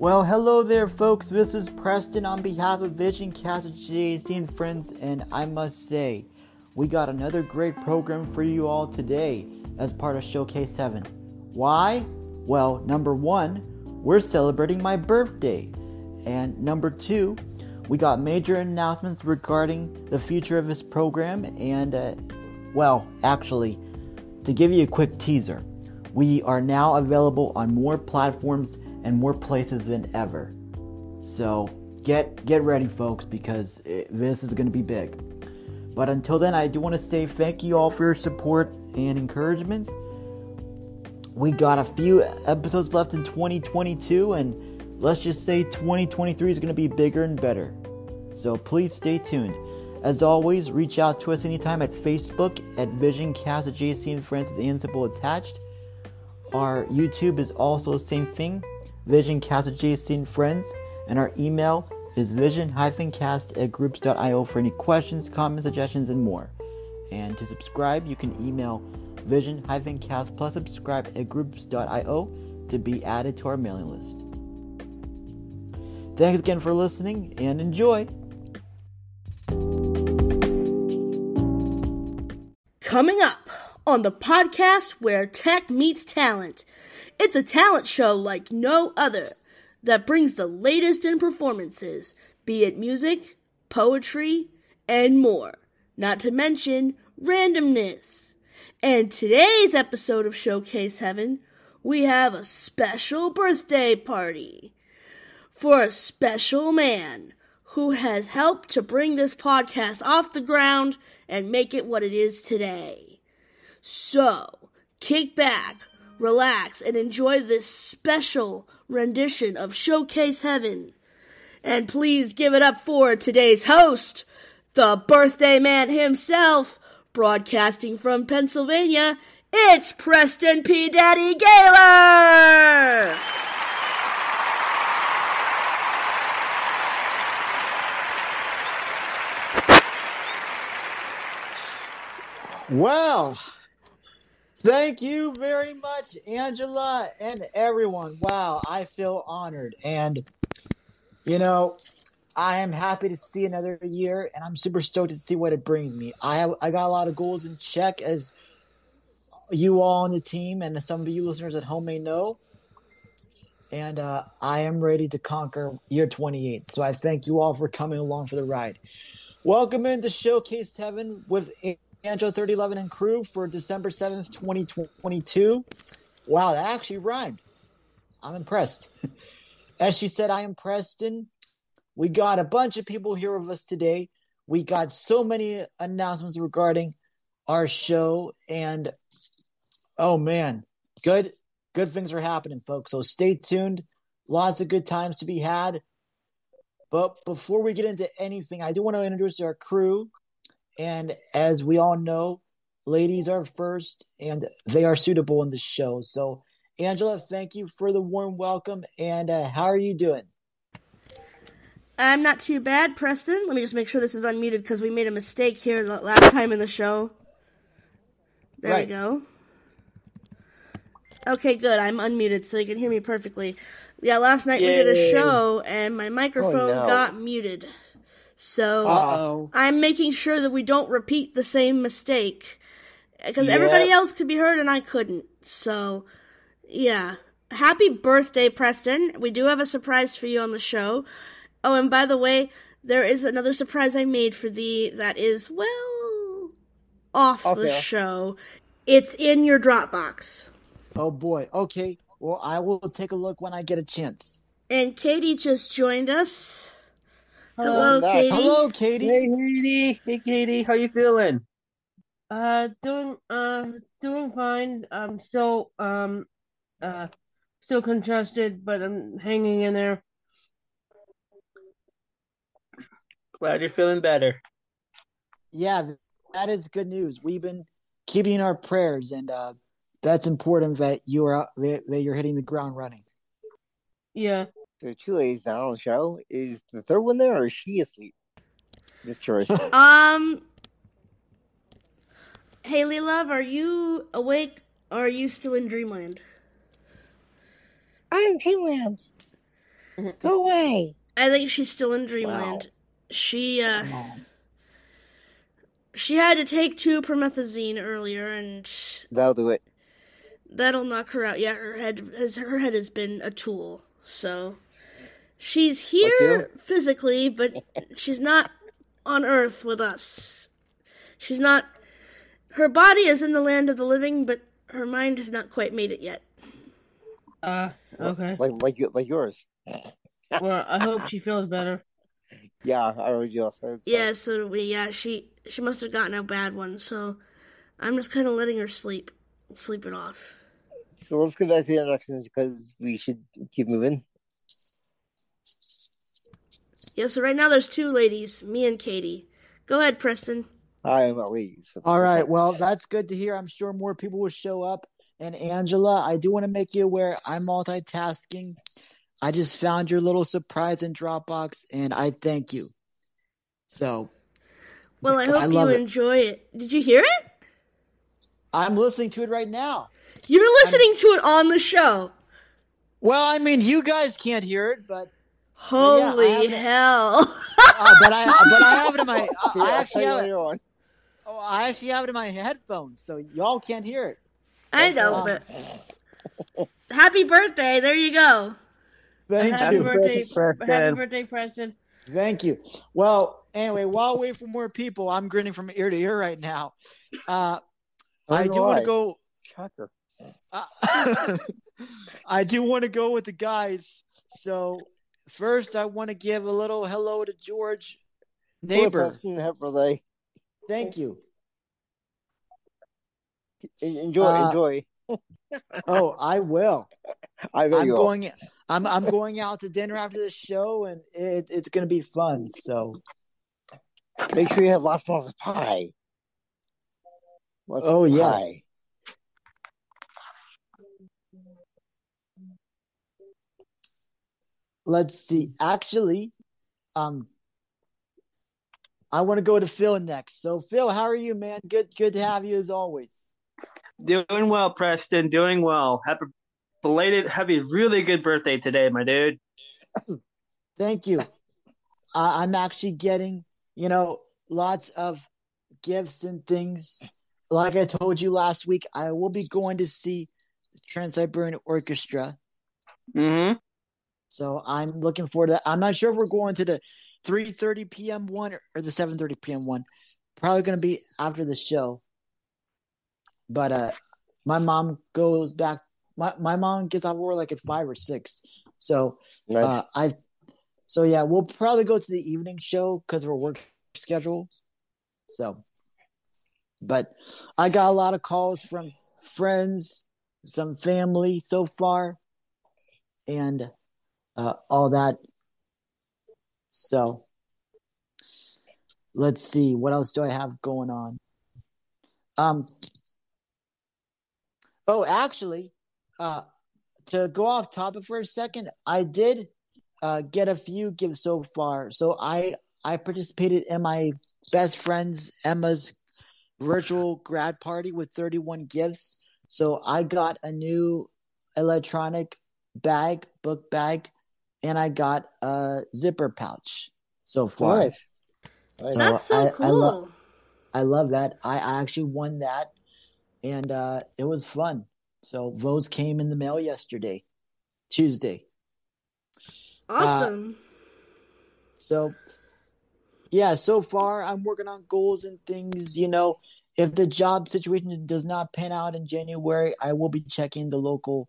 Well, hello there, folks. This is Preston on behalf of Vision Cast JAC and friends, and I must say, we got another great program for you all today as part of Showcase 7. Why? Well, number one, we're celebrating my birthday, and number two, we got major announcements regarding the future of this program, and uh, well, actually, to give you a quick teaser, we are now available on more platforms and more places than ever. So get get ready, folks, because it, this is going to be big. But until then, I do want to say thank you all for your support and encouragement. We got a few episodes left in 2022, and let's just say 2023 is going to be bigger and better. So please stay tuned. As always, reach out to us anytime at Facebook at VisionCast at JC and with the symbol attached. Our YouTube is also the same thing, VisionCast at JC and Friends, and our email is vision-cast at groups.io for any questions, comments, suggestions, and more. And to subscribe, you can email vision-cast plus subscribe at groups.io to be added to our mailing list. Thanks again for listening and enjoy! Coming up on the podcast where tech meets talent, it's a talent show like no other that brings the latest in performances, be it music, poetry, and more. Not to mention randomness. And today's episode of Showcase Heaven, we have a special birthday party for a special man who has helped to bring this podcast off the ground and make it what it is today. So, kick back, relax, and enjoy this special rendition of Showcase Heaven. And please give it up for today's host, the birthday man himself, broadcasting from Pennsylvania. It's Preston P. Daddy Gaylor! Well, thank you very much, Angela and everyone. Wow, I feel honored. And, you know, I am happy to see another year, and I'm super stoked to see what it brings me. I I got a lot of goals in check, as you all on the team and some of you listeners at home may know. And uh, I am ready to conquer year 28. So I thank you all for coming along for the ride. Welcome into Showcase Heaven with Angela 3011 and crew for December 7th, 2022. Wow, that actually rhymed. I'm impressed. As she said, I am Preston. We got a bunch of people here with us today. We got so many announcements regarding our show and oh man, good good things are happening, folks. So stay tuned. Lots of good times to be had. But before we get into anything, I do want to introduce our crew. And as we all know, ladies are first and they are suitable in the show. So, Angela, thank you for the warm welcome. And uh, how are you doing? I'm not too bad, Preston. Let me just make sure this is unmuted because we made a mistake here the last time in the show. There Right. we go. Okay, good. I'm unmuted so you can hear me perfectly. Yeah, last night we did a show and my microphone no. got muted. So Uh-oh. I'm making sure that we don't repeat the same mistake because everybody else could be heard and I couldn't. So, yeah. Happy birthday, Preston. We do have a surprise for you on the show. Oh, and by the way, there is another surprise I made for thee that is, well, off the Okay. show. It's in your Dropbox. Oh boy. Okay. Well, I will take a look when I get a chance. And Katie just joined us. Hello, Katie. Hello, Katie. Hey, Katie. Hey, Katie. How you feeling? Uh, doing uh, doing fine. I'm still um, uh, still congested, but I'm hanging in there. Glad you're feeling better. Yeah, that is good news. We've been keeping our prayers, and uh, that's important that you are that that you're hitting the ground running. Yeah. There's two ladies now on the show. Is the third one there, or is she asleep? Just curious. Um, Haley Love, are you awake or are you still in dreamland? I'm Dreamland. Go away. I think she's still in dreamland. Wow. She uh Come she had to take two promethazine earlier and That'll do it. that'll knock her out. Yeah, her head has her head has been a tool. So she's here physically, but she's not on Earth with us. She's not her body is in the land of the living, but her mind has not quite made it yet. Uh, okay. Like like like yours. Well, I hope she feels better. Yeah, I already just said. so. Yeah, so do we yeah, she she must have gotten a bad one, so I'm just kinda letting her sleep. Sleep it off. So let's get back to the introductions because we should keep moving. Yeah, so right now there's two ladies, me and Katie. Go ahead, Preston. I am at least. All right. Well, that's good to hear. I'm sure more people will show up. And Angela, I do want to make you aware I'm multitasking. I just found your little surprise in Dropbox, and I thank you. So Well, I I hope you love it. enjoy it. Did you hear it? I'm listening to it right now. You're listening to it on the show. Well, I mean, you guys can't hear it, but Holy have hell. uh, but I but I have it in my I, Yeah, I actually have it, on. oh, I actually have it in my headphones, so y'all can't hear it. I know, Um, but happy birthday. There you go. Thank Happy you. birthday, Preston. happy birthday, Preston. Thank you. Well, anyway, while we wait for more people, I'm grinning from ear to ear right now. Uh, I do want to go. Shocker. Uh, I do want to go with the guys. So first, I want to give a little hello to George, neighbor. Thank you. Enjoy, Uh, enjoy. Oh, I will. I will. going. I'm I'm going out to dinner after this show, and it, it's going to be fun. So, Make sure you have lots and lots of pie. Lots of oh yes. pie. Let's see. Actually, um, I want to go to Phil next. So, Phil, how are you, man? Good, good to have you as always. Doing well, Preston. Doing well. Happy belated, happy, really good birthday today, my dude. Thank you. I, I'm actually getting, you know, lots of gifts and things. Like I told you last week, I will be going to see Trans Siberian Orchestra. Mm-hmm. So I'm looking forward to that. I'm not sure if we're going to the 3:30 p.m. one or, the 7:30 p.m. one. Probably going to be after the show. But uh my mom goes back my my mom gets off work like at 5 or 6. So Nice. uh I so yeah, we'll probably go to the evening show cuz of our work schedule. So but I got a lot of calls from friends, some family so far and uh, all that. So let's see what else do I have going on. Um. Oh, actually, uh, to go off topic for a second, I did uh, get a few gifts so far. So I I participated in my best friend's Emma's virtual grad party with 31 gifts. So I got a new electronic bag, book bag, and I got a zipper pouch so far. nice. Nice. So That's so I- I cool. lo- I love that. I, I actually won that, and uh, it was fun. So those came in the mail yesterday, Tuesday. awesome. So yeah, so far I'm working on goals and things. You know, if the job situation does not pan out in January, I will be checking the local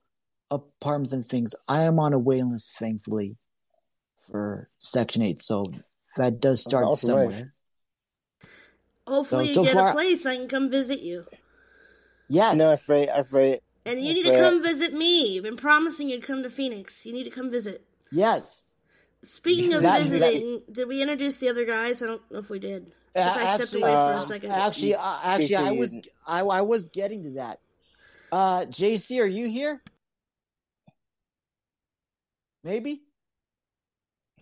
apartments and things. I am on a waiting list, thankfully, for Section Eight. So that does start awesome, somewhere. nice. Hopefully so you get far- a place I can come visit you. Yes. No, that's right. That's right. And you need to come visit me. I've been promising you'd come to Phoenix. You need to come visit. Yes. Speaking of That- visiting, did we introduce the other guys? I don't know if we did. Uh, If I stepped actually, away for a uh, second. Actually, uh, actually, I was I, I was getting to that. Uh, JC, are you here? Maybe.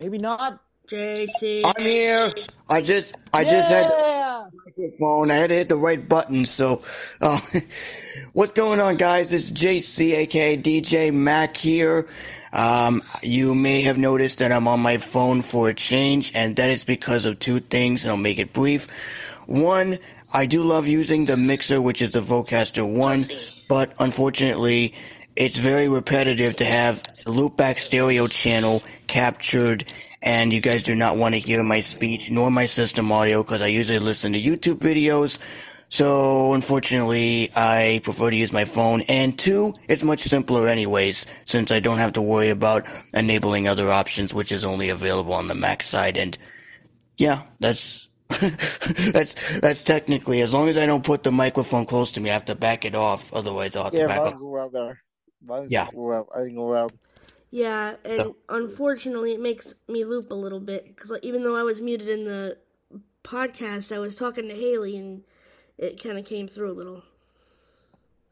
Maybe not. JC. I'm here. I just, I just had Yeah. the phone. I had to hit the right button. So, uh, what's going on, guys? It's JC, aka DJ Mac here. Um, you may have noticed that I'm on my phone for a change, and that is because of two things, and I'll make it brief. One, I do love using the mixer, which is the Vocaster 1, but unfortunately, it's very repetitive to have loopback stereo channel captured, and you guys do not want to hear my speech nor my system audio because I usually listen to YouTube videos. So unfortunately, I prefer to use my phone. And two, it's much simpler anyways, since I don't have to worry about enabling other options, which is only available on the Mac side. And yeah, that's that's that's technically as long as I don't put the microphone close to me, I have to back it off. Otherwise, I'll have to Yeah, back mine's off. Loud there. Mine's Yeah. loud. I think loud. Yeah, and So- unfortunately, it makes me loop a little bit because like, even though I was muted in the podcast, I was talking to Haley, and it kind of came through a little.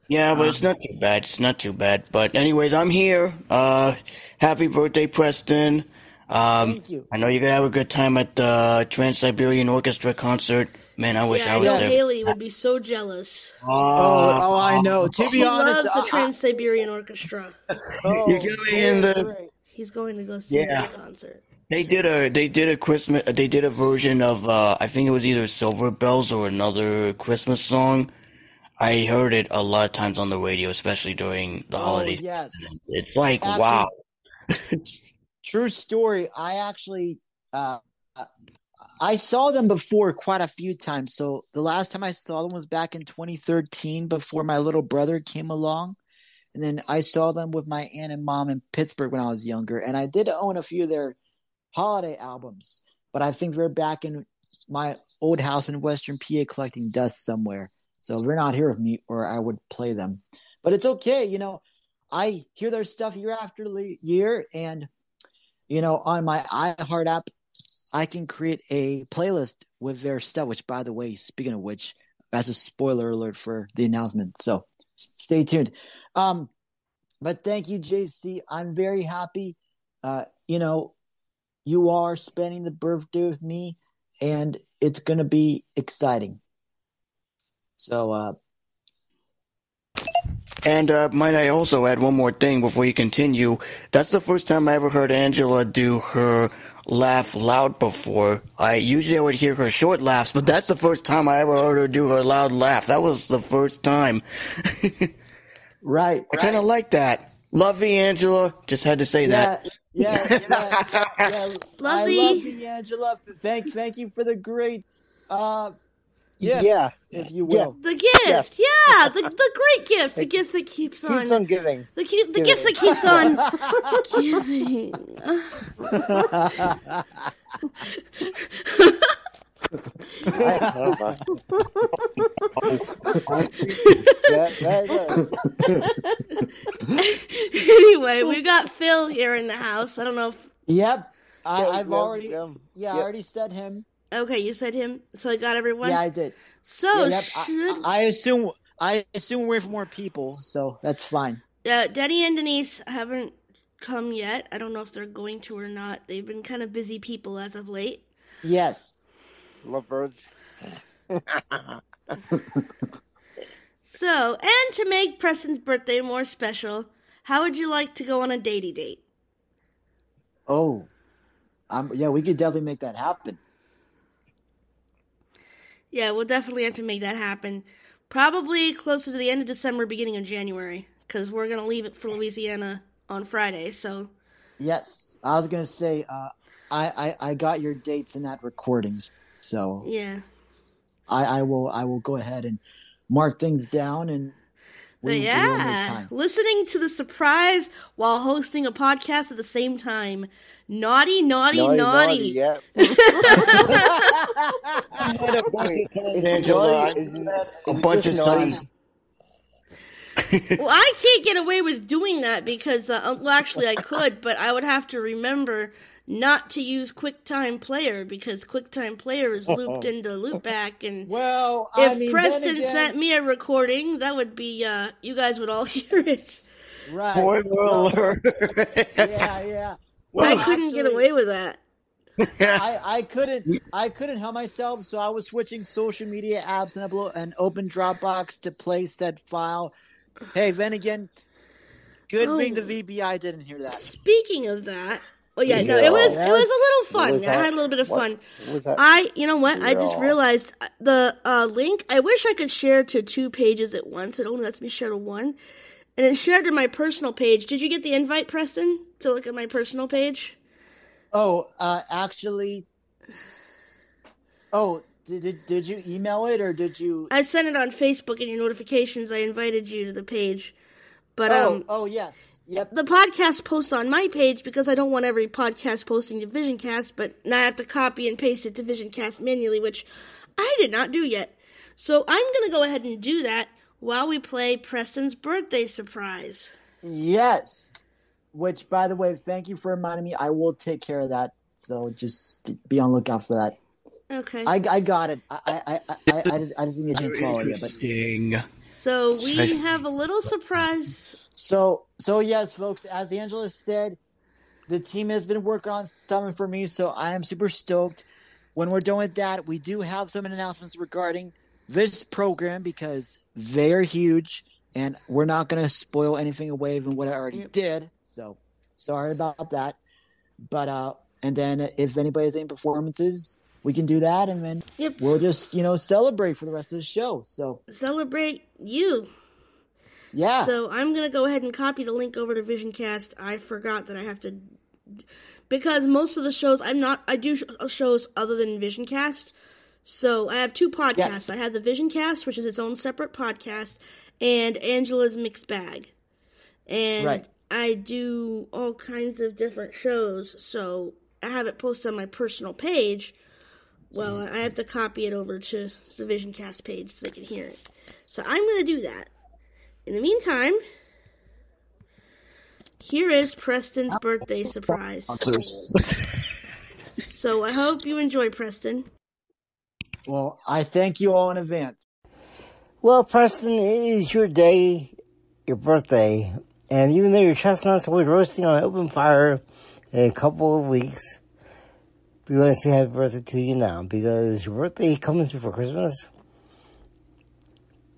Yeah, but it's not too bad. It's not too bad. But anyways, I'm here. Uh, happy birthday, Preston. Um, Thank you. I know you're gonna have a good time at the Trans Siberian Orchestra concert. Man, I wish yeah, I I was know there. Haley would be so jealous. Oh, oh, I know. To be He honest, loves the Trans Siberian Orchestra. oh, You got me in the- great. He's going to go see Yeah. that concert. They did a they did a Christmas they did a version of uh I think it was either Silver Bells or another Christmas song. I heard it a lot of times on the radio, especially during the Oh, holidays. yes. It's like Actually- wow. True story. I actually, uh, I saw them before quite a few times. So the last time I saw them was back in 2013 before my little brother came along. And then I saw them with my aunt and mom in Pittsburgh when I was younger. And I did own a few of their holiday albums, but I think they're back in my old house in Western PA collecting dust somewhere. So they're not here with me, or I would play them. But it's okay. You know, I hear their stuff year after year. And, you know, on my iHeart app, I can create a playlist with their stuff, which, by the way, speaking of which, that's a spoiler alert for the announcement. So stay tuned. Um, but thank you, JC. I'm very happy. Uh, you know, you are spending the birthday with me, and it's going to be exciting. So, uh, And uh, might I also add one more thing before you continue? That's the first time I ever heard Angela do her laugh loud before. I usually I would hear her short laughs, but that's the first time I ever heard her do her loud laugh. That was the first time. right. I kind of like that. Love you, Angela. Just had to say Yeah, that. yeah, yeah, yeah. Love I thee. love you, Angela. Thank, thank you for the great, uh, gift, Yeah. if you will. The gift, Yes. yeah, the the great gift, the It gift that keeps on, Keeps on giving. the ki- the giving. gift that keeps on giving. I, oh my. that, that is. anyway, we got Phil here in the house. I don't know if Yep. I, I've yeah, already, yeah, yeah, I yeah. already said him. Okay, you said him, so I got everyone. Yeah, I did. so Yeah, yep. should I, I assume, I assume we're for more people, so that's fine. uh, Denny and Denise haven't come yet. I don't know if they're going to or not. They've been kind of busy people as of late. Yes. Lovebirds. So, and to make Preston's birthday more special, how would you like to go on a datey date? Oh, um, yeah, we could definitely make that happen. Yeah, we'll definitely have to make that happen. Probably closer to the end of December, beginning of January, because we're gonna leave it for Louisiana on Friday. So, Yes, I was gonna say, uh, I, I, I got your dates in that recordings, so yeah. I, I will, I will go ahead and mark things down, and we, we will yeah, time. listening to the surprise while hosting a podcast at the same time. Naughty, naughty, naughty. naughty, yeah. a bunch of times, Angela. naughty. I Is did it- that a bunch of naughty? times. Well, I can't get away with doing that because, uh, well, actually, I could, but I would have to remember not to use QuickTime Player because QuickTime Player is looped into Loopback, and Well, if I mean, Preston again, sent me a recording, that would be, uh, you guys would all hear it. right? Spoiler well, alert. yeah, yeah. I couldn't get away with that. I, I couldn't I couldn't help myself, so I was switching social media apps and upload and open Dropbox to play said file. Hey, then again, Good Oh. thing the VBI didn't hear that. Speaking of that, oh yeah, no, it was it was a little fun. I had a little bit of What- fun. I, you know what? I just realized uh, the uh, link. I wish I could share to two pages at once. It only lets me share to one, and it shared to my personal page. Did you get the invite, Preston, to look at my personal page? Oh, uh, actually. Oh, did, did did you email it or did you? I sent it on Facebook in your notifications. I invited you to the page, but oh, um, oh yes, yep. the podcast post on my page because I don't want every podcast posting to VisionCast, but now I have to copy and paste it to VisionCast manually, which I did not do yet. So I'm gonna go ahead and do that while we play Preston's birthday surprise. Yes. Which, by the way, thank you for reminding me. I will take care of that. So just be on lookout for that. Okay. I, I got it. I I, I, I, I just I just need to just follow you. But Interesting. So we have a little surprise. so so yes, folks. As Angela said, the team has been working on something for me. So I am super stoked. When we're done with that, we do have some announcements regarding this program because they are huge, and we're not going to spoil anything away from what I already Yep. did. So sorry about that. But uh, and then if anybody has any performances, we can do that, and then Yep. we'll just you know celebrate for the rest of the show. So Celebrate you. yeah, So I'm gonna go ahead and copy the link over to VisionCast. I forgot that I have to because most of the shows I'm not I do sh- shows other than VisionCast. So I have two podcasts. Yes. I have the VisionCast, which is its own separate podcast, and Angela's Mixed Bag. And Right. I do all kinds of different shows. So I have it posted on my personal page. Well, I have to copy it over to the VisionCast page so they can hear it. So I'm going to do that. In the meantime, here is Preston's birthday surprise. So I hope you enjoy Preston. well, I thank you all in advance. Well, Preston, it is your day, your birthday, and even though your chestnuts will be roasting on an open fire in a couple of weeks, we want to say happy birthday to you now because your birthday comes before Christmas.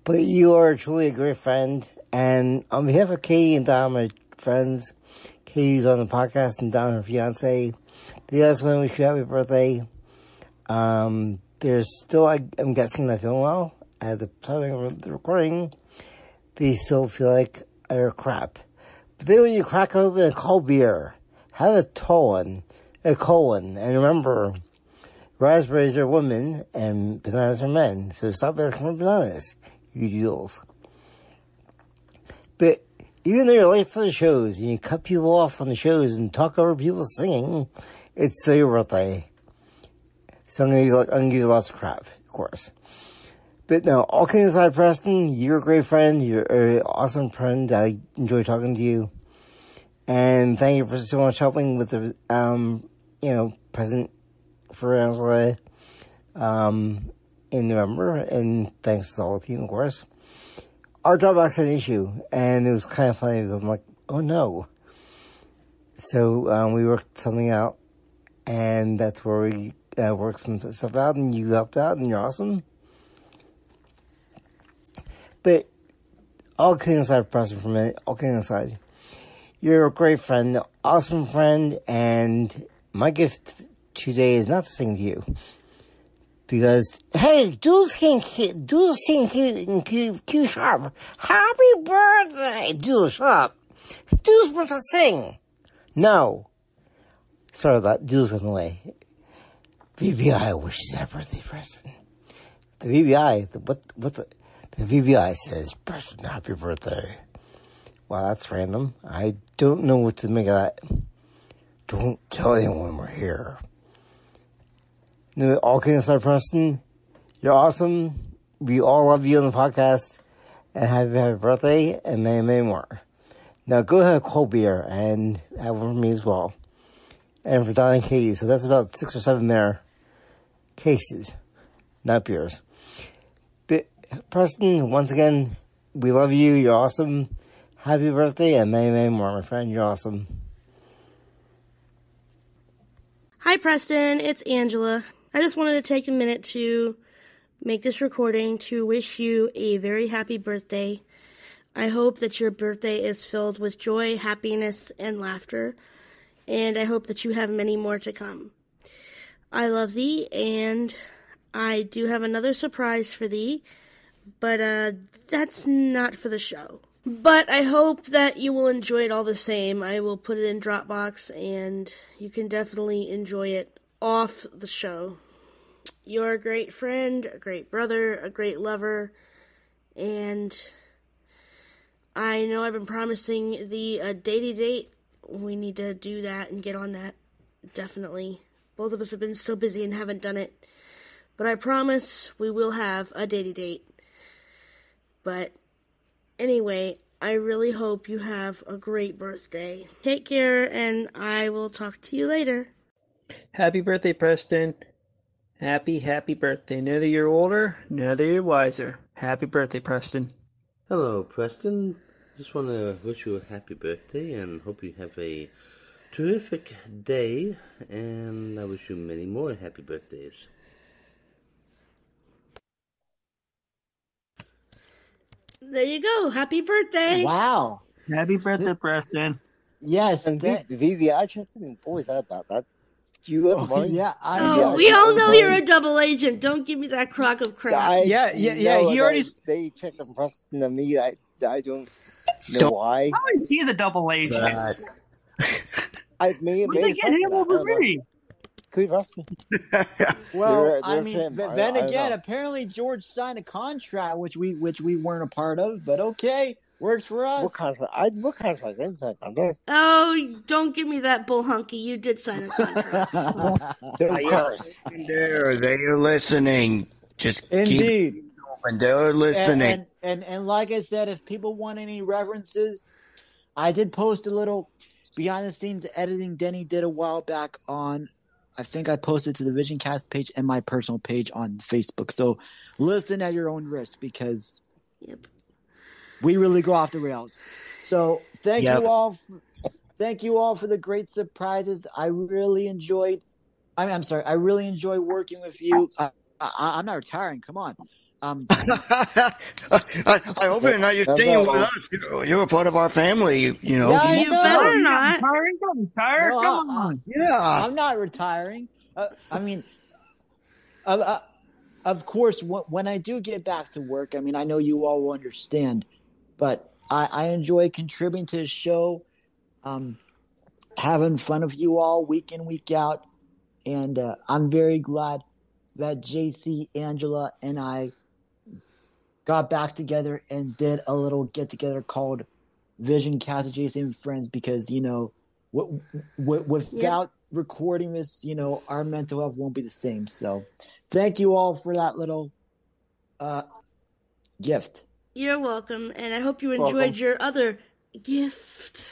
But you are truly a great friend, and on behalf of Katie and Don, my friends, Katie's on the podcast and Don, her fiance, they just want to wish you happy birthday. Um, there's still, I, I'm guessing, not feeling well. At the time of the recording, they still feel like they're crap. But then when you crack open a cold beer, have a tall one, a cold one, and remember, raspberries are women and bananas are men. So stop asking for bananas, you deals. But even though you're late for the shows and you cut people off on the shows and talk over people singing, it's still your birthday. So I'm gonna, give you, lots of crap, of course. But no, all kidding aside, Preston, you're a great friend. You're an awesome friend. I enjoy talking to you. And thank you for so much helping with the, um, you know, present for Angela, um, in November. And thanks to the team, of course. Our Dropbox had an issue, and it was kind of funny because I'm like, oh no. So, um, we worked something out, and that's where we, uh, worked some stuff out, and you helped out, and you're awesome. But all kidding aside, Preston, for a minute, all kidding aside, you're a great friend, awesome friend, and my gift today is not to sing to you. Because, hey, King, Jules King, Q, Q, Sharp, happy birthday, shut up. Jules wants to sing. No. Sorry that, Jules goes away. VBI wishes happy birthday, Preston. The VBI, the, what, what the, the VBI says, Preston, happy birthday. Wow, that's random. I don't know what to make of that. Don't tell anyone we're here. No, all kidding aside, Preston, you're awesome. We all love you on the podcast. And happy, happy birthday and many, many more. Now go have a cold beer and have one for me as well. And for Don and Katie. So that's about six or seven there cases, not beers. But Preston, once again, we love you. You're awesome. Happy birthday and many, many more, my friend. You're awesome. Hi, Preston. It's Angela. I just wanted to take a minute to make this recording to wish you a very happy birthday. I hope that your birthday is filled with joy, happiness, and laughter. And I hope that you have many more to come. I love thee, and I do have another surprise for thee, but uh, that's not for the show. But I hope that you will enjoy it all the same. I will put it in Dropbox, and you can definitely enjoy it off the show. You're a great friend, a great brother, a great lover, and I know I've been promising the uh, daty date. We need to do that and get on that. Definitely. Both of us have been so busy and haven't done it. But I promise we will have a daty date. But anyway, I really hope you have a great birthday. Take care, and I will talk to you later. Happy birthday, Preston. Happy, happy birthday. Now that you're older, now that you're wiser. Happy birthday, Preston. Hello, Preston. Just want to wish you a happy birthday and hope you have a terrific day. And I wish you many more happy birthdays. There you go. Happy birthday. Wow. Happy birthday, Preston. Yes. And that- Vivi, I just been always said about that. You oh, yeah, I Oh, Yeah, we I all know you're a double agent. Don't give me that crock of crap. I Yeah, yeah, yeah, know he that already s- They checked the Preston and me. I, I don't know Don't- why. How is he the double agent? I me, Where did they get him over me? Could Preston? Well, They're- I they're mean, him. th- then I again, know. apparently George signed a contract which we which we weren't a part of, but okay, works for us. What contract? I what contract? I didn't sign a contract. Oh, don't give me that bull hunky. You did sign a contract. Of course. There, they are listening. Just keep Indeed. it open. They're And, listening. and, and and like I said, if people want any references, I did post a little behind the scenes editing Denny did a while back on. I think I posted to the Vision Cast page and my personal page on Facebook. So listen at your own risk because yep. we really go off the rails. So thank Yep. you all. For, thank you all for the great surprises. I really enjoyed. I mean, I'm sorry. I really enjoy working with you. I, I, I'm not retiring. Come on. Um, I, I hope you're not. You're staying with us. You're, you're a part of our family. You, you know. Yeah, I You know. better You're not. retiring? Don't retire. No, Come I- on. Yeah. I'm not retiring. Uh, I mean, uh, uh, of course, wh- when I do get back to work, I mean, I know you all will understand, but I, I enjoy contributing to the show, um, having fun with you all week in, week out. And uh, I'm very glad that JC, Angela, and I got back together and did a little get together called Vision Cast of JC and Friends because, you know, w- w- without recording this, you know, our mental health won't be the same. So, thank you all for that little uh, gift. You're welcome, and I hope you enjoyed Welcome. your other gift.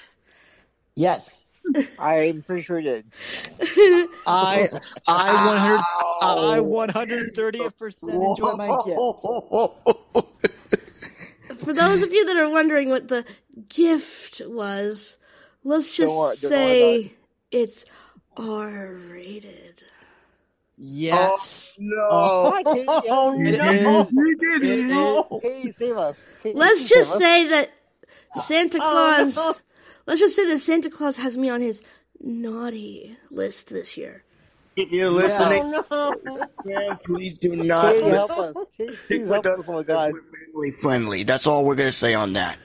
Yes, I'm pretty sure that I I 100 I 130th percent enjoy my gift. For those of you that are wondering what the gift was, let's just Don't worry- don't say it's R rated. Yes, No. Oh, Hi, Katie. Oh, it no. is. You It is. Katie, save us. Katie, Let's just us. say that Santa oh, Claus. no. Let's just say that Santa Claus has me on his naughty list this year. If you're listening, Oh, no. man, please do not. Katie, help us. Katie, Stick please with help us us. My God. We're family friendly. That's all we're gonna say on that.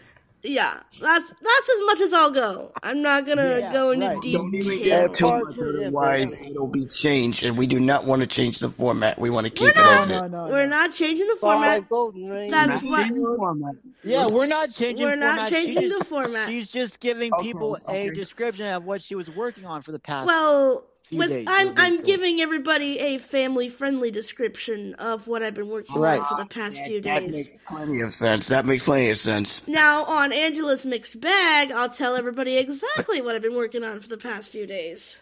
Yeah, that's that's as much as I'll go. I'm not gonna Yeah, go into right. deep Don't even detail. get too much, otherwise it'll be changed, and we do not want to change the format. We want to keep it not. as No, it. no, We're no. not changing the format. Five golden rings. That's Not what- format. Yeah, we're not changing. We're not format. She changing just- the format. She's just giving Okay, people okay. a description of what she was working on for the past. Well, few with days, I'm I'm good. giving everybody a family friendly description of what I've been working Right. on for the past few days. That makes plenty of sense. That makes plenty of sense. Now on Angela's mixed bag, I'll tell everybody exactly what I've been working on for the past few days.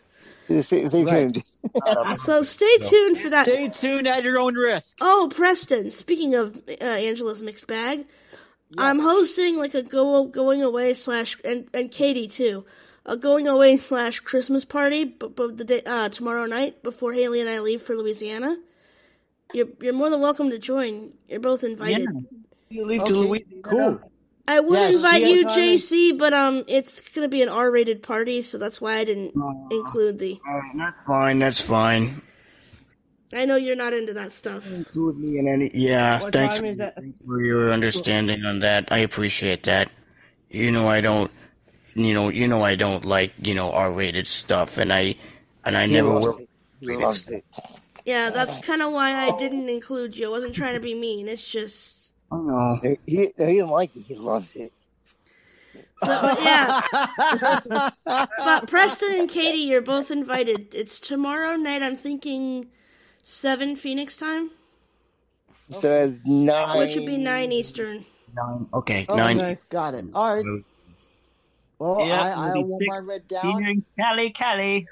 Stay, stay Right. tuned. So stay tuned for that. Stay tuned at your own risk. Oh, Preston! Speaking of uh, Angela's mixed bag, I'm hosting like a go going away slash and and Katie too, a going away slash Christmas party, but, but the day uh, tomorrow night before Haley and I leave for Louisiana. You're you're more than welcome to join. You're both invited. You leave to Louisiana. Cool. I would Yes, invite you, JC, but um, it's gonna be an R-rated party, so that's why I didn't include the. That's fine. That's fine. I know you're not into that stuff. Include me in any. Yeah. What thanks for, that? thanks for your understanding on that. I appreciate that. You know, I don't. You know, you know, I don't like you know R-rated stuff, and I and I He never will. He loves it. Yeah, that's kind of why I didn't include you. I wasn't trying to be mean. It's just. I know. He, he, he like it. He loves it. But yeah, but Preston and Katie, you're both invited. It's tomorrow night. I'm thinking seven Phoenix time, So it's nine. which would be nine Eastern. Nine. Okay. Oh, okay, Nine. got it. All right. Well, Yeah, I, I maybe will mark six. it down. Featuring Cali Cali.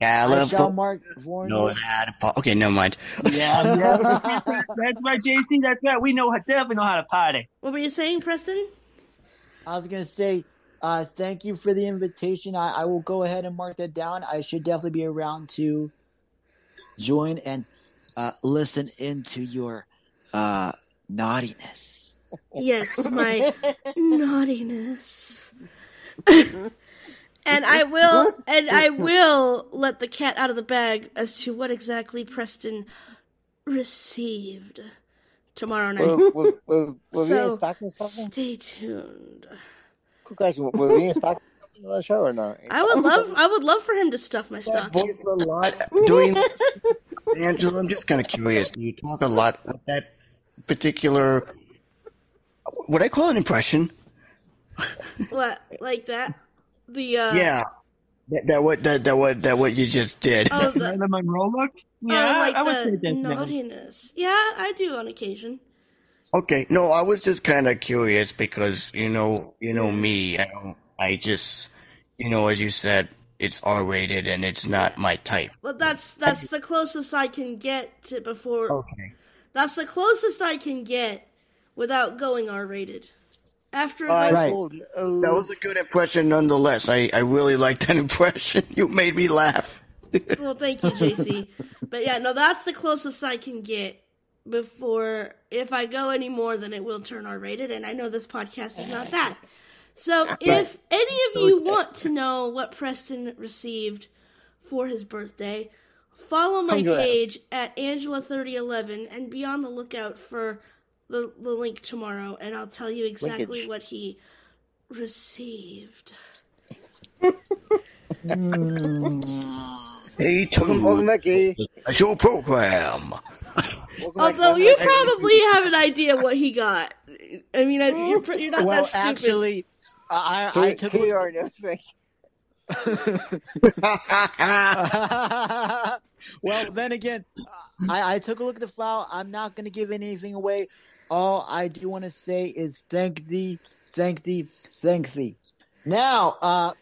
California. mark for No, that. Okay, never mind. Yeah, yeah. That's right, JC. That's right. We know how definitely know how to party. What were you saying, Preston? I was gonna say, uh, thank you for the invitation. I, I will go ahead and mark that down. I should definitely be around to join and uh, listen into your uh, naughtiness. Yes, my naughtiness. and I will and I will let the cat out of the bag as to what exactly Preston received tomorrow night. Will, will, will, will So, in? Stay tuned. Quick question. Will we in stocking something on the show or not? I would love I would love for him to stuff my stocking. Voice a lot doing Angela. I'm just kind of curious. You talk a lot with that particular. Would I call it an impression? What like that? The uh Yeah. That, that what that that what that what you just did. Oh the Marilyn Monroe look? oh, Yeah, like I would say the definitely. naughtiness. Yeah, I do on occasion. Okay, no, I was just kind of curious because you know, you know me. I don't. I just, you know, as you said, it's R rated and it's not my type. Well, that's that's the closest I can get to before. Okay. That's the closest I can get without going R rated. After All I Right. Oh, That was a good impression, nonetheless. I I really liked that impression. You made me laugh. well, thank you, JC. but yeah, no, that's the closest I can get before. If I go any more, then it will turn R rated, and I know this podcast is not that. So, if any of you want to know what Preston received for his birthday, follow my Come to us. page at Angela3011 and be on the lookout for the, the link tomorrow, and I'll tell you exactly Linkage. what he received. Hey, Welcome, welcome to back, Katie. the show program. Back, Although you back. probably have an idea what he got. I mean, I- you're, you're not Well, that stupid. actually, I, I Katie, took a already knows. Thank well, then again, I, I took a look at the file. I'm not going to give anything away. All I do want to say is thank thee, thank thee, thank thee. Now, uh,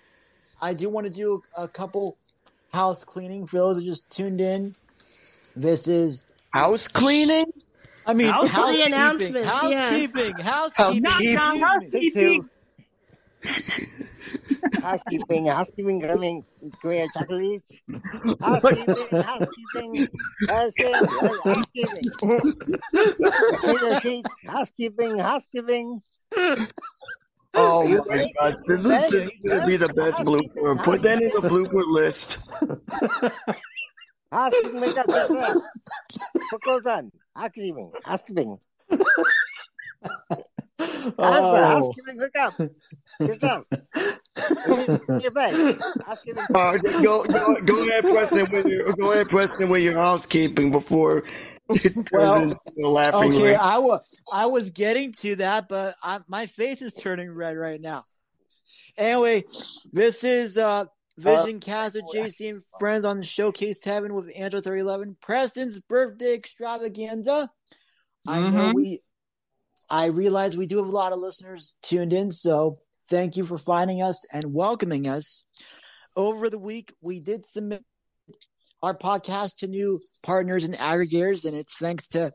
I do want to do a, couple house cleaning for those who just tuned in. This is, House cleaning. I mean, House- housekeeping, announcements, yeah. housekeeping, housekeeping. Knock, knock, housekeeping. Housekeeping, housekeeping, coming, going to chocolates. Housekeeping, housekeeping, housekeeping, housekeeping. Sheets, housekeeping, housekeeping. Oh You my ready? gosh, this is just gonna be the best blooper. Put that in the blooper list. Housekeeping, make up, make. Put clothes on. Housekeeping, housekeeping. Oh. Housekeeping, hook up. Hook up. Your bed. Housekeeping. Uh, go, go, go ahead, Preston, with your go ahead, Preston, with your housekeeping before Well, laughing Okay, ring. I was I was getting to that, but I, my face is turning red right now. Anyway, this is uh Vision Cast with JC and friends on the Showcase Seven with Angela Thirty Eleven, Preston's birthday extravaganza. I know Mhm. we, I realize we do have a lot of listeners tuned in, so thank you for finding us and welcoming us. Over the week, we did submit our podcast to new partners and aggregators, and it's thanks to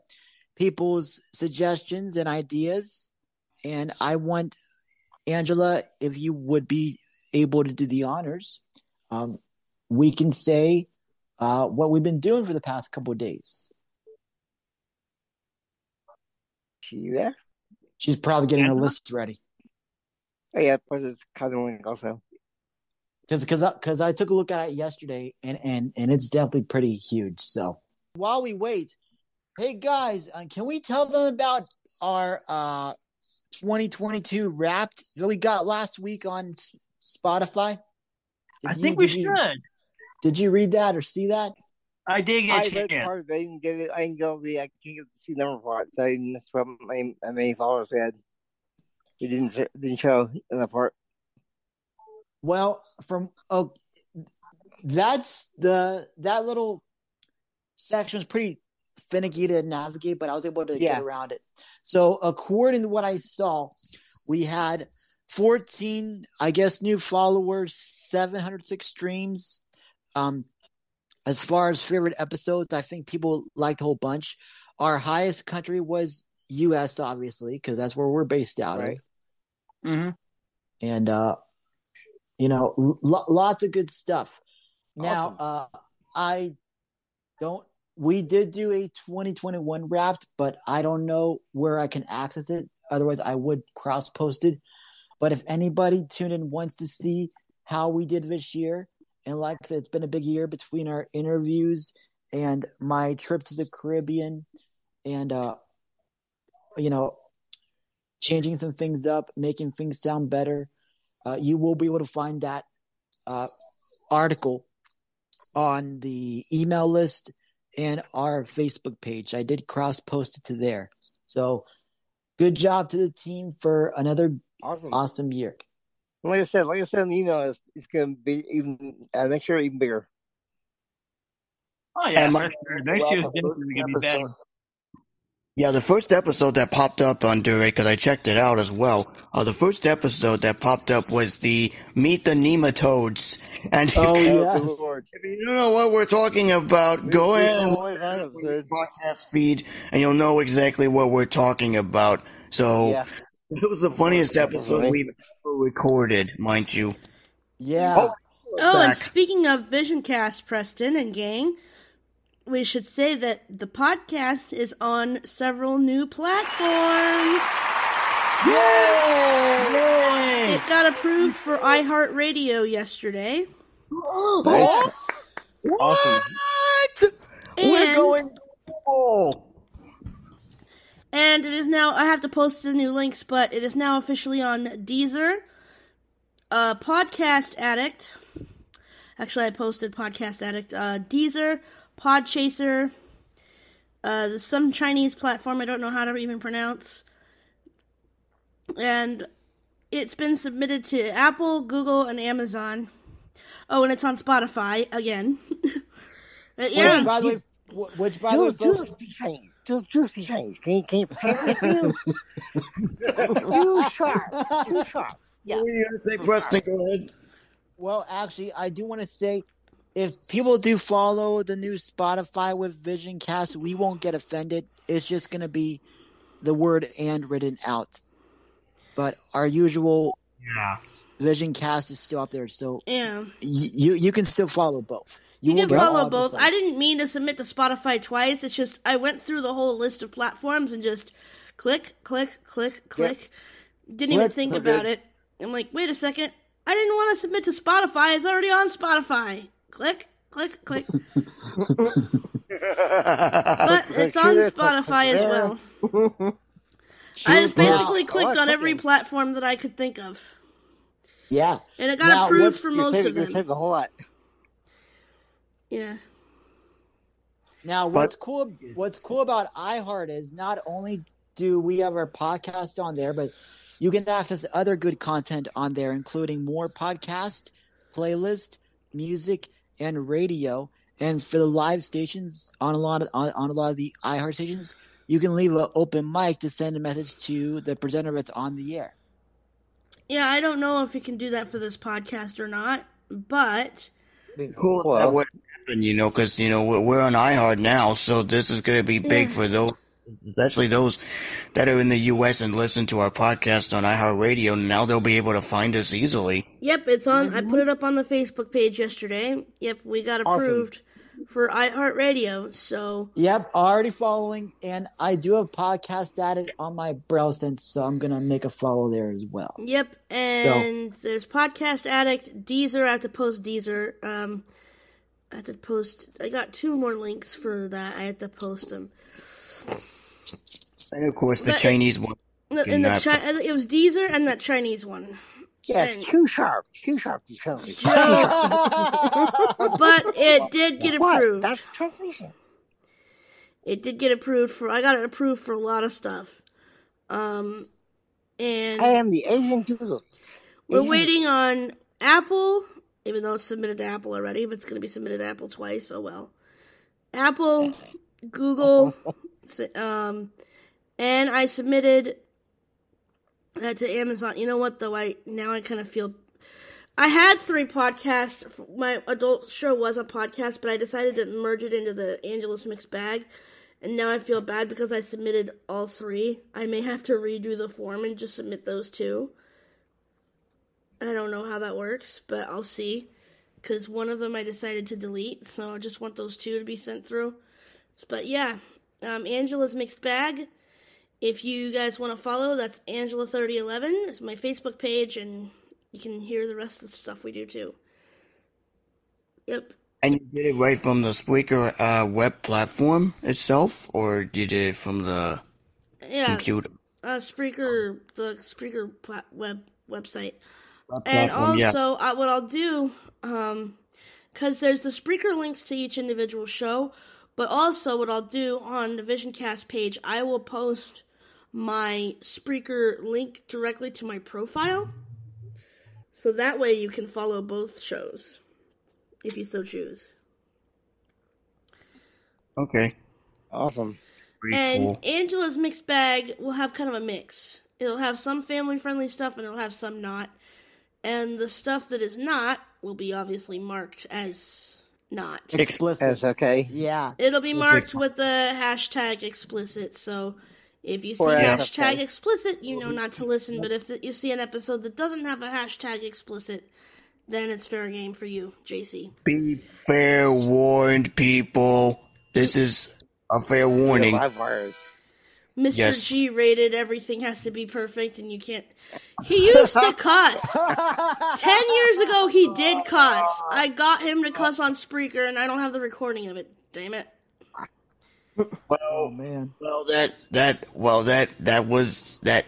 people's suggestions and ideas. And I want Angela, if you would be able to do the honors, um, we can say uh, what we've been doing for the past couple of days. She there? She's probably getting her list ready. Oh, yeah, plus it's cuddling also. Because because because I took a look at it yesterday and and and it's definitely pretty huge. So while we wait, hey guys, uh, can we tell them about our uh 2022 Wrapped that we got last week on S- Spotify? Did I you- think we did you- should. Did you read that or see that? I did I get a read chance. part of it. I didn't get it. I didn't go the. I can't get to see the number part, so I didn't. That's what my my many followers had. It didn't didn't show in that part. Well, from oh, that's the that little section was pretty finicky to navigate, but I was able to Yeah. get around it. So, according to what I saw, we had 14, I guess, new followers, 706 streams. Um, as far as favorite episodes, I think people liked a whole bunch. Our highest country was U.S., obviously, because that's where we're based out Right. of hmm and uh you know lo- lots of good stuff now uh i don't we did do a 2021 wrapped but i don't know where i can access it otherwise i would cross post it but if anybody tuned in wants to see how we did this year and like I said, it's been a big year between our interviews and my trip to the caribbean and uh you know changing some things up, making things sound better. Uh, you will be able to find that uh, article on the email list and our Facebook page. I did cross post it to there. So good job to the team for another Awesome. awesome year. Like I said, like I said in the email, it's, it's going to be even uh, next year even bigger. Oh yeah, And my- sure. Next year's definitely gonna be better. Yeah, the first episode that popped up under it, because I checked it out as well. Uh, the first episode that popped up was the Meet the Nematodes. And Oh, you, yes. If you don't know what we're talking about, go We- we ahead and only had podcast feed, and you'll know exactly what we're talking about. So Yeah. It was the funniest episode we've ever recorded, mind you. Yeah. Oh, oh and speaking of Visioncast, Preston and gang, we should say that the podcast is on several new platforms. Yay! It got approved for iHeartRadio yesterday. Oh, nice. Awesome. What? We're And- going global. And it is now, I have to post the new links, but it is now officially on Deezer, uh, Podcast Addict. Actually, I posted Podcast Addict, uh, Deezer, Podchaser, uh, some Chinese platform I don't know how to even pronounce. And it's been submitted to Apple, Google, and Amazon. Oh, and it's on Spotify again. Uh, yeah. Which, by the way, which by the way, folks, just speak Just, just speak Chinese. Can you, can you translate for you? Too sharp. Too sharp. Yes. What were you gonna say, Preston? Go ahead. Well, actually, I do want to say if people do follow the new Spotify with Vision Cast, we won't get offended. It's just going to be the word and written out. But our usual Yeah. Vision Cast is still up there, so yeah. y- you you can still follow both. You, will can follow both. I didn't mean to submit to Spotify twice. It's just I went through the whole list of platforms and just click, click, click, click. Didn't even think click. about it. I'm like, wait a second. I didn't want to submit to Spotify. It's already on Spotify. Click, click, click. But it's on Spotify as well. I just Now- basically clicked on every platform that I could think of. Yeah. And it got Now, approved for most of them. saving a whole lot. Yeah. Now, what's cool? What's cool about iHeart is not only do we have our podcast on there, but you can access other good content on there, including more podcast, playlist, music, and radio. And for the live stations on a lot of on, on a lot of the iHeart stations, you can leave an open mic to send a message to the presenter that's on the air. Yeah, I don't know if we can do that for this podcast or not, but cool if that would happen, you know, because you know we're, we're on iHeart now, so this is going to be big Yeah. for those, especially those that are in the U.S. and listen to our podcast on iHeartRadio. Now they'll be able to find us easily. Yep, it's on. I mm-hmm. put it up on the Facebook page yesterday. Yep, we got Awesome. Approved for iHeartRadio. So Yep, already following, and I do have Podcast Addict on my browser, so I'm gonna make a follow there as well. Yep, and there's Podcast Addict, Deezer. I have to post Deezer. Um, I have to post. I got two more links for that. I have to post them. And of course, the But- Chinese one. No, Can And the Chi- it was Deezer and that Chinese one. Yes, And- too sharp, too sharp, too sharp. But it did get What? approved. That's translation. It did get approved for. I got it approved for a lot of stuff. Um, and I am the Asian doodle. We're Asian- waiting on Apple, even though it's submitted to Apple already, but it's going to be submitted to Apple twice. Oh well. Apple, Google, um, and I submitted that to Amazon. You know what though? I now I kind of feel. I had three podcasts. My adult show was a podcast, but I decided to merge it into the Angela's mixed bag. And now I feel bad because I submitted all three. I may have to redo the form and just submit those two. I don't know how that works, but I'll see. Because one of them I decided to delete, so I just want those two to be sent through. But yeah, um, Angela's Mixed Bag. If you guys want to follow, that's Angela3011. It's my Facebook page, and you can hear the rest of the stuff we do too. Yep. And you did it right from the Spreaker uh, web platform itself, or you did it from the Yeah. computer? Uh, Spreaker, the Spreaker plat- web website. Web And platform, yeah. also, uh, what I'll do, um, because there's the Spreaker links to each individual show, but also what I'll do on the VisionCast page, I will post my Spreaker link directly to my profile. So that way you can follow both shows, if you so choose. Okay. Awesome. Pretty and cool. Angela's mixed bag will have kind of a mix. It'll have some family friendly stuff and it'll have some not. And the stuff that is not will be obviously marked as not. Explicit. That's okay. Yeah. It'll be marked with the hashtag explicit. So if you see Or hashtag SFK. explicit, you know not to listen. But if you see an episode that doesn't have a hashtag explicit, then it's fair game for you, JC. Be fair warned, people. This is a fair warning. Live wires. Mr. Yes. G rated, everything has to be perfect, and you can't. He used to cuss. Ten years ago, he did cuss. I got him to cuss on Spreaker, and I don't have the recording of it. Damn it. Oh Well, man. well, that that well that that was that.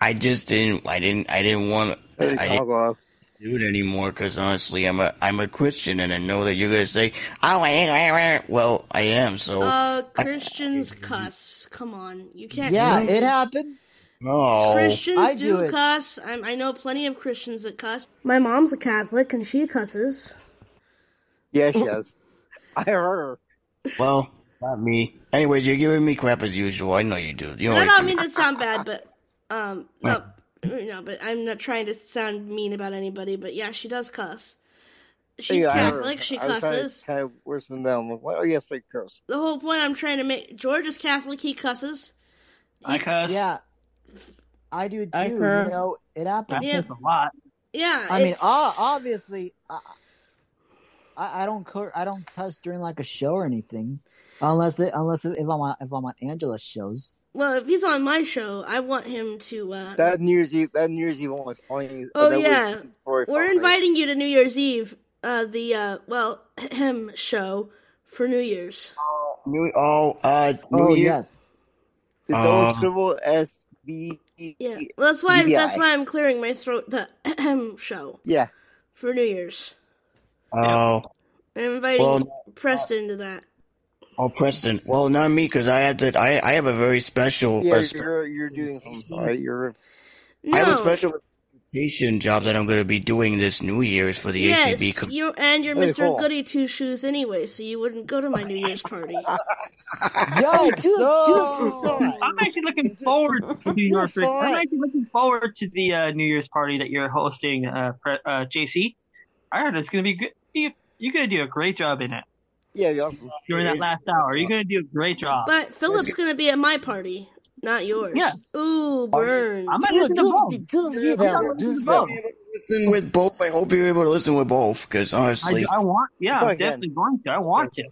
I just didn't. I didn't. I didn't want. Hey, I didn't Chicago. do it anymore because honestly, I'm a I'm a Christian, and I know that you're gonna say, "Oh, I. Well, I am. So Uh, Christians cuss. Come on, you can't. Yeah, it happens. no. Christians I do, do cuss. I'm, I know plenty of Christians that cuss. My mom's a Catholic, and she cusses. Yeah, she does. I heard her. Well, not me. Anyways, you're giving me crap as usual. I know you do. You I always don't mean to sound bad, but um, no, no, but I'm not trying to sound mean about anybody. But yeah, she does cuss. She's Yeah, I heard. Catholic. She I was trying to cusses. Kind of worse than them. Well, oh, yes, they curse. The whole point I'm trying to make George is Catholic. He cusses. I cuss. Yeah. I do too. I You know, it I happens. Yeah. a lot. Yeah, I mean, obviously, I, I I don't cur- I don't cuss during like a show or anything, unless it unless it, if I'm on if I'm on Angela's shows. well, if he's on my show, I want him to. uh That New Year's Eve, that New Year's Eve one was funny. Oh, that yeah. very We're funny. inviting you to New Year's Eve. Uh, the uh, well, him show for New Year's. New, oh, uh, New oh Year. yes. The Uh, double scribble S B. Yeah, well, that's why DBI. that's why I'm clearing my throat. The show Yeah. for New Year's. Oh, I'm inviting Well, Preston to that. Oh, Preston. Well, not me because I have to. I I have a very special. Yeah, a spe- you're you're doing something. Right? You're No. I have a special representation job that I'm going to be doing this New Year's for the Yes, ACB. Com- you and you're Very Mr. cool. Goody Two Shoes anyway, so you wouldn't go to my New Year's party. Yikes! Oh. I'm actually looking forward to New Year's. I'm actually looking forward to the uh, New Year's party that you're hosting, uh, pre- uh, JC. I heard it's gonna be good. You, you're gonna do a great job in it yeah, you're awesome. during that last hour. You're gonna do a great job. But Philip's gonna be at my party, not yours. Yeah. Ooh, oh, burn. I might Do listen to do both. do do I'm that not one. Do listening to both. listen with both. I hope you're able to listen with both, because honestly, I want. Yeah, I'm definitely going to. I want to.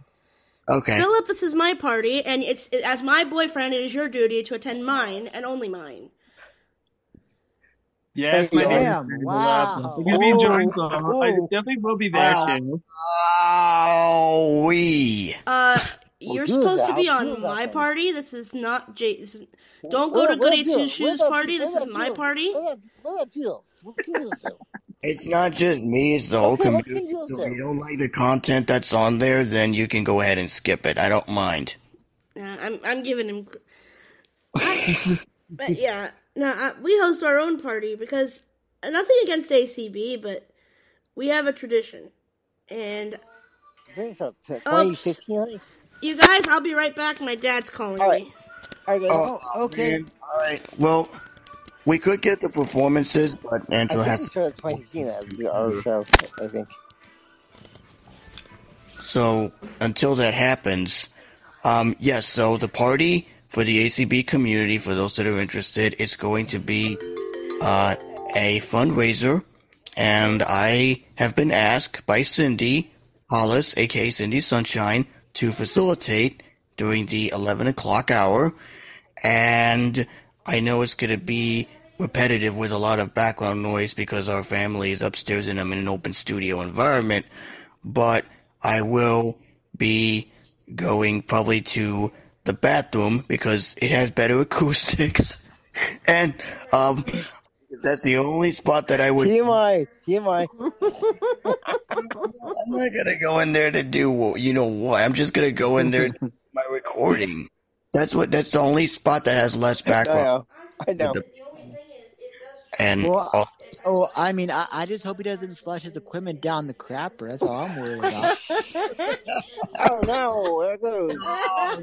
okay. Philip, this is my party, and it's as my boyfriend, it is your duty to attend mine and only mine. Yes, my Damn, name is wow. I'm be enjoying some. I oh. definitely will be there Wow. too. Oh, we. Uh, you're do supposed to that. be Do on my then. party. This is not Jay. This is, don't go to Goody Two Shoes party. This is my party. Where about- where about Jules? What can Jules do? It's not just me, it's the whole community. So if you don't like the content that's on there, then you can go ahead and skip it. I don't mind. Yeah, I'm I'm giving him. I- but yeah, no, I, we host our own party because nothing against ACB, but we have a tradition. And I think so. so Oops. 2015, you guys, I'll be right back. My dad's calling All right. me. All right, guys. Oh, okay. man. All right. Well, we could get the performances, but I Angela has it's for 2015, that would be our show, I think. So until that happens, um, yes. So the party for the ACB community, for those that are interested, it's going to be uh, a fundraiser, and I have been asked by Cindy Hollis, aka Cindy Sunshine, to facilitate during the 11 o'clock hour, and I know it's going to be repetitive with a lot of background noise because our family is upstairs and I'm in an open studio environment, but I will be going probably to the bathroom because it has better acoustics. and um that's the only spot that I would TMI, TMI. I'm not gonna go in there to do you know what. I'm just gonna go in there to my recording. That's what that's the only spot that has less I background. know. I know. The- And Well, Oh, I mean, I, I just hope he doesn't flush his equipment down the crapper. That's all I'm worried about. Oh no, there it goes.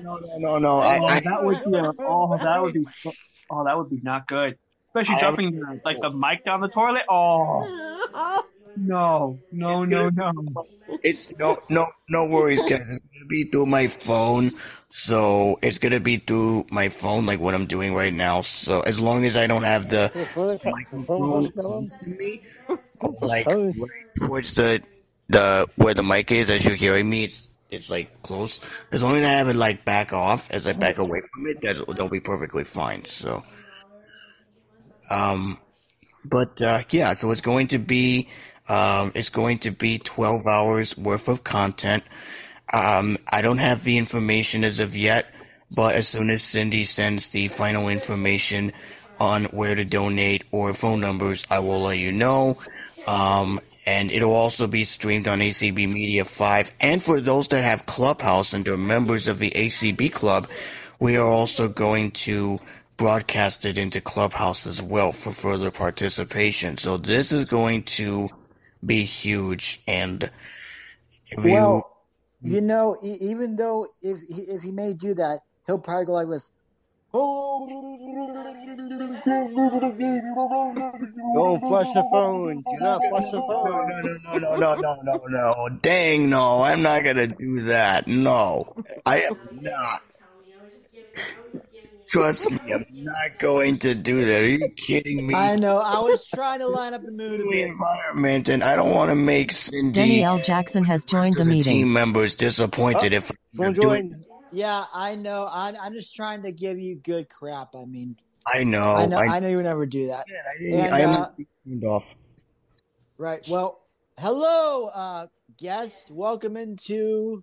no, no, no, no. I, Oh, I, that would be. A, oh, that would be. Oh, that would be not good. Especially I- dropping the, like the mic down the toilet. Oh no, no, no, no. It's no, no, no worries, guys. It's gonna be through my phone, so it's gonna be through my phone, like what I'm doing right now. So as long as I don't have the microphone close to me, like towards the the where the mic is, as you're hearing me, it's it's like close. As long as I have it like back off, as I back away from it, that they'll be perfectly fine. So, um, but uh, yeah, so it's going to be um, it's going to be 12 hours worth of content. Um, I don't have the information as of yet, but as soon as Cindy sends the final information on where to donate or phone numbers, I will let you know. Um, and it'll also be streamed on ACB Media 5. And for those that have Clubhouse and are members of the ACB Club, we are also going to broadcast it into Clubhouse as well for further participation. So this is going to be huge. And well, you know, e- even though if he, if he may do that, he'll probably go like this. Don't flush the phone. Do not flush the phone. no, no, no, no, no, no, no. Dang, no. I'm not gonna do that. No. I am not. Trust me, I'm not going to do that. Are you kidding me? I know. I was trying to line up the mood a the environment, and I don't want to make Cindy Denny L. Jackson has joined the the meeting. team members disappointed if Someone I'm doing. Yeah, I know. I, I'm just trying to give you good crap. I mean, I know. I know. Oh, I, I know you would never do that. I, And, I am uh, turned off. Right. Well, hello, uh, guest. Welcome into the show.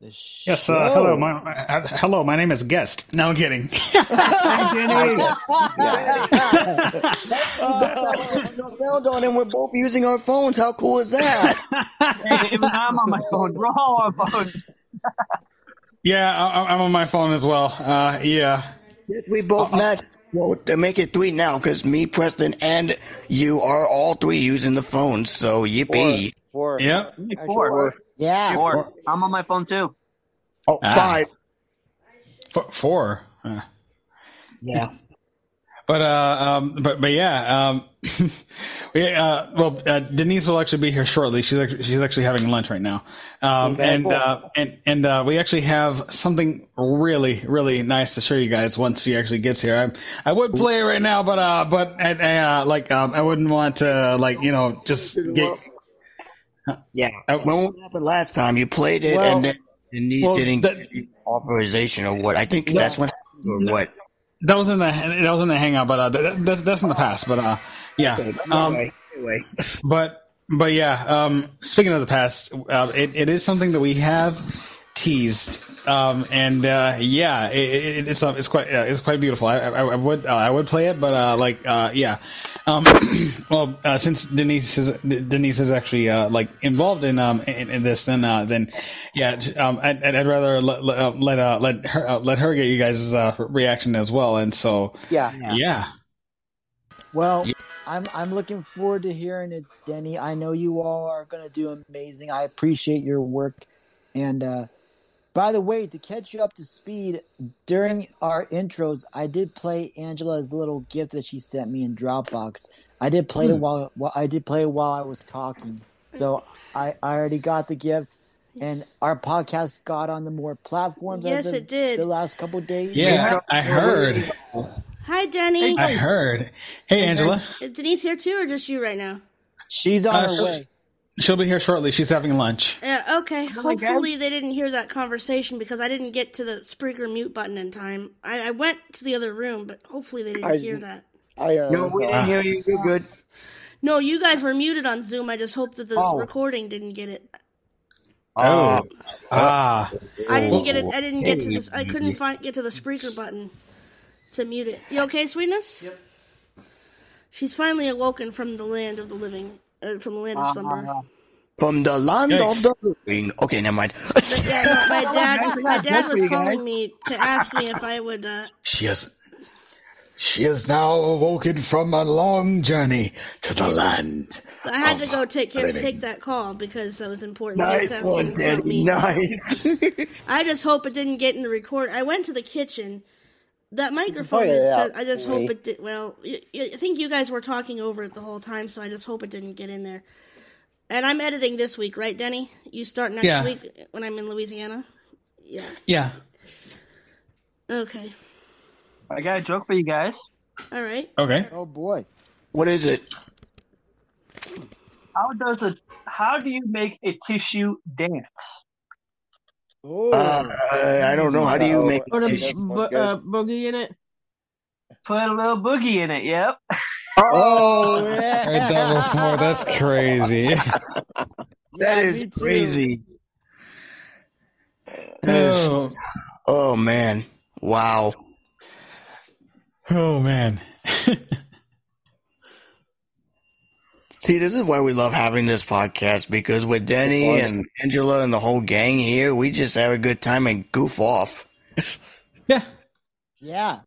Yes, uh, hello. My uh, hello. My name is Guest. No, I'm kidding. Well done, and we're both using our phones. How cool is that? Hey, even I'm on my phone. We're all on phones. yeah, I, I'm on my phone as well. Uh, yeah. Yes, we both met. Well, to make it three now, because me, Preston, and you are all three using the phones. So yippee! Four. Yep. Actually, Four. Yeah. Four. I'm on my phone too. Oh, Ah. five. F- four. Uh, Yeah. But uh, um, but but yeah, um, we, uh, well, uh, Denise will actually be here shortly. She's actually, she's actually having lunch right now, um, and uh, and and uh, we actually have something really really nice to show you guys once she actually gets here. I I would play it right now, but uh, but I, uh, like um, I wouldn't want to like you know just get. Yeah. when what happened last time? You played it Well- and then Denise well, didn't that- get authorization or what? I think No. that's what happened or what? That was in the that was in the hangout, but uh, that, that's that's in the past. But uh, yeah. Um, Anyway, but but yeah. Um, speaking of the past, uh, it, it is something that we have teased. Um, and uh, yeah, it, it, it's uh, it's quite uh, it's quite beautiful. I, I, I would uh, I would play it, but uh, like uh, yeah. Um, well, uh, since Denise is Denise is actually uh, like involved in um in, in this, then uh, then yeah, um, I'd, I'd rather let let uh, let, uh, her uh, let her get you guys' uh, reaction as well, and so Yeah. yeah. Well, I'm I'm looking forward to hearing it, Denny. I know you all are gonna do amazing. I appreciate your work. And uh by the way, to catch you up to speed, during our intros, I did play Angela's little gift that she sent me in Dropbox. I did play it Hmm. while, while I did play it while I was talking. So I, I already got the gift, and our podcast got on the more platforms. Yes, as of it did. The last couple days. Yeah, I heard. Hi, Denny. I heard. Hey, Angela. Is Denise here too, or just you right now? She's on Uh, her she'll- way. She'll be here shortly. She's having lunch. Yeah, okay. Oh my God. Hopefully they didn't hear that conversation because I didn't get to the Spreaker mute button in time. I, I went to the other room, but hopefully they didn't I- hear that. I, uh, No, we didn't hear you. You're good. No, you guys were muted on Zoom. I just hope that the Oh. recording didn't get it. Oh. Ah. I didn't get it. I didn't get to this. I couldn't find get to the Spreaker button to mute it. You okay, sweetness? Yep. She's finally awoken from the land of the living, uh, from the land of slumber. From the land Yikes. of the living. Okay, never mind. But yeah, no, my dad, my dad was calling me to ask me if I would. Uh, She has, she is now awoken from a long journey to the land. I had to go take care, living. take that call because that was important. He was nice asking one, me Daddy. Nice. I just hope it didn't get in the record. I went to the kitchen. That microphone is. out, Set, I just hope maybe. it did. Well, I think you guys were talking over it the whole time, so I just hope it didn't get in there. And I'm editing this week, right, Denny? You start next Yeah. week when I'm in Louisiana. Yeah. Yeah. Okay. I got a joke for you guys. All right. Okay. Oh boy. what is it? How does a how do you make a tissue dance? Oh. Uh, I don't know. How do you make Put a bo- uh, boogie in it. Put a little boogie in it. Yep. Oh, Heard yeah. that before. That's crazy. that is Yeah, is crazy. That is- oh, oh man! Wow. oh man. See, this is why we love having this podcast because with Denny and Angela and the whole gang here, we just have a good time and goof off. Yeah. Yeah.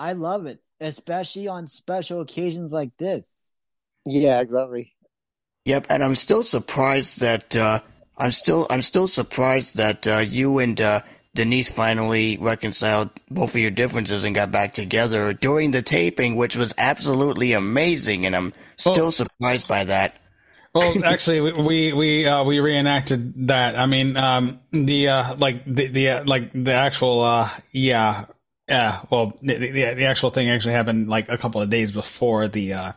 I love it, especially on special occasions like this. Yeah, exactly. Yep, and I'm still surprised that uh, I'm still I'm still surprised that uh, you and uh, Denise finally reconciled both of your differences and got back together during the taping, which was absolutely amazing, and I'm still Well- surprised by that. Well, actually, we we we, uh, we reenacted that. I mean, um, the uh, like the the uh, like the actual uh, yeah yeah. Well, the, the the actual thing actually happened like a couple of days before the uh,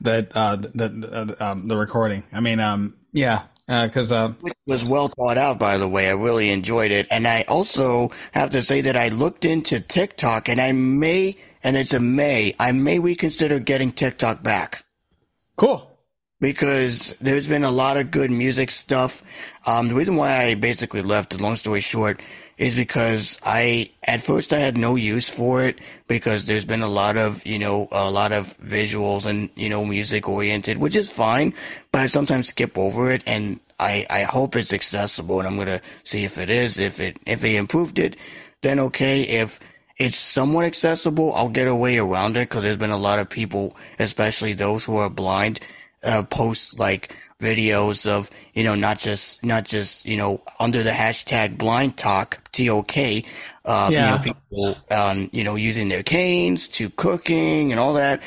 the uh, the the, um, the recording. I mean, um, yeah, because uh, It was well thought out, by the way. I really enjoyed it. And I also have to say that I looked into TikTok and I may, and it's a may, I may reconsider getting TikTok back cool. because there's been a lot of good music stuff. Um, the reason why I basically left, long story short, is because I, at first I had no use for it because there's been a lot of, you know, a lot of visuals and, you know, music oriented, which is fine, but I sometimes skip over it and I, I hope it's accessible and I'm to see if it is. If it, if they improved it, then okay. If it's somewhat accessible, I'll get a way around it because there's been a lot of people, especially those who are blind, uh, post like videos of you know not just not just you know under the hashtag blind talk T-O-K, uh, you know people um, you know using their canes to cooking and all that,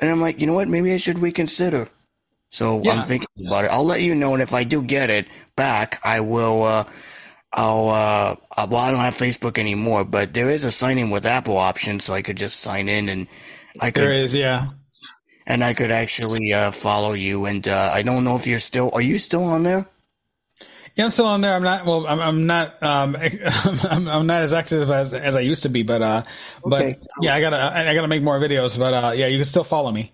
and I'm like, you know what, maybe I should reconsider. So Yeah. I'm thinking about it. I'll let you know, and if I do get it back, I will. Uh, I'll. Uh, uh, well, I don't have Facebook anymore, but there is a sign in with Apple option, so I could just sign in, and I could. There is, yeah. And I could actually uh, follow you. And uh, I don't know if you're still. Are you still on there? Yeah, I'm still on there. I'm not. Well, I'm, I'm not. Um, I'm, I'm not as active as, as I used to be. But uh, but yeah, I gotta I, I gotta make more videos. But uh, yeah, you can still follow me.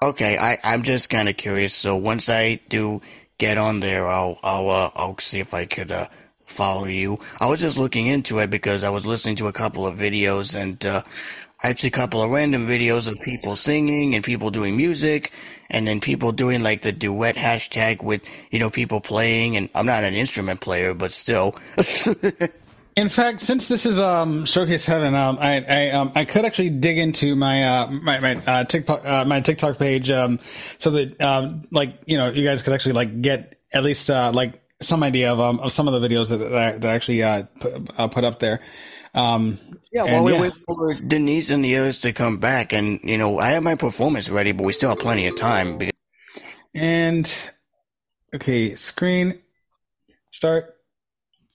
Okay, I, I'm just kind of curious. So once I do get on there, I'll I'll uh, I'll see if I could uh, follow you. I was just looking into it because I was listening to a couple of videos and uh, actually a couple of random videos of people singing and people doing music, and then people doing like the duet hashtag with you know people playing. And I'm not an instrument player, but still. In fact, since this is um, Showcase Heaven, um, I I, um, I could actually dig into my uh, my my uh, TikTok uh, my TikTok page um, so that um, like you know you guys could actually like get at least uh, like some idea of um, of some of the videos that that, I- that I actually uh, put, uh, put up there. Um, Yeah, and while we yeah. wait for Denise and the others to come back, and you know, I have my performance ready, but we still have plenty of time. Because And okay, screen start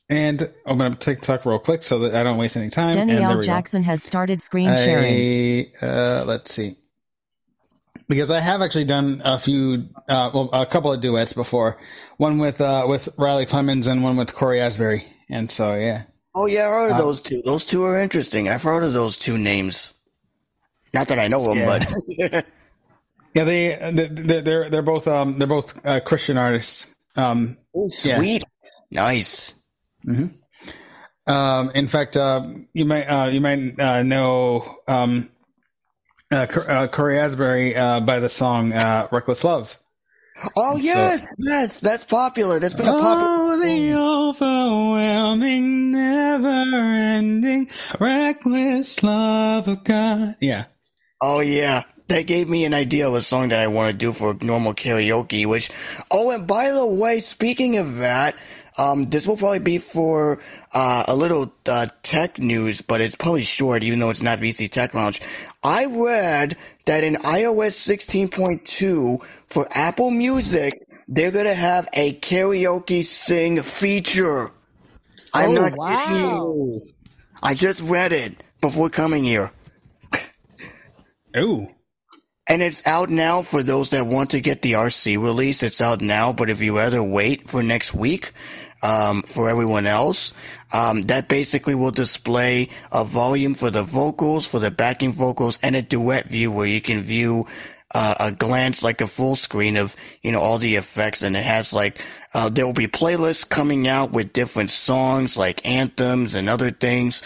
and open up TikTok real quick so that I don't waste any time. and there Danielle we go. Jackson has started screen sharing. I, uh, let's see. Because I have actually done a few, uh, well, a couple of duets before. One with uh, with Riley Clemmons and one with Cory Asbury. And so, yeah. Oh yeah, I heard of Uh, those two. Those two are interesting. I've heard of those two names. Not that I know them, Yeah. but Yeah, they they- they're they're both um they're both uh, Christian artists. Um, yeah. sweet, nice. hmm Um, in fact, uh, you might uh, you might uh, know um, uh, uh, Cory Asbury uh, by the song uh, "Reckless Love." Oh yes, yes, that's popular. That's been a popular. Oh, the overwhelming, never-ending, reckless love of God. Yeah. Oh yeah, that gave me an idea of a song that I want to do for normal karaoke. Which, oh, and by the way, speaking of that, um, this will probably be for uh, a little uh, tech news, but it's probably short, even though it's not VC Tech Lounge. I read that in iOS 16.2 for Apple Music, they're gonna have a karaoke sing feature. I'm Oh, not wow. you. I just read it before coming here. Ooh. And it's out now for those that want to get the RC release. It's out now, but if you rather wait for next week, um, for everyone else, um, that basically will display a volume for the vocals, for the backing vocals, and a duet view where you can view uh, a glance, like a full screen of you know all the effects, and it has like uh, there will be playlists coming out with different songs, like anthems and other things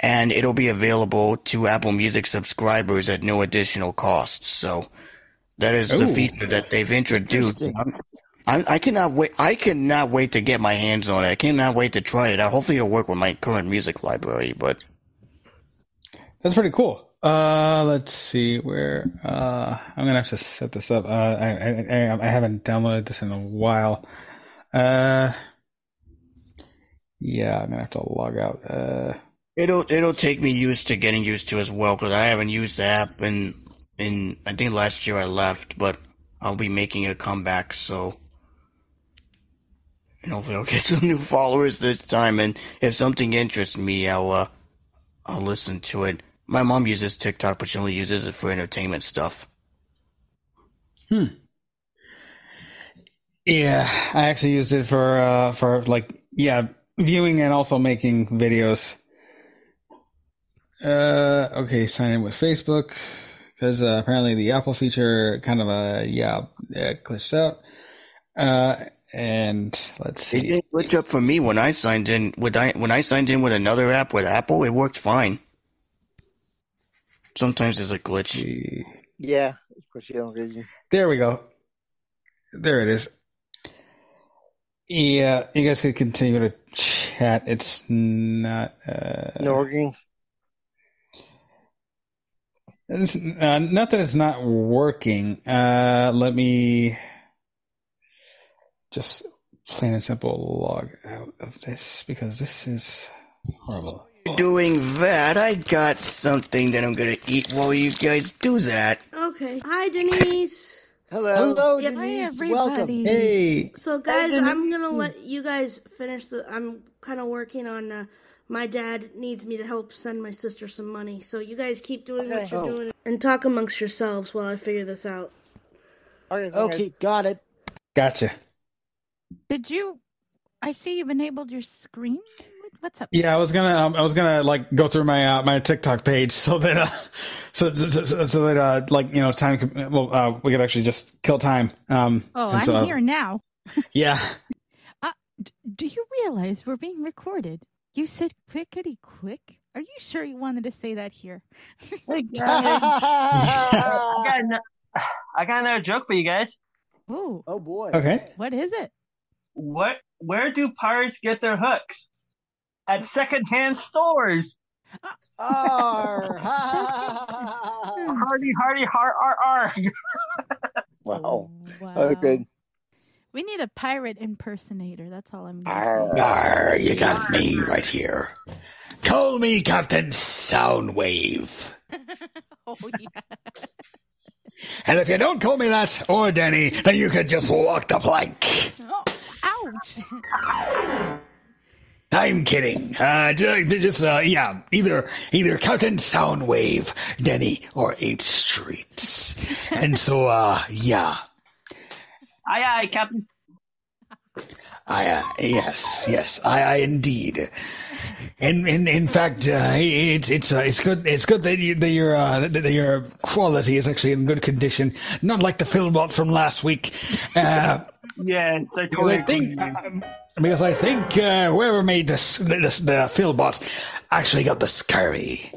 and it'll be available to Apple Music subscribers at no additional cost. So that is the feature that they've introduced. I, I cannot wait. I cannot wait to get my hands on it. I cannot wait to try it out. Hopefully, it'll work with my current music library. But That's pretty cool. Uh, let's see where, uh, I'm gonna have to set this up. Uh, I, I, I, haven't downloaded this in a while. Uh, yeah, I'm gonna have to log out. Uh, it'll it'll take me used to getting used to as well because I haven't used the app in in I think last year I left, but I'll be making a comeback. So. And hopefully I'll get some new followers this time. And if something interests me, I'll uh, I'll listen to it. My mom uses TikTok, but she only uses it for entertainment stuff. Hmm. Yeah, I actually used it for uh for like yeah viewing and also making videos. Uh, okay, sign in with Facebook because uh, apparently the Apple feature kind of uh yeah uh, glitched out. Uh, and let's It see. didn't glitch up for me when I signed in. With I when I signed in with another app with Apple, it worked fine. Sometimes there's a glitch. Yeah, it's because on vision. There we go. There it is. Yeah, you guys could continue to chat. It's not. Uh, No working. It's, uh, not that it's not working. Uh, let me. just plain and simple log out of this because this is horrible. Doing that, I got something that I'm gonna eat while you guys do that. Okay. Hi, Denise. Hello. Hello, Yep. Denise. Hi, Welcome. Hey, So, guys, Denise. I'm gonna let you guys finish the. I'm kind of working on. Uh, my dad needs me to help send my sister some money. So you guys keep doing what you're Oh. doing and talk amongst yourselves while I figure this out. Okay. Okay, got it. gotcha. Did you? I see you've enabled your screen. What's up? Yeah, I was gonna, um, I was gonna like go through my uh, my TikTok page so that, uh, so so, so, so that uh, like you know time, could, well, uh, we could actually just kill time. Um, Oh, since, I'm uh, here now. Yeah, Uh, do you realize we're being recorded? You said quickety quick. Are you sure you wanted to say that here? I got ano- I got another joke for you guys. Oh, Oh boy. okay. what is it? What? Where do pirates get their hooks? At secondhand stores. Arr, ha, Hardy, hardy, har, ar, ar. Wow. Wow. Oh, good. We need a pirate impersonator. That's all I'm Arr. gonna say. Arr, you got me right here. Call me Captain Soundwave. oh yeah. And if you don't call me that or Danny, then you could just walk the plank. Oh, ouch. I'm kidding. Uh, ju- ju- just, uh, yeah, either, either Captain Soundwave, Denny, or 8th Streets. And so, uh, yeah. Aye, aye, Captain. I, uh, yes, yes, I, I indeed. In, in, in fact, uh, it's, it's, uh, it's good, it's good that you, that your, uh, that that your quality is actually in good condition. Not like the Philbot from last week. Uh, Yes, I totally I think, because I think uh, whoever made this, this the Philbot actually got the scurvy.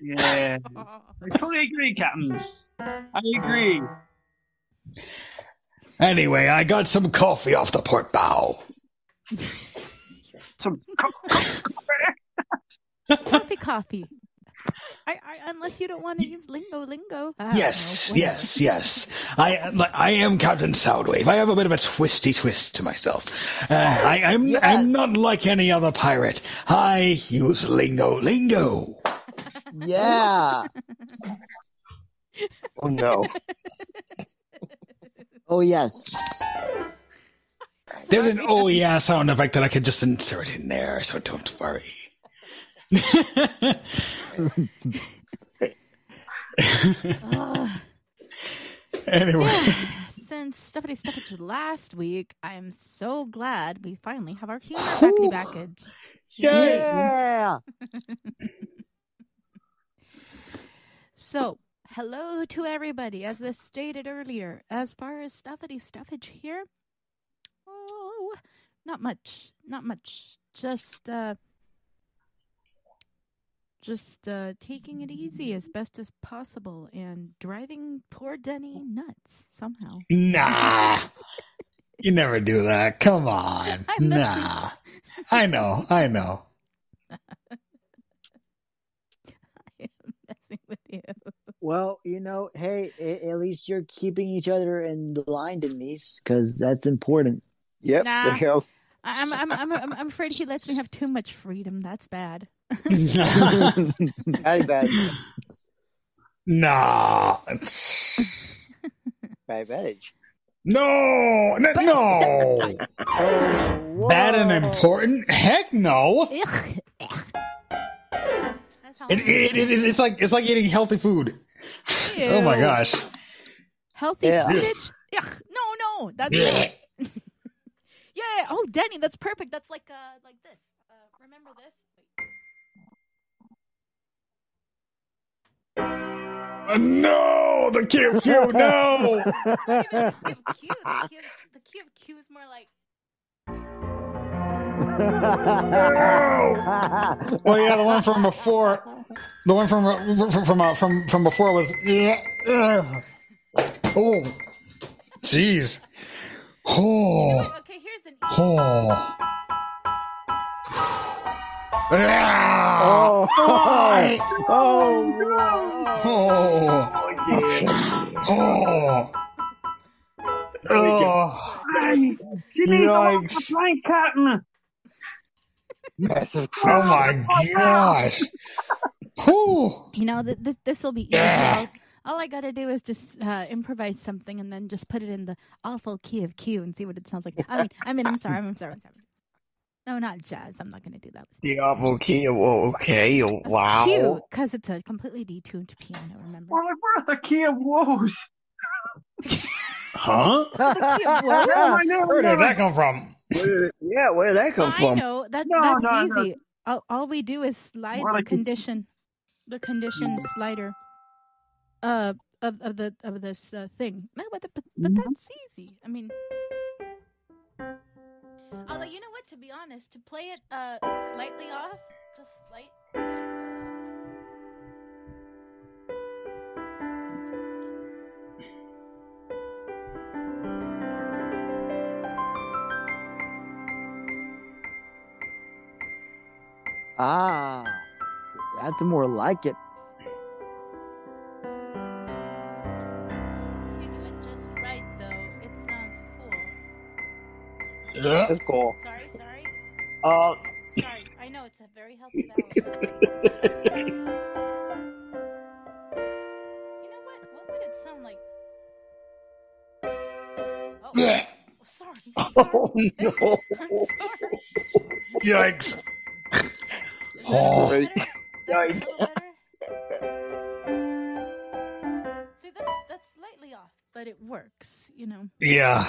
Yeah, I totally agree, Captain. I agree. Anyway, I got some coffee off the port bow. Some co- co- coffee, coffee. I, I, unless you don't want to use lingo, lingo. I yes, yes, yes. I I am Captain Soundwave. I have a bit of a twisty twist to myself. Uh, I, I'm I'm not like any other pirate. I use lingo, lingo. Yeah. Oh no. Oh yes. There's an oh yeah sound effect that I could just insert in there, so don't worry. Anyway. Since Stuffity Stuffage last week, I'm so glad we finally have our humor backity package. Yeah. So, hello to everybody. As this stated earlier, as far as Stuffity Stuffage here, oh, not much, not much. Just, uh, just uh, taking it easy as best as possible and driving poor Denny nuts somehow. Nah. You never do that. Come on. I'm messing- Nah. I know. I know. I am messing with you. Well, you know, hey, at least you're keeping each other in line, Denise, because that's important. Yep. Nah. There you go. I'm, I'm, I'm, I'm, I'm afraid he lets me have too much freedom. That's bad. Bad, bad. Nah. Bad advantage. No. No. no. Oh, Bad and important? Heck no. Ugh. That's how It, it, it, it's it's like it's like eating healthy food. Oh my gosh. Healthy Yeah. footage? Ugh, no, no, that's Blech. yeah. Oh, Danny, that's perfect. That's like uh, like this. Uh, remember this? No, the Q Q no. The Q of Q, the Q, of- the Q of Q is more like. no! Well, yeah, the one from before, the one from from from uh, from, from before was yeah. ugh. Oh, jeez. Oh, Okay, here's an. oh. Oh, oh, Oh, oh, Oh, She needs a lot Yikes. of blank cotton. Massive. oh my gosh. Whew. You know, th- this this will be easy. Yeah. All, all I gotta do is just uh, improvise something and then just put it in the awful key of Q and see what it sounds like. I mean, I mean, I'm sorry, I'm sorry, I'm sorry. No, not jazz. I'm not gonna do that. The awful key. Oh, okay. Oh, wow. Q, because it's a completely detuned piano. Remember? Well, where's the key of woes? Huh? The key of woes? Where did that come from? Where yeah, where did that come I from? know that No, that's no, no. easy. All, all we do is slide More the like this- condition, the condition slider, uh, of of the of this uh, thing. No, but the, but, but Mm-hmm. that's easy. I mean, although you know what, to be honest, to play it uh slightly off, just slight. Ah, that's more like it. Yeah. That's cool. Sorry, sorry, Uh, sorry. I know it's a very healthy balance. You know what? What would it sound like? Oh, Yeah. sorry. oh no. I'm sorry. Yikes. Is that a Oh. little better? That's a Yikes. See, that's, that's slightly off, but it works, you know. Yeah.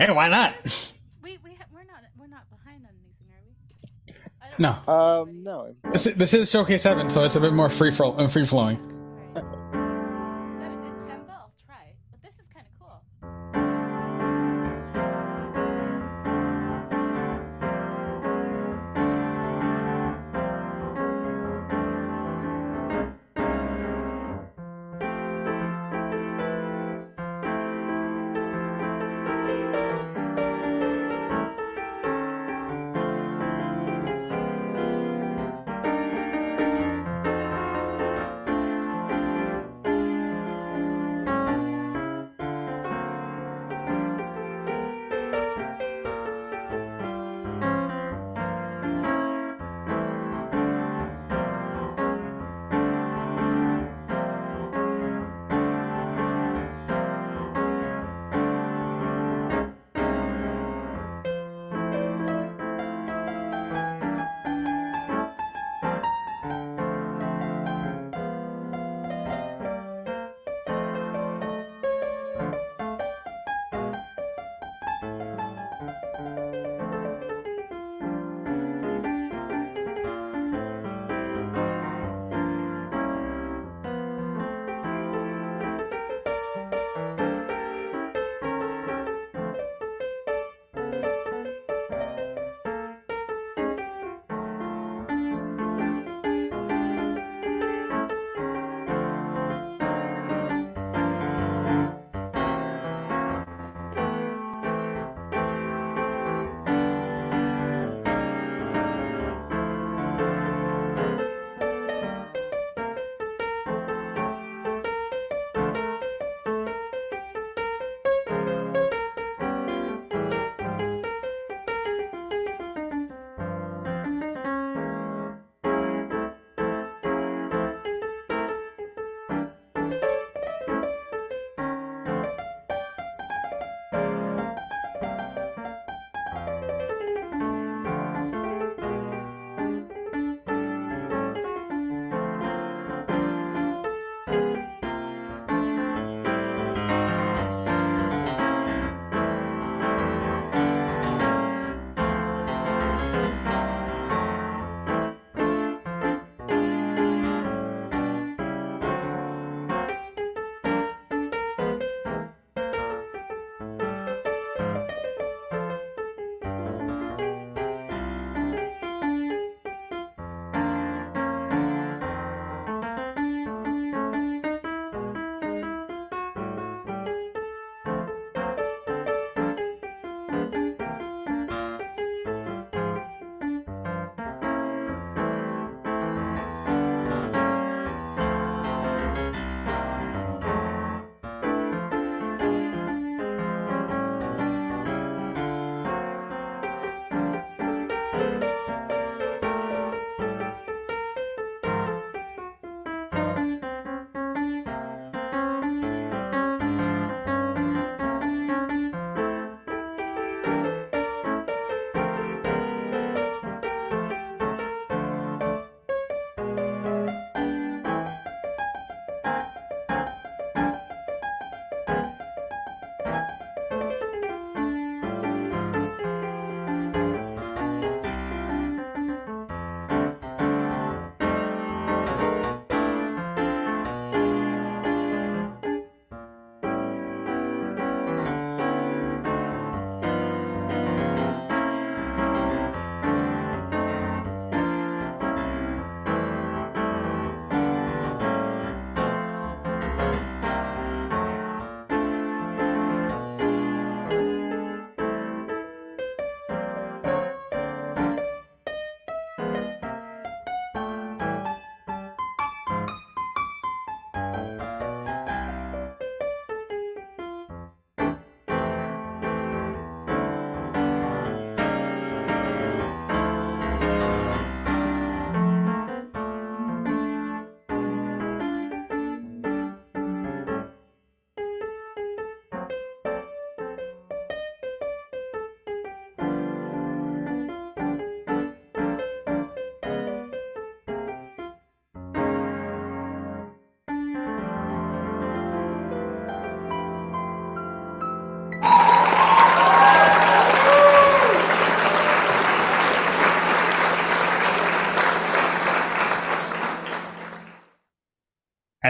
Hey, why not? We we ha- we're not we're not behind on anything, are we? No. Um, no. This, this is Showcase 7, so it's a bit more free, fro- uh, free flowing.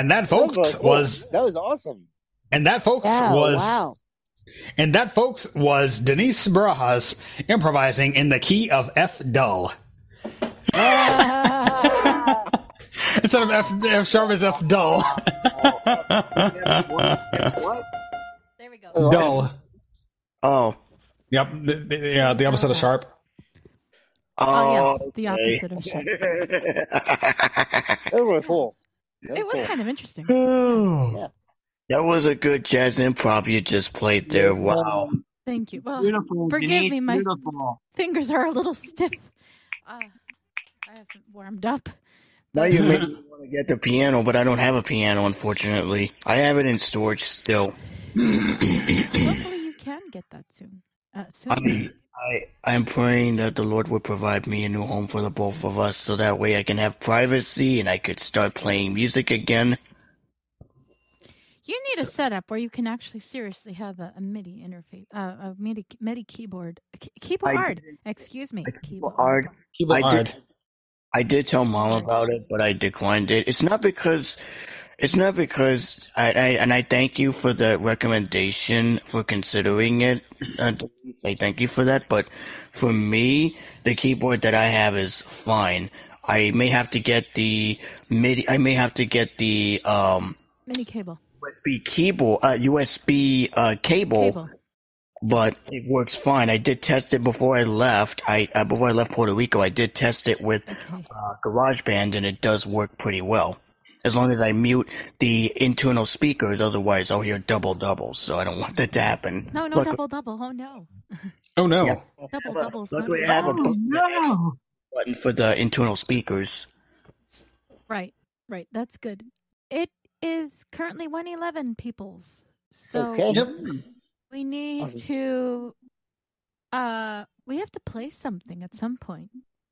And that, folks, That was cool. was that was awesome. and that, folks, Wow, was wow. and that, folks, was Denise Barajas improvising in the key of F dull. Instead of F, F sharp is F dull. Oh, there we go. Oh, dull. Oh. Yep. The, the, yeah, the opposite of sharp. Oh, Oh, yes, the okay. opposite of sharp. That was cool. That It was cool. kind of interesting. That was a good jazz improv you just played there. Wow. Thank you. Well, Beautiful, forgive Denise, me, my beautiful. fingers are a little stiff. Uh, I haven't warmed up. Now you make me want to get the piano, but I don't have a piano, unfortunately. I have it in storage still. Hopefully, you can get that soon. Uh, soon. I, I, I'm praying that the Lord would provide me a new home for the both of us, so that way I can have privacy and I could start playing music again. You need a setup where you can actually seriously have a, a MIDI interface, uh, a MIDI MIDI keyboard, Key- keyboard. Excuse me, keyboard. Hard. Keyboard. I did, I did tell mom about it, but I declined it. It's not because, it's not because I, I and I thank you for the recommendation for considering it. Uh, I thank you for that, but for me, the keyboard that I have is fine. I may have to get the MIDI. I may have to get the um MIDI cable. USB keyboard, uh, USB uh, cable, Cable. but it works fine. I did test it before I left. I uh, before I left Puerto Rico, I did test it with uh, GarageBand, and it does work pretty well. As long as I mute the internal speakers, otherwise I'll hear double doubles. So I don't want that to happen. No, no, Luck- double, double. Oh no, Oh no. double, doubles. Luckily, good. I have a Oh, no. button for the internal speakers. Right, right. That's good. It is currently one eleven peoples. So Okay. Yep. we need Awesome. to. Uh, we have to play something at some point.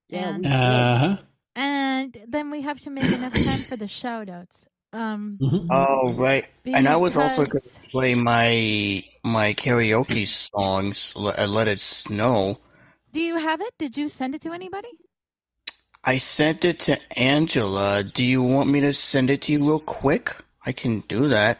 Yeah, Uh huh. And then we have to make enough time for the shout outs. Um, Oh right, and I was also going to play my my karaoke songs. Let, uh, Let it snow. do you have it? Did you send it to anybody? I sent it to Angela. Do you want me to send it to you real quick? I can do that.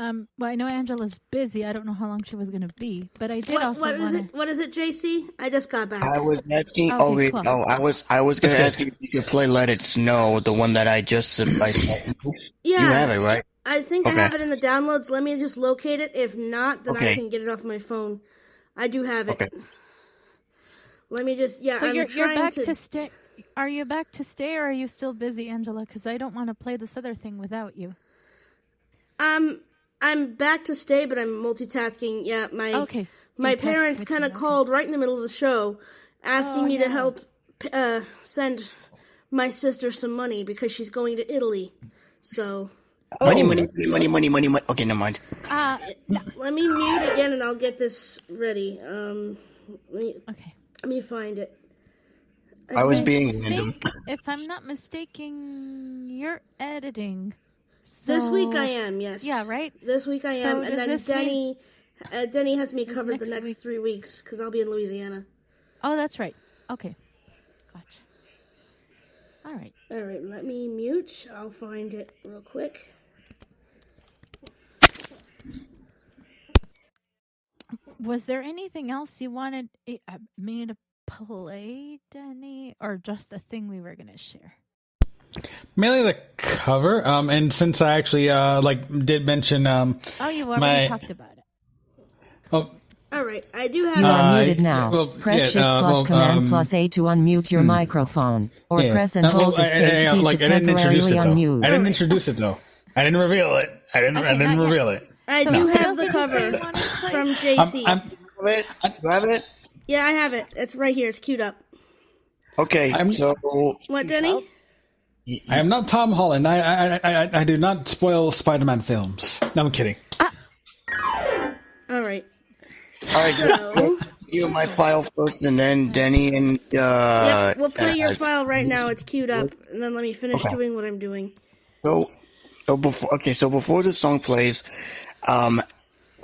Um, well, I know Angela's busy. I don't know how long she was going to be, but I did What, also what is want it? What is it, JC? I just got back. I was asking. Okay, oh wait, cool. no, I was I was going to ask you if you could play "Let It Snow," the one that I just sent. I yeah, You have it right. I think Okay. I have it in the downloads. Let me just locate it. If not, then I can get it off my phone. I do have it. Okay. Let me just yeah. So I'm you're you're back to, to... stay. Are you back to stay, or are you still busy, Angela? Because I don't want to play this other thing without you. Um, I'm back to stay, but I'm multitasking. Yeah, my Okay. my You're parents kind of called right in the middle of the show, asking Oh, me yeah. to help uh, send my sister some money because she's going to Italy. So Money, money, money, money, money, money, money. Okay, never mind. Uh, let me mute again, and I'll get this ready. Um, let me, okay. let me find it. I was being random. if I'm not mistaken, you're editing. This week I am, yes. Yeah, right? This week I So am, and then Denny, uh, Denny has me covered the next next week- three weeks because I'll be in Louisiana. Oh, that's right. Okay. Gotcha. All right. All right, let me mute. I'll find it real quick. Was there anything else you wanted eh, uh, me to play, Denny, or just the thing we were going to share? Mainly the cover. Um, and since I actually uh like did mention um Oh, you already my talked about it. oh All right, I do have. You are Uh, muted now. well, press yeah, Shift uh, plus well, Command um, plus A to unmute your microphone, or yeah. press and Uh, well, hold the I- I- space I- key like, to I didn't temporarily it though. unmute. I didn't introduce it though. I didn't reveal it. I didn't. I didn't reveal it. I So do what have the did you say cover you wanted to play? from I'm, JC. I'm, Grab it. yeah, I have it. It's right here. It's queued up. Okay, I'm- so What, Denny? I am not Tom Holland. I I, I, I, I do not spoil Spider-Man films. No, I'm kidding. All right. all right, So, you my file first, and then Denny and uh. yep, we'll play your uh, file right now. It's queued up, and then let me finish Okay. doing what I'm doing. So, so before okay, so before the song plays, um,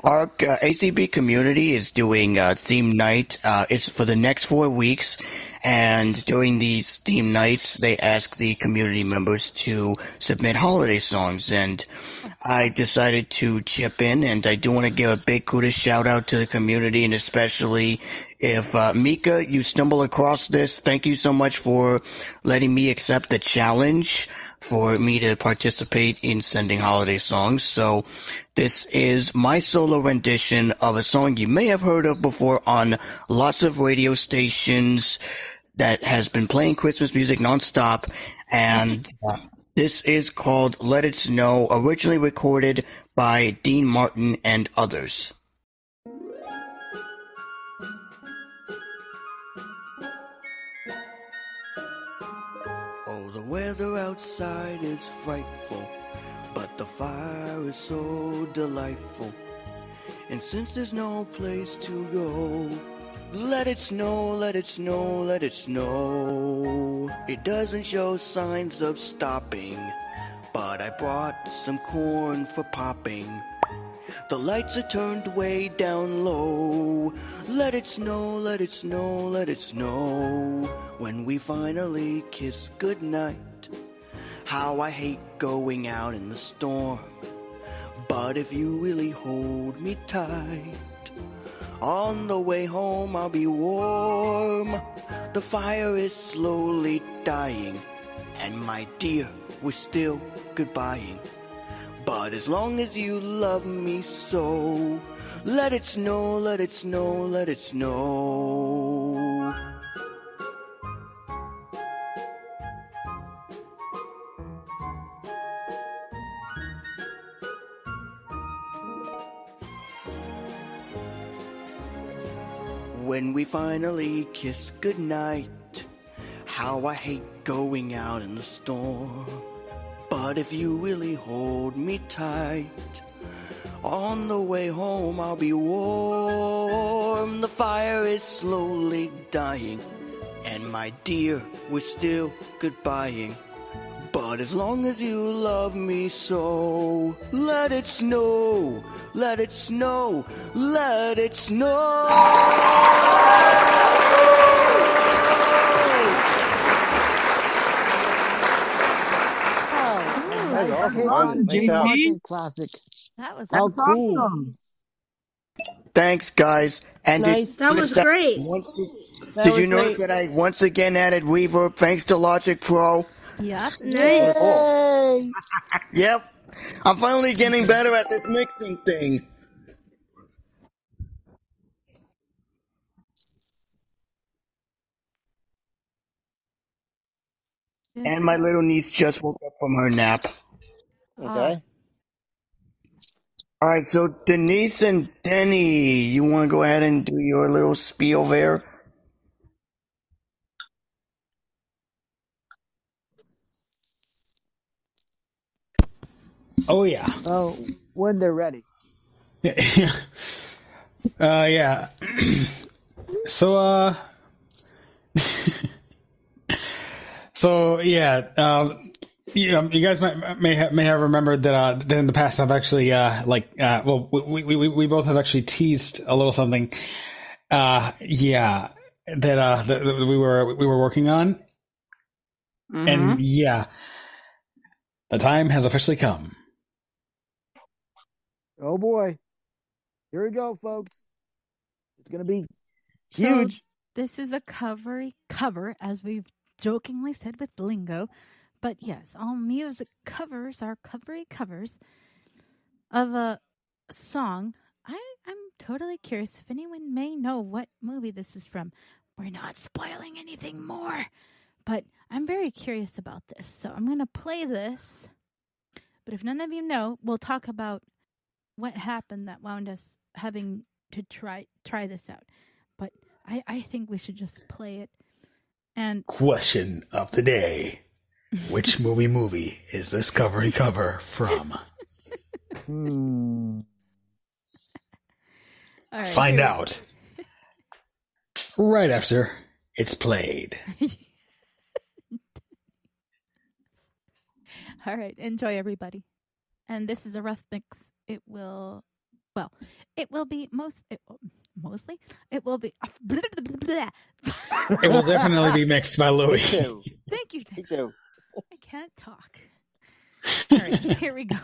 Our uh, ACB community is doing uh, theme night. Uh, it's for the next four weeks, and during these theme nights, they ask the community members to submit holiday songs. And I decided to chip in, and I do want to give a big kudos shout out to the community, and especially if uh, Mika, you stumble across this, thank you so much for letting me accept the challenge for me to participate in sending holiday songs. So this is my solo rendition of a song you may have heard of before on lots of radio stations that has been playing Christmas music nonstop. And this is called Let It Snow, originally recorded by Dean Martin and others. Oh, the weather outside is frightful, but the fire is so delightful. And since there's no place to go, let it snow, let it snow, let it snow. It doesn't show signs of stopping, but I brought some corn for popping. The lights are turned way down low. Let it snow, let it snow, let it snow. When we finally kiss goodnight. How I hate going out in the storm. But if you really hold me tight, on the way home I'll be warm. The fire is slowly dying, and my dear, we're still goodbying. But as long as you love me so, let it snow, let it snow, let it snow. When we finally kiss goodnight, how I hate going out in the storm. But if you really hold me tight, on the way home I'll be warm. The fire is slowly dying, and my dear, we're still goodbying. But as long as you love me so, let it snow, let it snow, let it snow. That's awesome. awesome. Nice job. Classic. That was How cool. awesome. Thanks, guys. And Nice. did, That was notice great. once- That did was you notice great. that I once again added reverb thanks to Logic Pro? Yep. Nice. Yay! Yep. I'm finally getting better at this mixing thing. And my little niece just woke up from her nap. Okay. All right, so Denise and Denny, you want to go ahead and do your little spiel there? Oh yeah. Oh, when they're ready. Yeah. Uh, yeah. so, uh, so yeah, um, you, um, you guys might, may have, may have remembered that, uh, that in the past I've actually, uh, like, uh, well, we, we, we, we both have actually teased a little something, uh, yeah, that, uh, that, that we were, we were working on. And yeah, the time has officially come. Oh boy. Here we go, folks. It's gonna be So huge. this is a covery cover, as we've jokingly said with lingo. But yes, all music covers are covery covers of a song. I, I'm totally curious if anyone may know what movie this is from. We're not spoiling anything more, but I'm very curious about this. So I'm going to play this. But if none of you know, we'll talk about what happened that wound us having to try try this out. But I, I think we should just play it. And Question of the day. Which movie movie is this covery cover from? Hmm. all right, Find out. Right after it's played. All right, enjoy everybody. And this is a rough mix it will well, it will be most it, oh, mostly it will be blah, blah, blah, It will definitely be mixed by Louis. Thank you. Thank you. I can't talk. All right, here we go.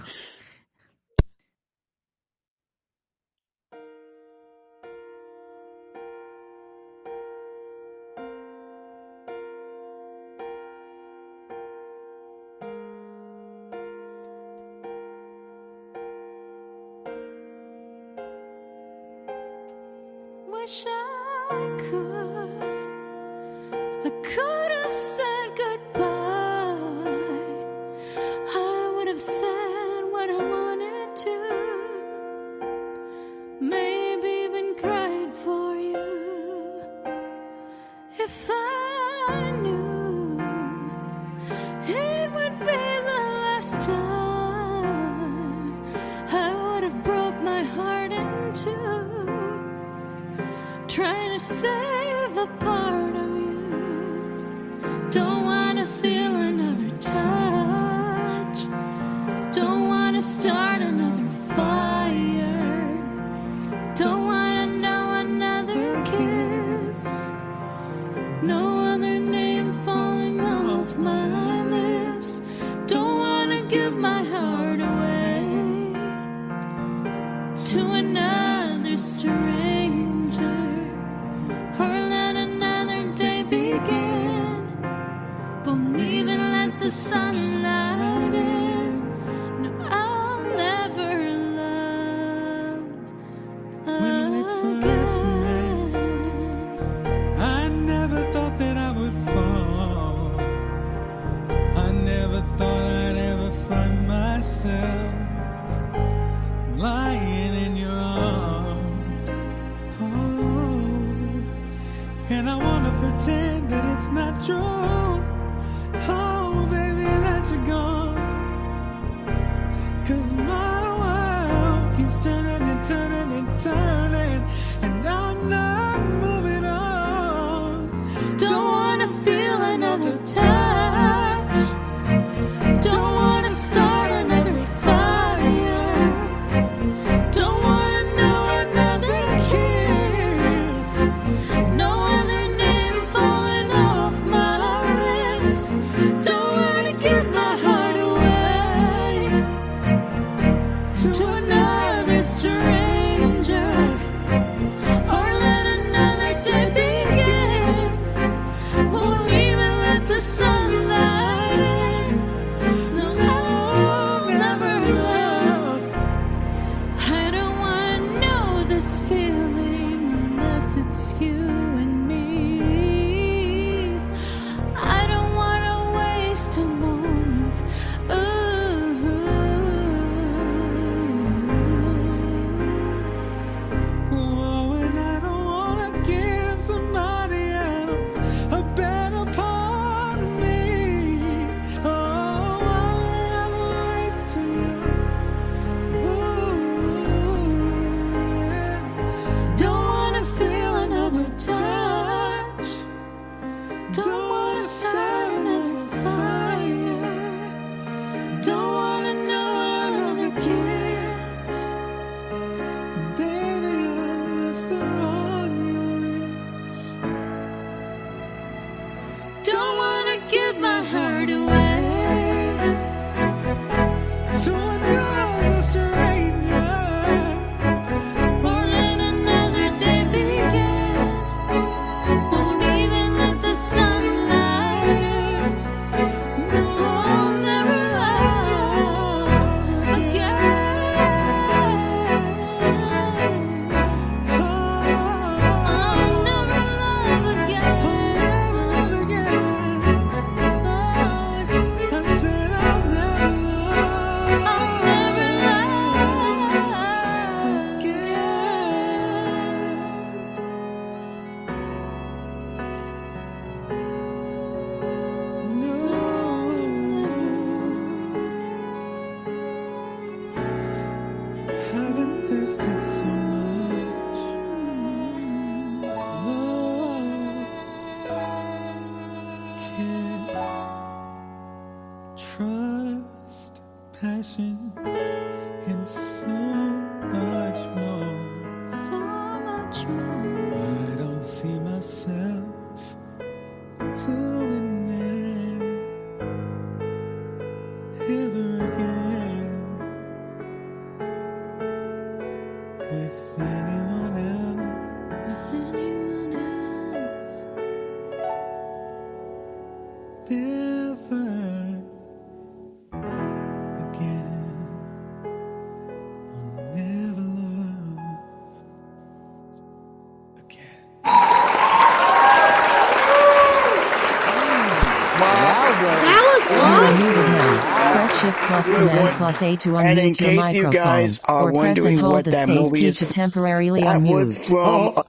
Plus A to And in your case microphone, you guys are or press wondering and hold what the that space movie key is, to temporarily that unmute. was from. Oh.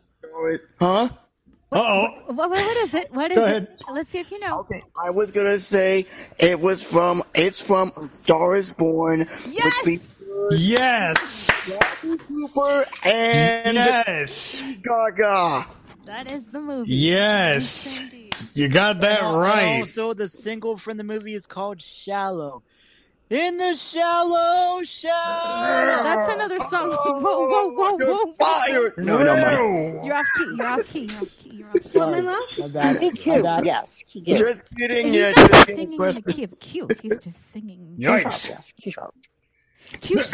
Uh, huh? Uh-oh. What, what is it? What is Go it? Let's see if you know. Okay, I was gonna say it was from. It's from A Star Is Born. Yes. Which Yes. Bradley Cooper and Yes. Gaga. That is the movie. Yes. You got that And right. Also, the single from the movie is called "Shallow." In the shallow, shallow. That's another song. Whoa, whoa, whoa, whoa. Fire. No, no, my- You're off key. You're off key. You're off key. You're off key. Sorry. My bad. He My cute, bad. yes. He Just cute. kidding. He's Yeah, not just singing in the key of cute. He's just singing. Yikes. Yes, cute. Cute.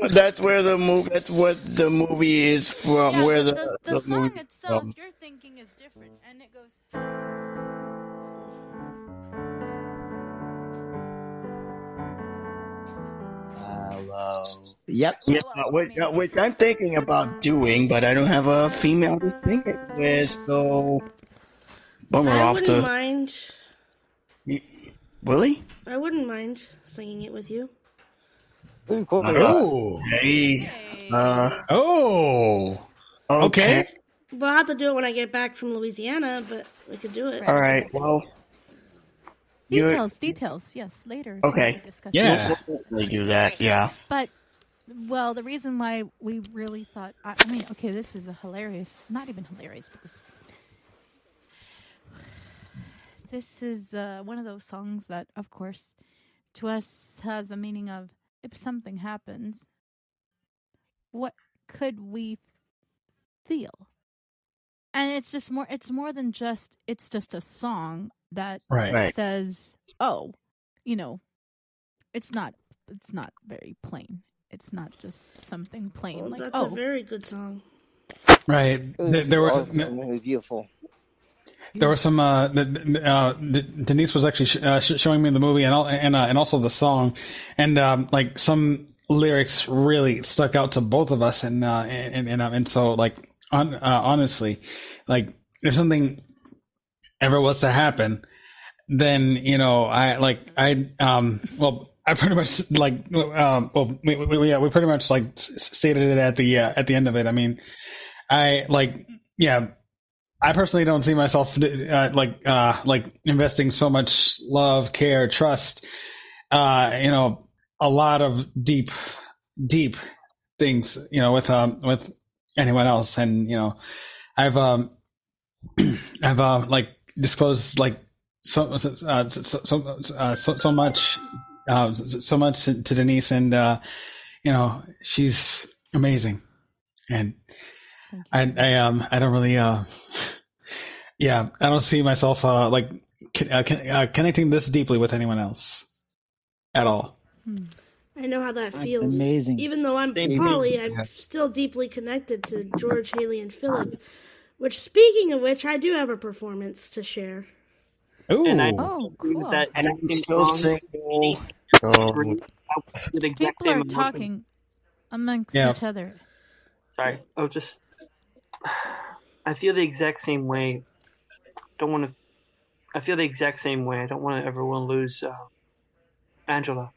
But that's where the movie. That's what the movie is from. Yeah, where the, the, the, the song movie itself, from. you're thinking is different, and it goes. Hello. Yep. Yeah, which, uh, which I'm thinking about doing, but I don't have a female to sing it with, so bummer I off wouldn't to mind. Willie. I wouldn't mind singing it with you. Oh. Hey. Uh, Oh. Okay. But I'll have to do it when I get back from Louisiana, but we could do it. All right. Well, you're Details, details. Yes, later. okay. we'll discuss Yeah. that. We'll definitely do that. Yeah. But, well, the reason why we really thought, I, I mean, okay, this is a hilarious, not even hilarious, but this, this is uh, one of those songs that, of course, to us has a meaning of if something happens, what could we feel? And it's just more, it's more than just, it's just a song that Right. Right. says, oh, you know, it's not, it's not very plain. It's not just something plain Well, like, that's oh, a very good song. Right. It There, was there were awesome. Beautiful. there were some. Uh, the, the- uh, Denise was actually sh- uh, sh- showing me the movie and and uh, and also the song, and um, like some lyrics really stuck out to both of us, and uh, and and, uh, and so like on, uh, honestly, like if something ever was to happen, then you know I like I um well. I pretty much like um well we, we, yeah we pretty much like stated it at the uh, at the end of it. I mean, I like yeah I personally don't see myself uh, like uh, like investing so much love, care, trust, uh, you know, a lot of deep, deep things, you know, with um with anyone else, and you know, I've um I've uh, like disclosed like so uh, so so, uh, so so much uh, so much to Denise, and uh, you know, she's amazing, and I I um I don't really uh yeah I don't see myself uh like con- uh, con- uh, connecting this deeply with anyone else at all. I know how that feels. amazing. Even though I'm Same Polly, here. I'm still deeply connected to George, Haley, and Philip. Which, speaking of which, I do have a performance to share. Ooh. And I Oh, agree with cool. that. And I'm still song. single. So With the exact people are emotion. talking amongst Yeah. each other. Sorry. Oh, just. I feel the exact same way. Don't want to. I feel the exact same way. I don't want to ever want to lose uh, Angela.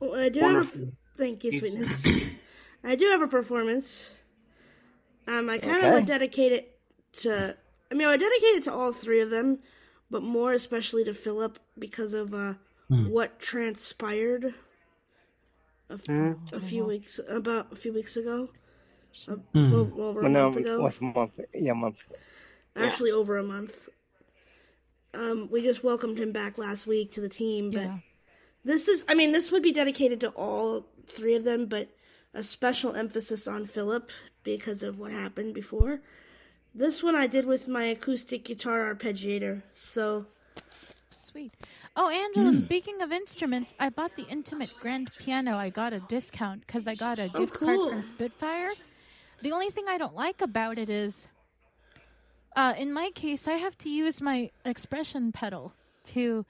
Well, I do have a, Wonderful. thank you, sweetness. I do have a performance. Um, I kind of Okay. would dedicate it to. I mean, I would dedicate it to all three of them, but more especially to Philip because of uh, what transpired a, f- Hmm? a few weeks about a few weeks ago. Uh, well, over a Well, no, month ago. what's a month? Yeah, a month. Actually, over a month. Um, we just welcomed him back last week to the team, but Yeah. this is, I mean, this would be dedicated to all three of them, but a special emphasis on Philip because of what happened before. This one I did with my acoustic guitar arpeggiator, so Sweet. Oh, Angela, speaking of instruments, I bought the Intimate Grand Piano. I got a discount because I got a Oh, gift card from Spitfire. The only thing I don't like about it is, uh, in my case, I have to use my expression pedal to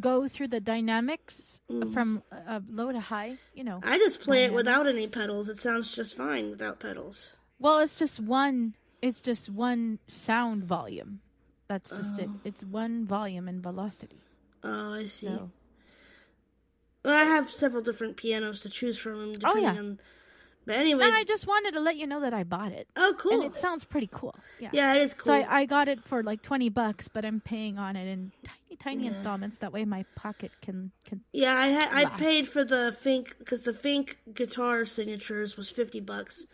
go through the dynamics from uh, low to high. You know, Mm. I just play it without any pedals. It sounds just fine without pedals. Well, it's just one. It's just one sound volume. That's just it. Oh. It's one volume and velocity. Oh, I see. So- Well, I have several different pianos to choose from. Oh, yeah. on... But anyway, No, I just wanted to let you know that I bought it. Oh, cool. And it sounds pretty cool. Yeah. Yeah, it is So cool. I, I got it for like twenty bucks, but I'm paying on it in tiny, tiny Yeah. installments. That way, my pocket can can. Yeah, I had I paid for the Fink because the Fink guitar signatures was fifty bucks,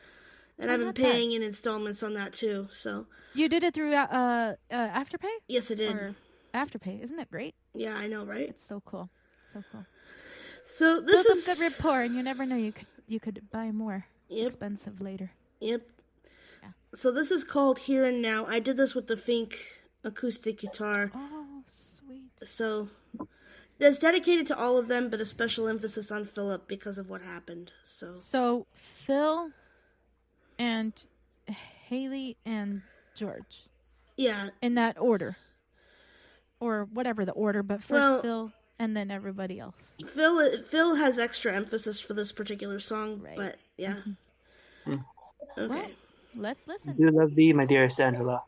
and Oh, I've been bad. paying in installments on that too. So You did it through uh, uh Afterpay. yes, I did. Or Afterpay, isn't that great? Yeah, I know, right? It's so cool, so cool. So this Build is good rapport, and you never know you could you could buy more Yep. expensive later. Yep. So this is called Here and Now. I did this with the Fink acoustic guitar. Oh, sweet. So it's dedicated to all of them, but a special emphasis on Philip because of what happened. So So Phil and Haley and George. Yeah. In that order. Or whatever the order, but first Well- Phil and then everybody else. Phil Phil has extra emphasis for this particular song, but yeah. Mm-hmm. Okay. Let's listen. I do love thee, my dearest Angela.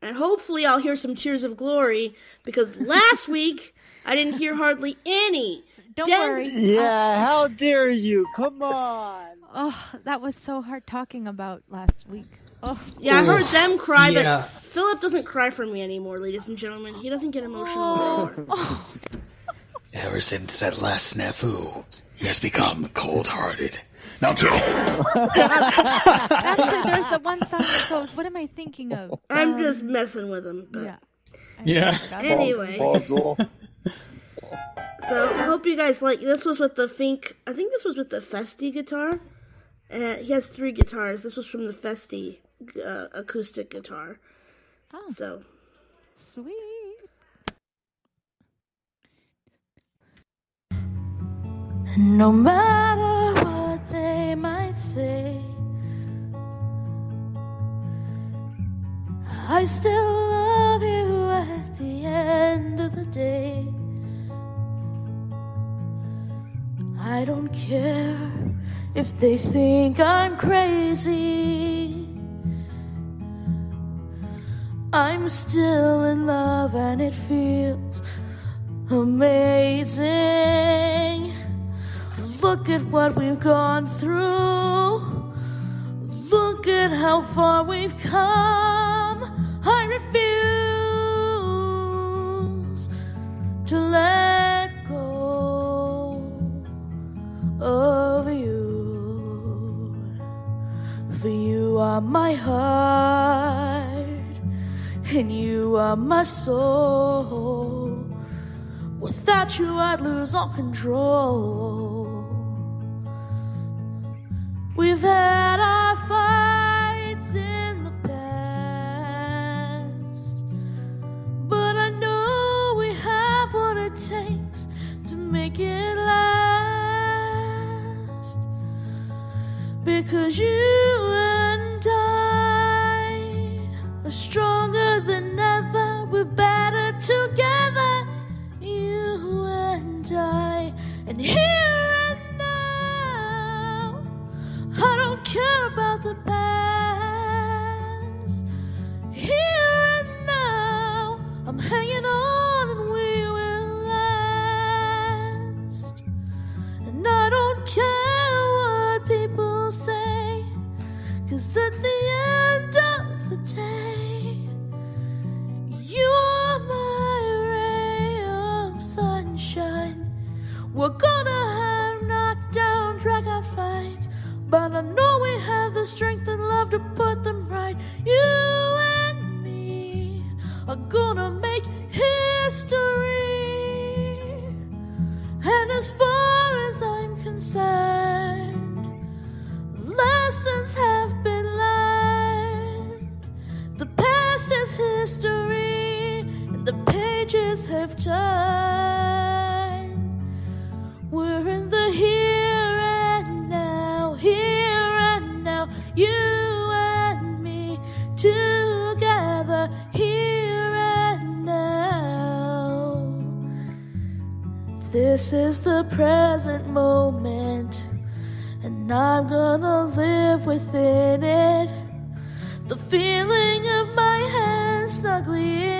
And hopefully I'll hear some tears of glory because last week I didn't hear hardly any. Don't Den- worry. Yeah, how dare you? Come on. Oh, that was so hard talking about last week. Oh, Yeah, I heard them cry, Yeah. but Philip doesn't cry for me anymore, ladies and gentlemen. He doesn't get emotional oh. anymore. Oh. Ever since that last snafu, he has become cold-hearted. Now, Actually, there's a one song that goes. What am I thinking of? I'm Um, just messing with him. But Yeah. Yeah. Anyway. So I hope you guys like. This was with the Fink. I think this was with the Festi guitar. Uh, he has three guitars. This was from the Festi uh, acoustic guitar. Oh. So Sweet. No matter what they might say, I still love you at the end of the day. I don't care if they think I'm crazy. I'm still in love and it feels amazing. Look at what we've gone through. Look at how far we've come. I refuse to let go of you. For you are my heart, and you are my soul. Without you, I'd lose all control. We've had our fights in the past, but I know we have what it takes to make it last. Because you and I are stronger than ever, we're better together. You and I, and here care about the past. Here and now, I'm hanging on and we will last. And I don't care what people say, cause at the end of the day, you are my ray of sunshine. We're gonna have knockdown, out fights, but I know we have the strength and love to put them right. You and me are gonna make history. And as far as I'm concerned, lessons have been learned. The past is history, and the pages have turned. This is the present moment, and I'm gonna live within it. The feeling of my hands snugly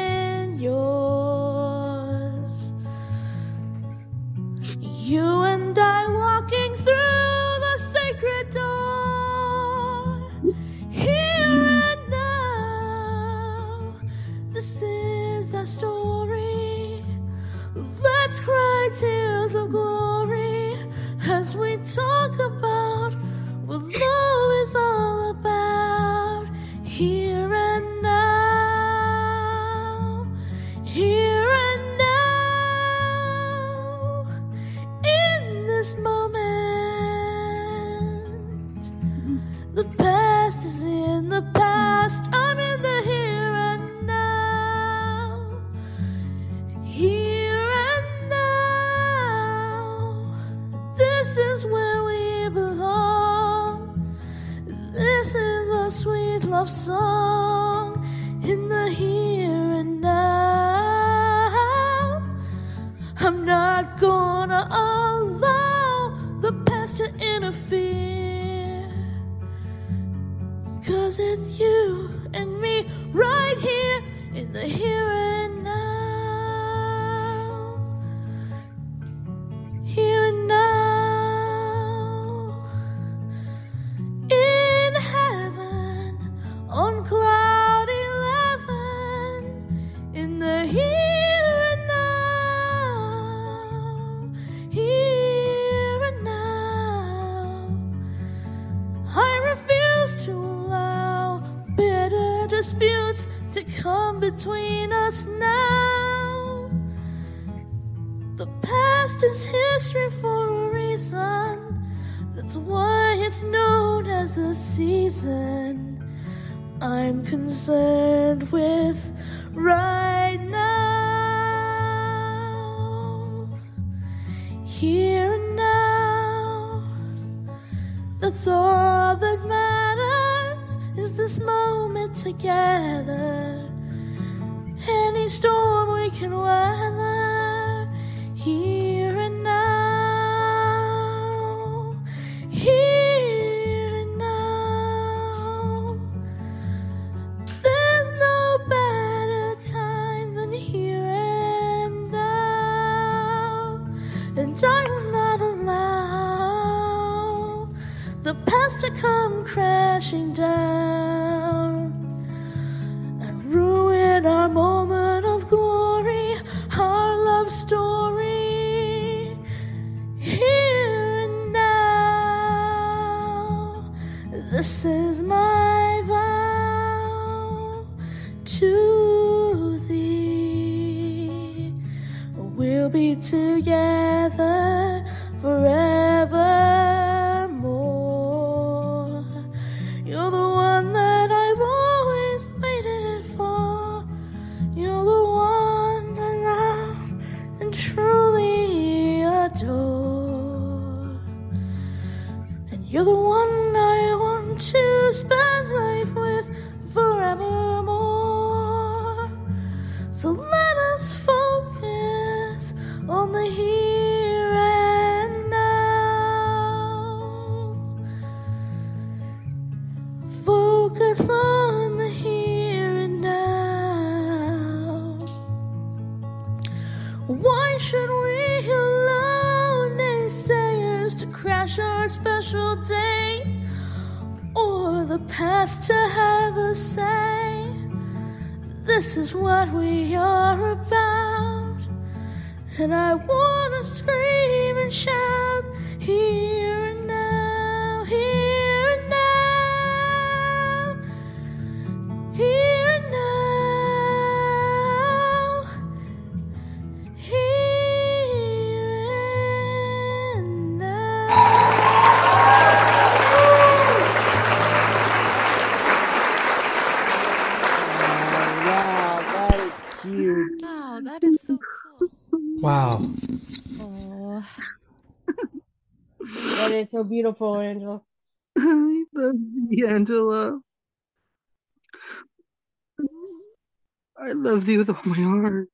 love thee with all my heart.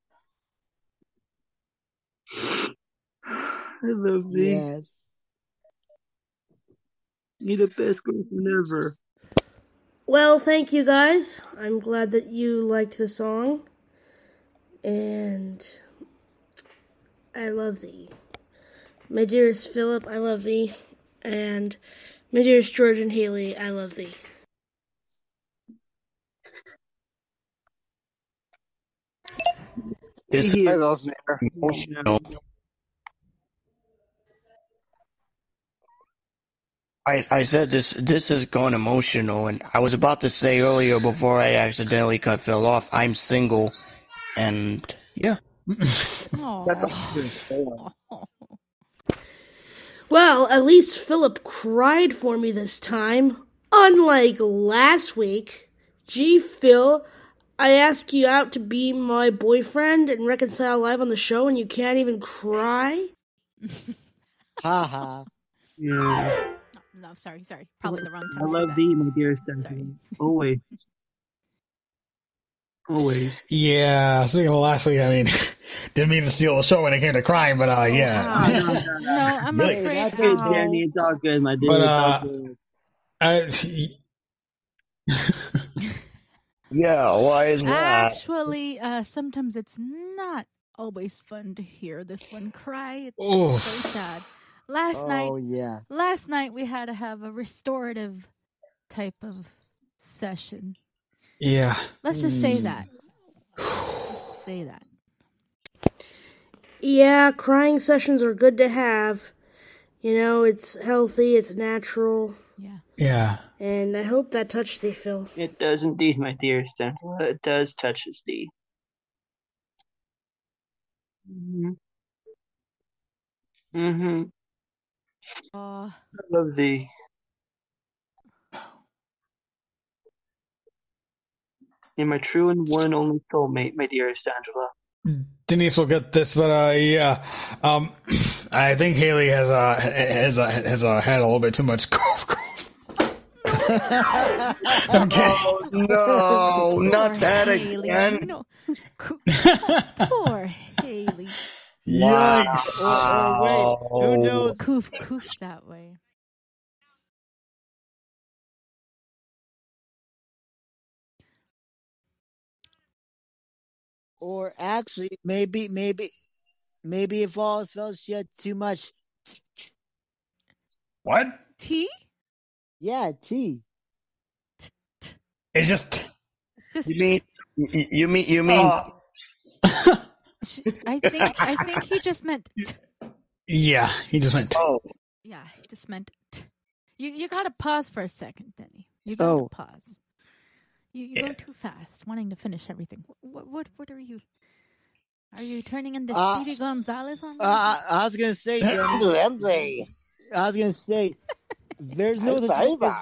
I love thee. Yes. You're the best girlfriend ever. Well, thank you guys. I'm glad that you liked the song. And I love thee. My dearest Philip, I love thee. And my dearest George and Haley, I love thee. This That was awesome. emotional. I, I said this this is going emotional and I was about to say earlier before I accidentally cut Phil off, I'm single and yeah. Well, at least Philip cried for me this time. Unlike last week. Gee, Phil, I ask you out to be my boyfriend and reconcile live on the show and you can't even cry? Ha ha. Yeah. No, sorry, sorry. Probably the wrong time. I love thee, my dearest Angela. Always. Always. Yeah, speaking of last week, I mean, didn't mean to steal the show when it came to crime, but uh, yeah. No, no, no. No, I'm Yikes. afraid. Hey, oh, Danny, it's all good, my dear. But, it's uh, all good. I, Yeah, why is that? Actually, uh, sometimes it's not always fun to hear this one cry. It's Oof. so sad. Last Oh night, yeah. last night we had to have a restorative type of session. yeah. Let's just say Hmm. that. Just say that. Yeah, crying sessions are good to have. You know, it's healthy, it's natural, Yeah. Yeah. and I hope that touched thee, Phil. It does indeed, my dearest Angela. It does touch his thee. Mm-hmm. Mm-hmm. Uh, I love thee. You're my true and one and only soulmate, my dearest Angela. Denise will get this, but uh, yeah, um, I think Haley has uh has uh, has uh, had a little bit too much cough. cough. Oh no, not poor that Haley. again. No. Poor Haley. Yikes! Or, or wait, who knows? Coof, coof that way. Or actually, maybe, maybe, maybe if all else fails, she had too much. What? Tea? Yeah, T. It's just. It's just. You mean you you mean you mean Uh, I think. I think he just meant. T- yeah, he just went. oh yeah, he just meant. T- you you gotta pause for a second, Denny. You gotta Oh. pause. You you go too fast, wanting to finish everything. What what what are you? Are you turning into Uh, Speedy Gonzalez on? Uh, I, I was gonna say, I was gonna say, there's no such thing as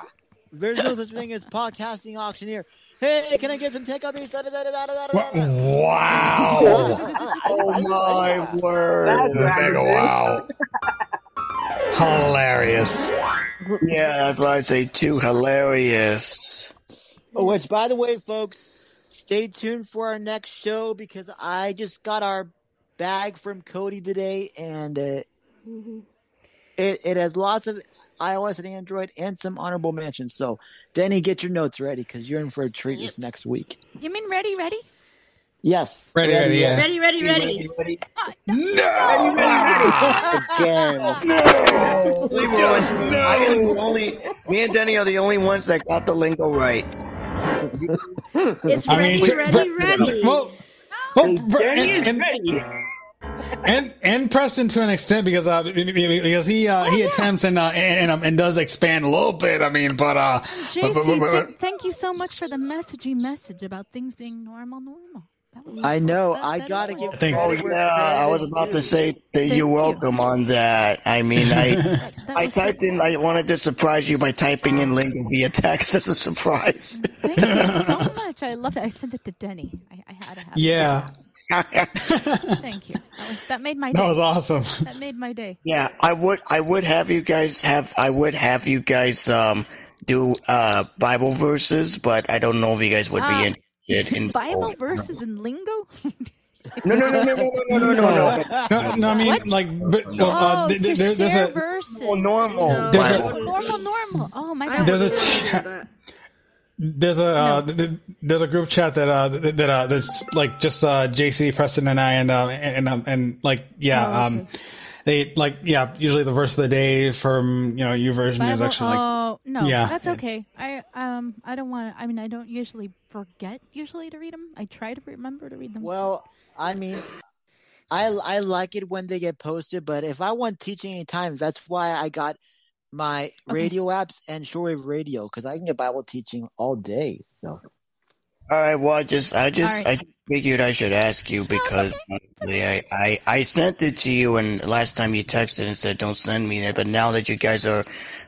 there's no such thing as podcasting auctioneer. Hey, can I get some takeout beats? Da, da, da, da, da, da, da, da. Wow! oh my word. Mega wow! Hilarious. Yeah, that's why I say too hilarious. Which, by the way, folks, stay tuned for our next show because I just got our bag from Cody today, and uh, it it has lots of iOS and Android and some honorable mentions. So, Denny, get your notes ready because you're in for a treat this next week. You mean ready, ready? Yes, Ready, ready, yeah. Ready, ready, ready. again. No, just no. I am the only. Me and Denny are the only ones that got the lingo right. It's I ready, mean, tr- ready, ready. Well, well, pr- Danny and, is and, ready. And and Preston to an extent because uh because he uh, he attempts and uh, and um, and does expand a little bit. I mean, but uh, but, but, JC, but- but- thank you so much for the messagey message about things being normal, normal. I know. that- I that gotta is- give. I Oh credit yeah, I was about due. to say that Thank you're you. welcome on that. I mean, I that I was typed in. I wanted to surprise you by typing in lingo via text as a surprise. Thank you so much. I loved it. I sent it to Denny. I, I had to have it. Yeah. Thank you. That, was, that made my day. That was awesome. That made my day. Yeah, I would I would have you guys have I would have you guys um do uh Bible verses, but I don't know if you guys would Ah, be interested in Bible verses in lingo? No, no, no, no, no, no, no, no, no. No, no, I mean What? like, but uh, uh, oh, th- th- there, there's share a verses. normal. No. There's a- Oh, normal, normal. Oh my god. there's a cha- there's a uh, th- th- there's a group chat that uh th- that uh that's like just uh JC Preston and I and uh and um, and like yeah Oh, okay. um they like yeah usually the verse of the day from you know YouVersion is actually like oh no, yeah. that's okay. I um I don't want to. I mean, I don't usually forget usually to read them. I try to remember to read them. Well, I mean, I I like it when they get posted, but if I want teaching any time, that's why I got my radio apps and shortwave radio because I can get Bible teaching all day. So All right, well, I just, I just, All right. I figured I should ask you because honestly, I, I, I sent it to you, and last time you texted and said don't send me it, but now that you guys are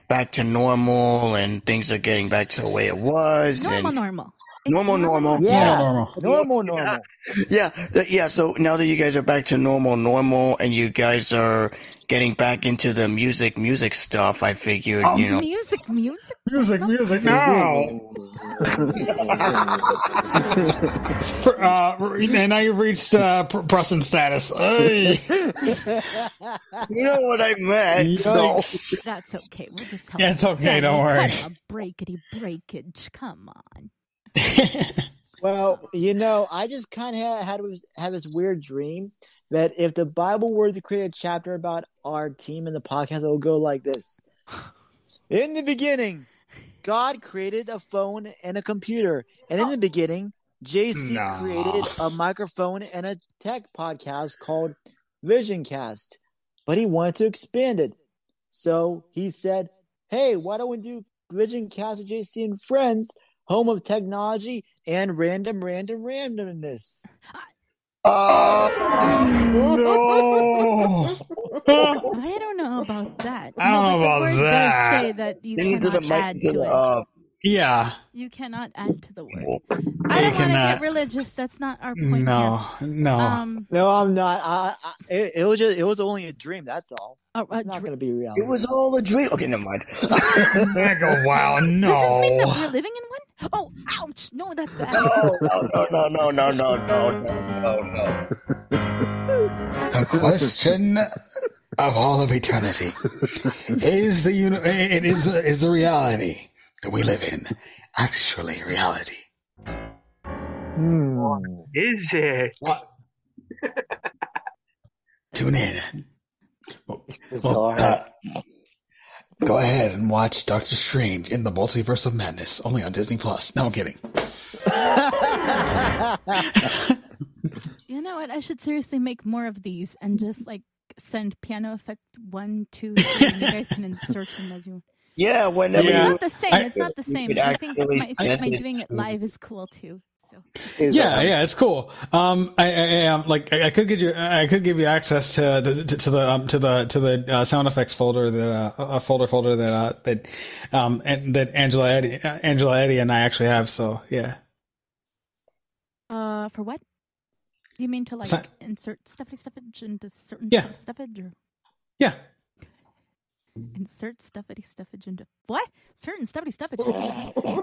back to normal and things are getting back to the way it was, normal, and normal. normal, normal, Yeah. normal, normal, normal. yeah, th- yeah. So now that you guys are back to normal, normal, and you guys are getting back into the music, music stuff, I figured, Oh, you know, music, music, music, music now. For, uh, and now you've reached uh, pr- Preston status. Hey. you know what I meant. Yikes. That's okay. We'll just help. Yeah, it's okay, don't worry. A breakity breakage. Come on. Well, you know, I just kind of had, had this- have this weird dream that if the Bible were to create a chapter about our team in the podcast, it would go like this: In the beginning, God created a phone and a computer, and in the beginning, JC Nah. created a microphone and a tech podcast called Visioncast, but he wanted to expand it, so he said, "Hey, why don't we do Visioncast with JC and friends?" home of technology and random, random, randomness. no. I don't know about that. I don't know but the about word does that. say that you Get into cannot the mic, add into to the, it. uh, Yeah. You cannot add to the word. You I don't want to get religious. That's not our point No, here. no. Um, No, I'm not. I, I it, it was just it was only a dream. That's all. a, a It's not dr- going to be reality. it was all a dream. Okay, never mind. I go, wow, No. Does this mean that we're living in one? Oh, ouch! No, that's bad. No, no, no, no, no, no, no, no, no, no. The question of all of eternity is the uni- it is the, is the reality that we live in actually reality? Hmm. Is it? What? Tune in. It's Well, uh, go ahead and watch Doctor Strange in the Multiverse of Madness, only on Disney Plus. No, I'm kidding. You know what? I should seriously make more of these and just like send piano effect one, two, three, and you guys can insert them as you. Yeah, whenever It's Yeah. you, not the same. I- It's not the same. I think actually my, I my doing it live is cool too. So Is Yeah, it? yeah, it's cool. Um, I, I, I um, like I, I could give you, I could give you access to to, to the um, to the to the uh, sound effects folder that uh, a folder folder that uh, that um and that Angela Eddie, uh, Angela Eddie and I actually have. So yeah, Uh, for what? You mean to like So- insert stuffy stuffage into certain Yeah. stuffage or yeah. Insert stuffity stuffage into what? Certain stuffity stuffage.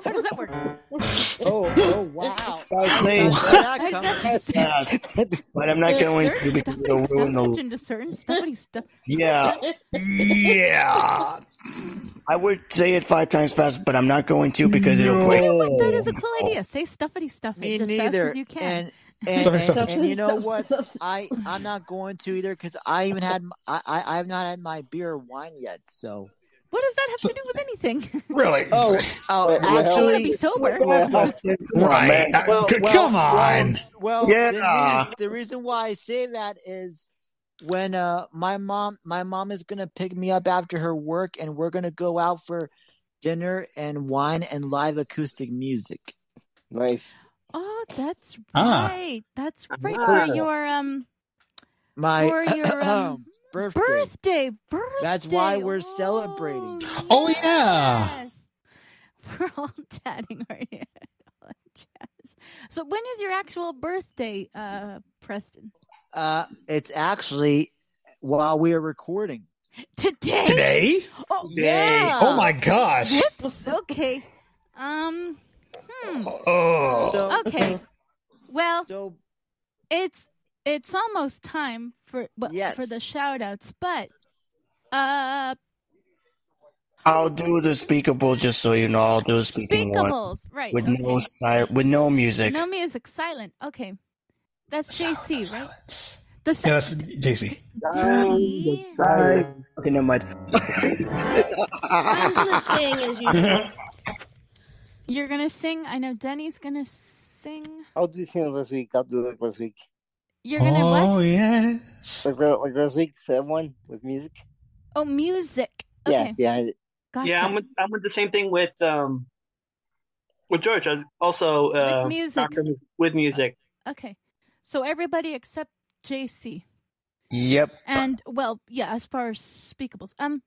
How does that work? oh, oh, wow. I say Where that I come got you say- but I'm not going Insert to because it'll ruin stuffage the. into certain stuffity stuff. Yeah, yeah. I would say it five times fast, but I'm not going to because it'll break. But that is a cool idea. Say stuffity stuff Me as fast neither. as you can. And and, Sorry, sorry. and you know what? I I'm not going to either because I even had I I have not had my beer or wine yet. So What does that have to do with anything? Really? oh oh Well, I want to be sober. Come on, man. Well, C- well, come well, on. Well, Yeah. the, reason, the reason why I say that is when uh my mom my mom is gonna pick me up after her work and we're gonna go out for dinner and wine and live acoustic music. Nice. Oh, that's Ah. right. That's right Ah. for your um My for your um, birthday. birthday. Birthday. That's why we're celebrating. Oh, yeah. yes. We're all chatting right here. So when is your actual birthday, uh, Preston? Uh, it's actually while we are recording. Today. Today? Oh Yeah. Oh my gosh. Whoops. Okay. Um. Oh. So Okay. Well, so it's it's almost time for well, for the Yes. shout outs, but uh I'll do the speakables just so you know. I'll do the speaking one speakables, right. with okay. no si- with no music. No music, silent. Okay. That's JC, right? The Yeah, that's JC. Danny, Okay, never mind. I'm just saying as usual. You're gonna sing. I know Denny's gonna sing. I'll do things this week. I'll do it like last week. You're gonna Oh what? yes. Like, like last week, set one with music. Oh, music. Yeah, Okay. behind it. Gotcha. Yeah, I'm with, I'm with the same thing with um with George. Also uh, With music. Doctor with music. Okay. So everybody except JC. Yep. And well, yeah, as far as speakables. Um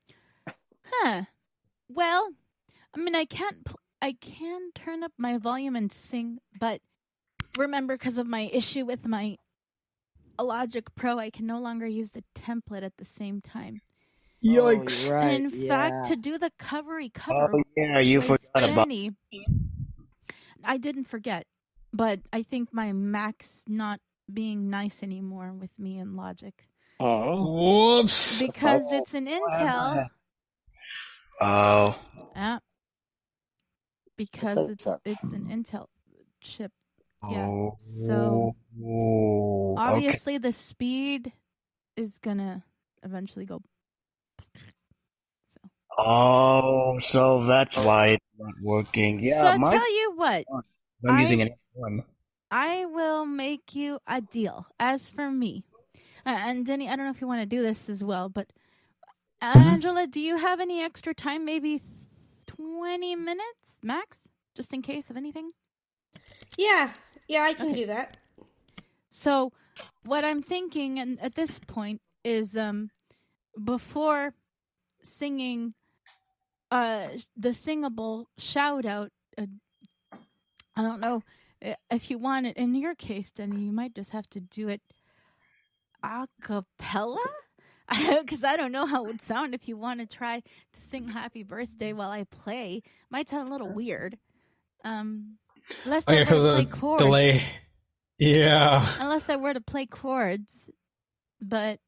huh. Well, I mean I can't pl- I can turn up my volume and sing, but remember cuz of my issue with my Logic Pro, I can no longer use the template at the same time. Yikes. Oh, right. and in fact, to do the covery oh, cover Oh yeah, you with forgot about. Danny, I didn't forget, but I think my Mac's not being nice anymore with me in Logic Oh. Whoops. because oh, it's an Intel. Oh. Yeah. Because it's it's an Intel chip. Yeah. Oh. So Oh, okay. obviously the speed is gonna eventually go. Oh, so that's why it's not working. Yeah, so my tell you what, I'm I- using an one. I will make you a deal. As for me, uh, and Denny, I don't know if you want to do this as well, but Mm-hmm. Angela, do you have any extra time? Maybe th- twenty minutes max, just in case of anything. Yeah, yeah, I can Okay. do that. So, what I'm thinking, and at this point, is um, before singing, uh, the singable shout out. Uh, I don't know uh, if you want it. In your case, Denny, you might just have to do it a cappella. Because I don't know how it would sound if you want to try to sing "Happy Birthday" while I play. Might sound a little weird. Um, unless Oh I were to play chords delay. Yeah. unless I were to play chords, but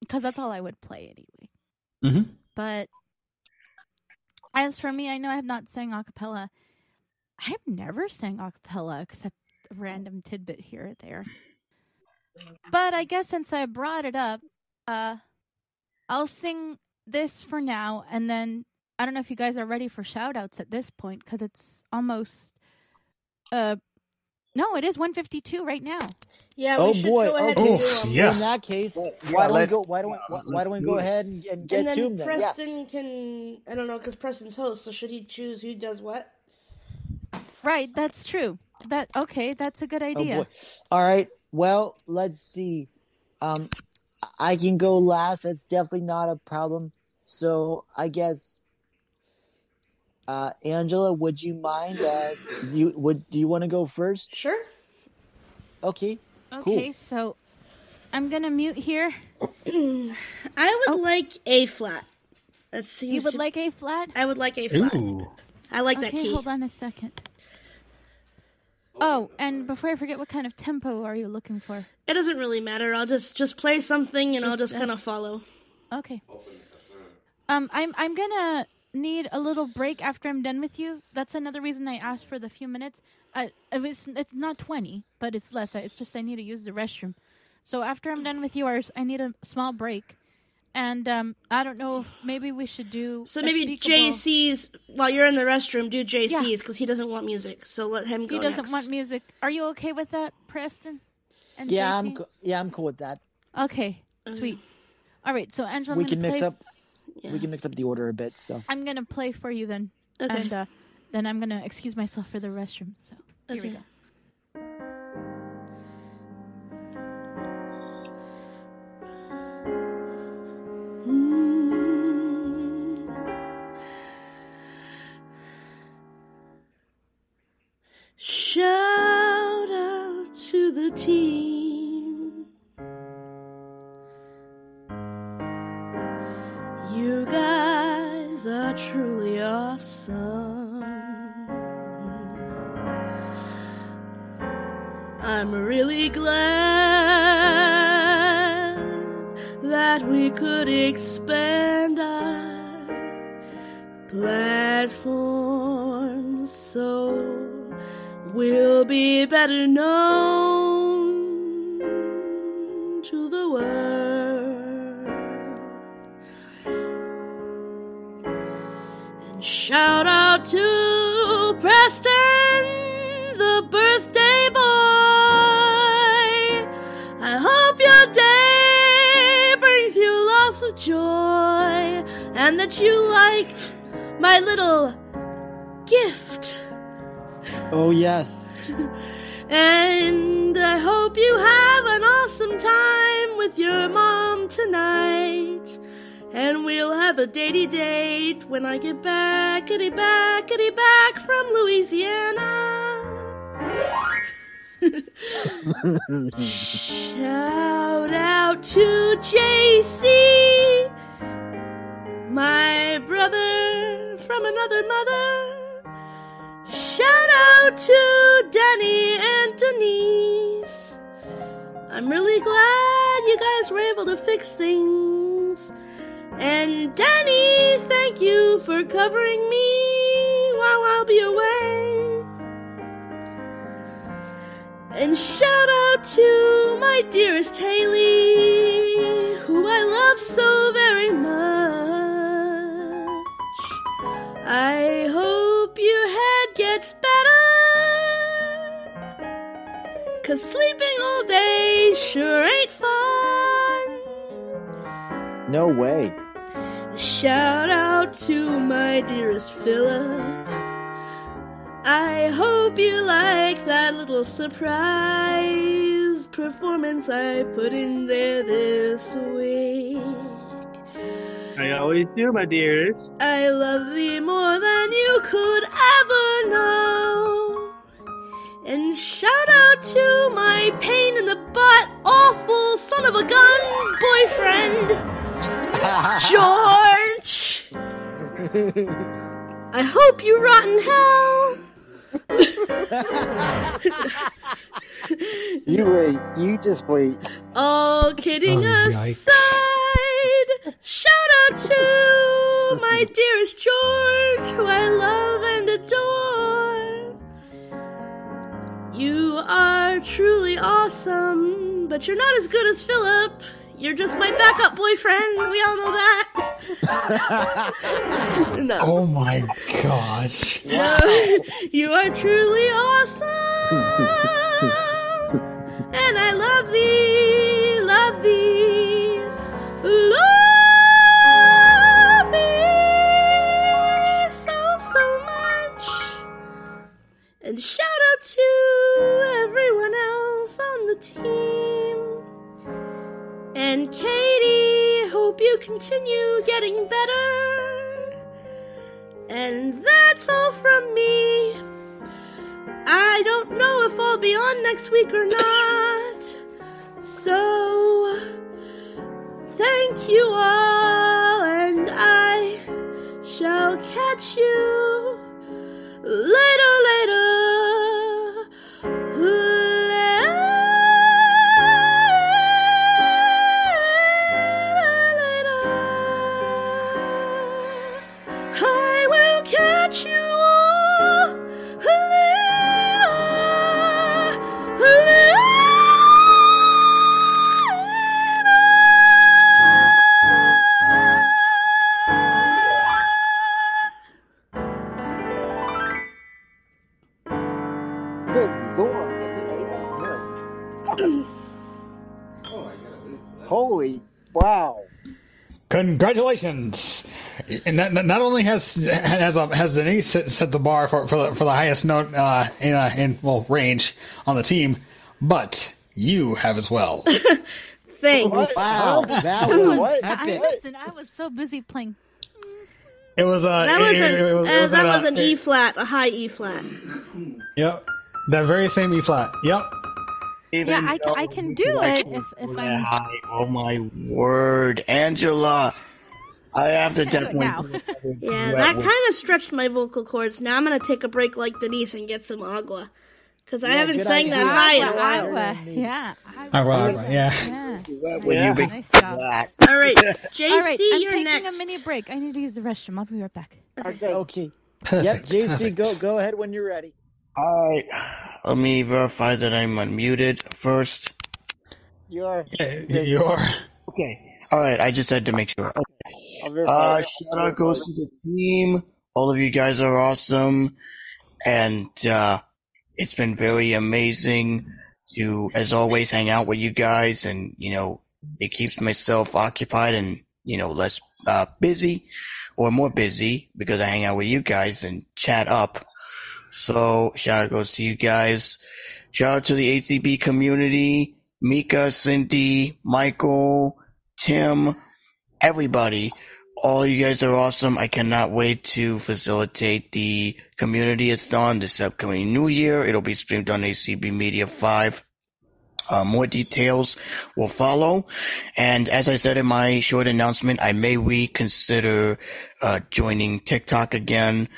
because that's all I would play anyway. Mm-hmm. But as for me, I know I have not sang a cappella. I have never sang a cappella except a random tidbit here or there. But I guess since I brought it up, uh, I'll sing this for now, and then I don't know if you guys are ready for shout outs at this point because it's almost uh no, it is 152 right now. Yeah, Oh we should boy. go ahead Okay. and do Oof, yeah. In that case, Yeah, why don't we go? Why don't we, why, why don't we go let's do it. ahead and, and get And to then him then? Yeah. Preston can, I don't know, because Preston's host, so should he choose who does what? Right, that's true. That okay, that's a good Oh idea. boy. All right. Well, let's see. Um, I can go last. That's definitely not a problem. So I guess, uh, Angela, would you mind? Uh, you would? Do you want to go first? Sure. Okay. Okay, so I'm gonna mute here. I would like A flat. That seems Oh. You would to- like A flat? I would like A flat. Ooh. I like that Okay, key. hold on a second. Oh, and before I forget, what kind of tempo are you looking for? It doesn't really matter. I'll just just play something and I'll Just- just kind of follow. Okay. Um, I'm I'm gonna need a little break after I'm done with you. That's another reason I asked for the few minutes. Uh, it's it's not twenty, but it's less. It's just I need to use the restroom. So after I'm done with yours, I need a small break. And um, I don't know. if Maybe we should do So maybe speakable- JC's while you're in the restroom, do JC's because he doesn't want music. So let him go. He doesn't next. want music. Are you okay with that, Preston? And Yeah, JC? I'm. Co- yeah, I'm cool with that. Okay, sweet. All right, so Angela, I'm we can mix play- up. We can mix up the order a bit. So. I'm gonna play for you then, Okay. and uh, then I'm gonna excuse myself for the restroom. So here we go. And I hope you have an awesome time with your mom tonight. And we'll have a datey date when I get back, kitty back, kitty back from Louisiana. Shout out to JC, my brother from another mother. Out to Danny and Denise. I'm really glad you guys were able to fix things. And Danny, thank you for covering me while I'll be away. And shout out to my dearest Haley, who I love so Cause sleeping all day sure ain't fun. No way. Shout out to my dearest Philip. I hope you like that little surprise performance I put in there this week. I always do, my dearest. I love thee more than you could ever know. And shout out to my pain in the butt, awful son of a gun boyfriend, George. I hope you rot in hell. You wait. You just wait. All kidding Oh, aside, shout out to my dearest George, who I love and adore. You are truly awesome, but you're not as good as Philip. You're just my backup boyfriend. We all know that. no. Oh my gosh. No, you are truly awesome. and I love thee, love thee, love thee so, so much. And shout out to everyone else on the team. And Katie, I hope you continue getting better. And that's all from me. I don't know if I'll be on next week or not. So, thank you all, and I shall catch you later, later. Wow. Congratulations! And not, not only has has um, has Denise set, set the bar for for the, for the highest note uh, in uh, in well range on the team, but you have as well. Thanks. Wow, that I was was, epic. I, listen, I was so busy playing. It was uh, That was it- an, it- it was- uh, that was an E flat, a high E flat. Yep, that very same E flat. Yep. Even yeah, I, I can do it if if I'm. hi. Oh my word, Angela! I have to definitely. now. do another Yeah, that kind of stretched my vocal cords. Now I'm gonna take a break like Denise and get some agua, because I haven't good sang that high in a while. agua. Yeah. Agua, agua, yeah. Yeah. duet with Yeah. you, big Nice job. black. All right, JC, All right, I'm you're taking next. a mini break. I need to use the restroom. I'll be right back. Okay. Perfect. Yep, JC, perfect. go go ahead when you're ready. Alright, let me verify that I'm unmuted first. You're. Yeah, you are. Okay. Alright, I just had to make sure. Okay. I'll Uh, shout out goes to the team. All of you guys are awesome. And, uh, it's been very amazing to, as always, hang out with you guys. And, you know, it keeps myself occupied and, you know, less, uh, busy or more busy because I hang out with you guys and chat up. So shout out goes to you guys. Shout out to the ACB community, Mika, Cindy, Michael, Tim, everybody. All you guys are awesome. I cannot wait to facilitate the community-a-thon this upcoming new year. It'll be streamed on ACB Media 5. Uh, more details will follow. And as I said in my short announcement, I may reconsider, uh, joining TikTok again.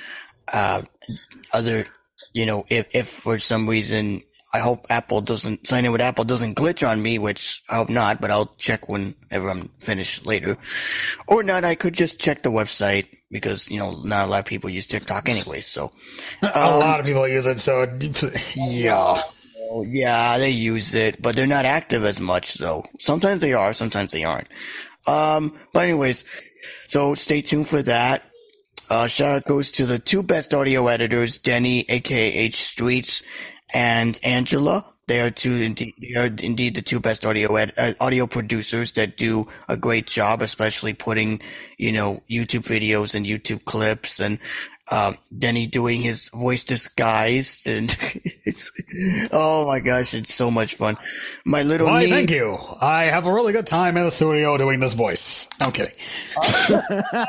Uh, other, you know, if, if for some reason, I hope Apple doesn't, sign in with Apple doesn't glitch on me, which I hope not, but I'll check whenever I'm finished later. Or not, I could just check the website because, you know, not a lot of people use TikTok anyway, so. A Um, lot of people use it, so yeah. Yeah, they use it, but they're not active as much, though. Sometimes they are, sometimes they aren't. Um, but anyways, so stay tuned for that. Uh, shout out goes to the two best audio editors, Denny, aka H Streets, and Angela. They are two, indeed, they are indeed the two best audio ed, uh, audio producers that do a great job, especially putting, you know, YouTube videos and YouTube clips and, uh, Denny doing his voice disguised and it's, oh my gosh, it's so much fun. My little Why, niece- thank you. I have a really good time in the studio doing this voice. I'm kidding.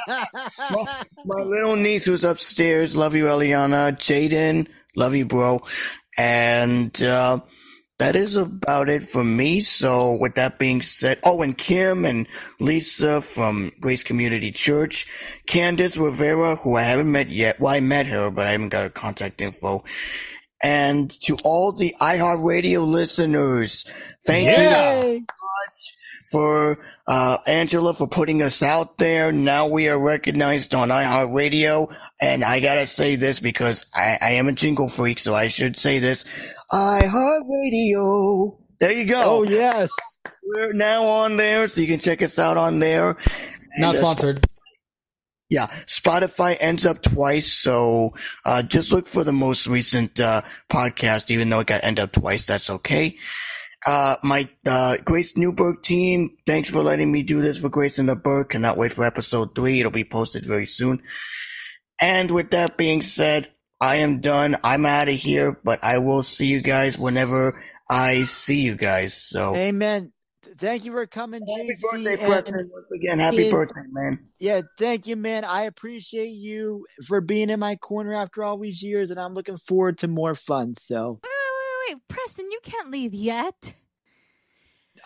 My little niece who's upstairs, love you, Eliana. Jaden, love you, bro. And, uh, that is about it for me. So with that being said, oh, and Kim and Lisa from Grace Community Church, Candace Rivera, who I haven't met yet. Well, I met her, but I haven't got her contact info. And to all the iHeartRadio listeners, thank Yeah. you for uh, Angela for putting us out there. Now we are recognized on iHeartRadio, and I gotta say this because I, I am a jingle freak, so I should say this. iHeartRadio. There you go. Oh yes. We're now on there, so you can check us out on there. Not And, uh, sponsored. yeah, Spotify ends up twice, so uh, just look for the most recent uh, podcast. Even though it got end up twice, that's okay. Uh, my uh, Grace Newberg team, thanks for letting me do this for Grace and the Berg. Cannot wait for episode three. It'll be posted very soon. And with that being said, I am done. I'm out of here, but I will see you guys whenever I see you guys. So Amen. Thank you for coming, JC. birthday, and- Preston. Once again, happy Yeah. birthday, man. Yeah, thank you, man. I appreciate you for being in my corner after all these years, and I'm looking forward to more fun. So wait, Wait, wait, wait, Preston, you can't leave yet.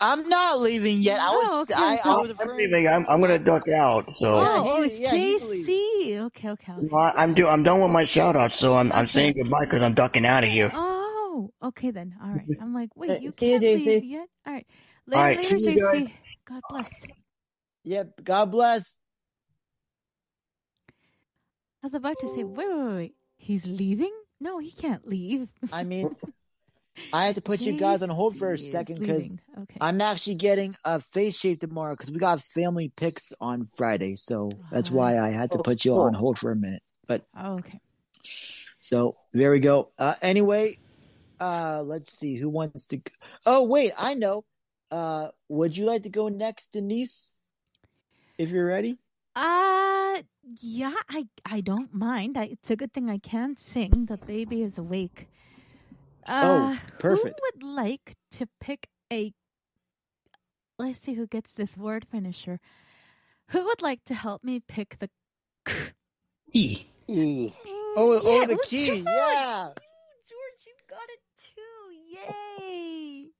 I'm not leaving yet. I was, okay, I, I so- was I'm leaving. I'm, I'm gonna duck out. So. Oh, oh, he- it's yeah, he's JC. Okay, okay. okay. Well, I- I'm do I'm done with my shout outs, so I'm I'm saying goodbye because I'm ducking out of here. Oh, okay then. All right. I'm like, wait, you see you, can't leave yet. All right. All Later, right, later, see you guys. JC. God bless. Yep. God bless. I was about to say, wait, wait, wait, wait. He's leaving? No, he can't leave. I mean, I had to put you guys on hold for a second because. Okay. I'm actually getting a face shape tomorrow because we got family pics on Friday. So that's why I had to put you on hold for a minute. But Oh, okay. so there we go. Uh, anyway, uh, let's see who wants to. Go. Oh wait, I know. Uh, would you like to go next, Denise? If you're ready. Uh, yeah, I I don't mind. I, it's a good thing I can sing. The baby is awake. Uh, Oh, perfect. Who would like to pick a? Let's see who gets this word finisher. Who would like to help me pick the? E. E. Oh, oh, the key. George. Yeah. George, you got it too! Yay!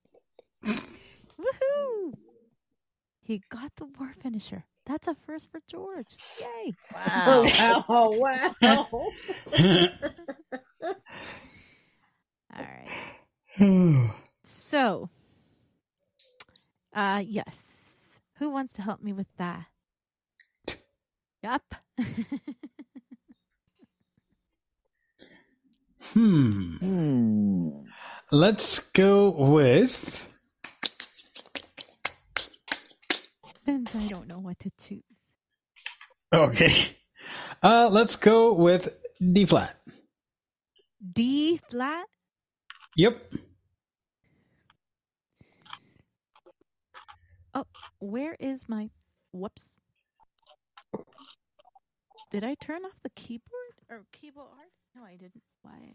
Woohoo! He got the war finisher. That's a first for George. Yay! Wow. Oh, wow. All right. So, uh, yes. Who wants to help me with that? Yup. Hmm. Let's go with. Vince, I don't know what to choose. Okay. Uh, let's go with D flat. D flat? Yep. Oh, where is my. Whoops. Did I turn off the keyboard or keyboard? No, I didn't. Why?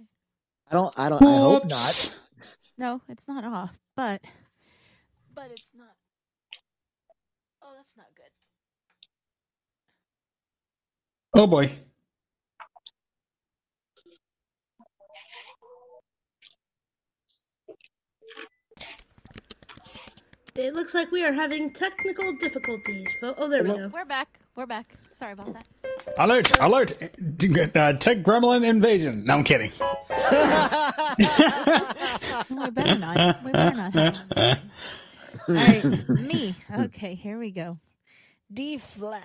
I don't. I don't. I hope not. No, it's not off, but but it's not. Oh, that's not good. Oh boy. It looks like we are having technical difficulties. Oh, there we go. We're back. We're back. Sorry about that. Alert! Alert! Uh, tech gremlin invasion. No, I'm kidding. we better not. We better not. Have All right, me. Okay, here we go. D flat.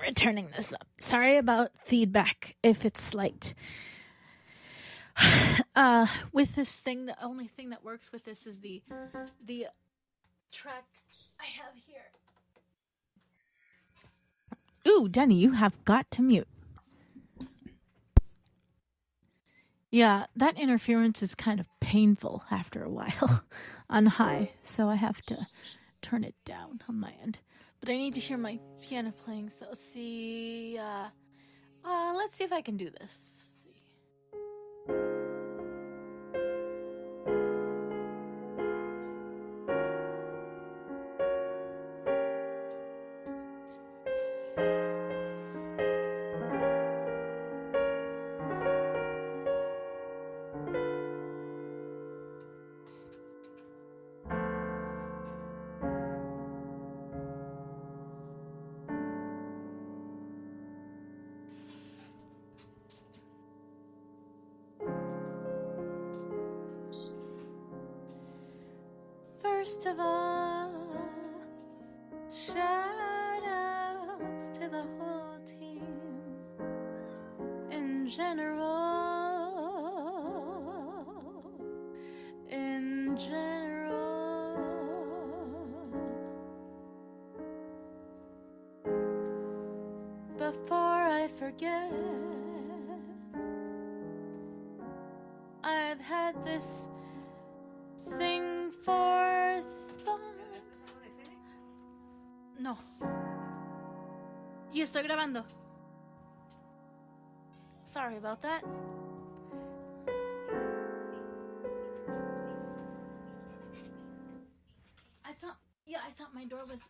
Returning this up. Sorry about feedback if it's slight. Uh, with this thing, the only thing that works with this is the the track I have here. Ooh, Denny, you have got to mute. Yeah, that interference is kind of painful after a while on high, so I have to turn it down on my end. But I need to hear my piano playing, so let's see. Uh, uh, let's see if I can do this. First of all, shout outs to the whole team in general. In general. Before I forget, I've had this estoy grabando. Sorry about that. I thought, yeah, I thought my door was.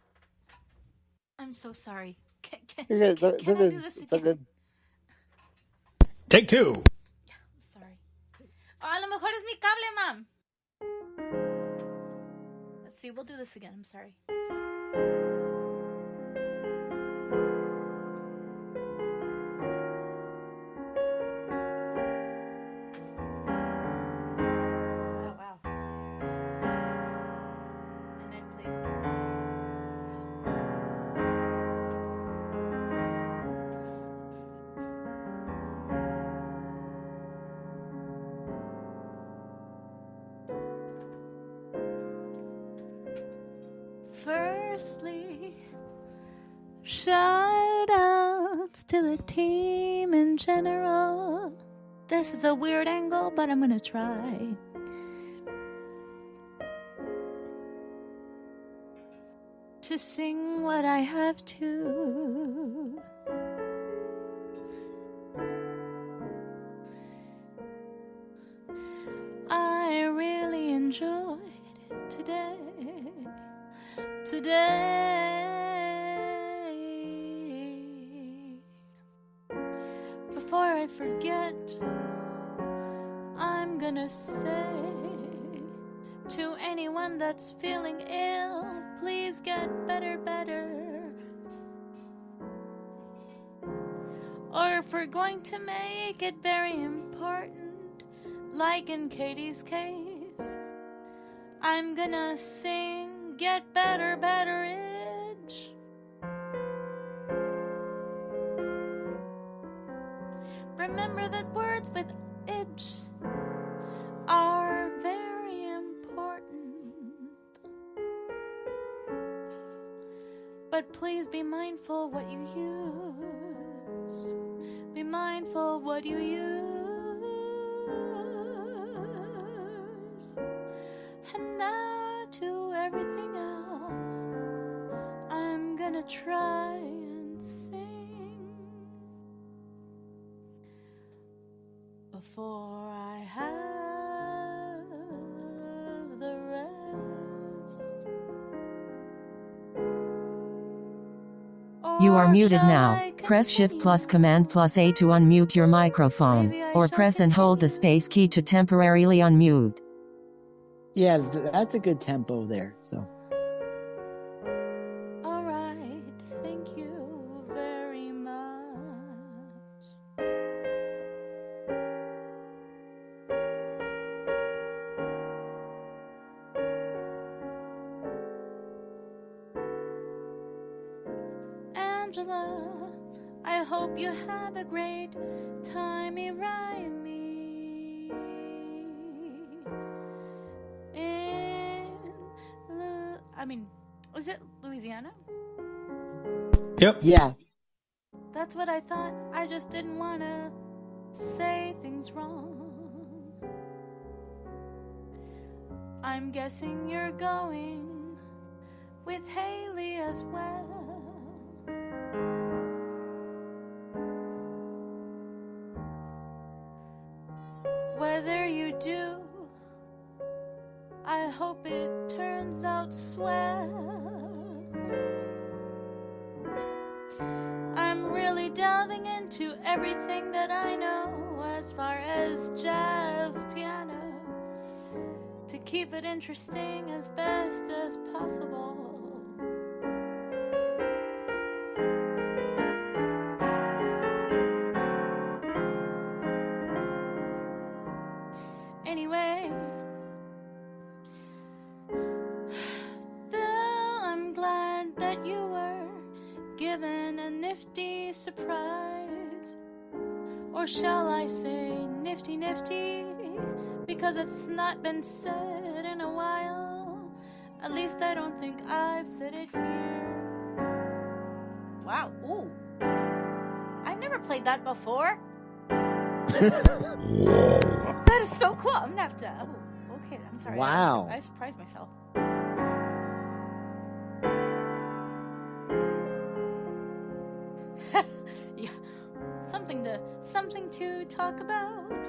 I'm so sorry. Can, can, You're can, It's can I good. do this It's all again? good. Take two. Sorry. Oh, a lo mejor es mi cable, mom. Let's see. We'll do this again. I'm sorry. Is a weird angle, but I'm gonna try. To sing what I have to. I really enjoyed today. Today. That's feeling ill, please get better, better. Or if we're going to make it very important, like in Katie's case, I'm gonna sing Get Better, Betteridge. Mindful what you use. Be mindful what you use. And now to everything else, I'm gonna try and sing before I have You are muted now. Press Shift plus Command plus A to unmute your microphone, or press and hold the space key to temporarily unmute. Yeah, that's- that's a good tempo there. So I thought. I just didn't want to say things wrong. I'm guessing you're going with Haley as well. Everything that I know as far as jazz piano to keep it interesting as best as possible. It's not been said in a while. At least I don't think I've said it here. Wow, ooh. I've never played that before. That is so cool. I'm gonna have to. Oh, okay. I'm sorry. I- Wow. I, surprised myself. yeah, something to something to talk about.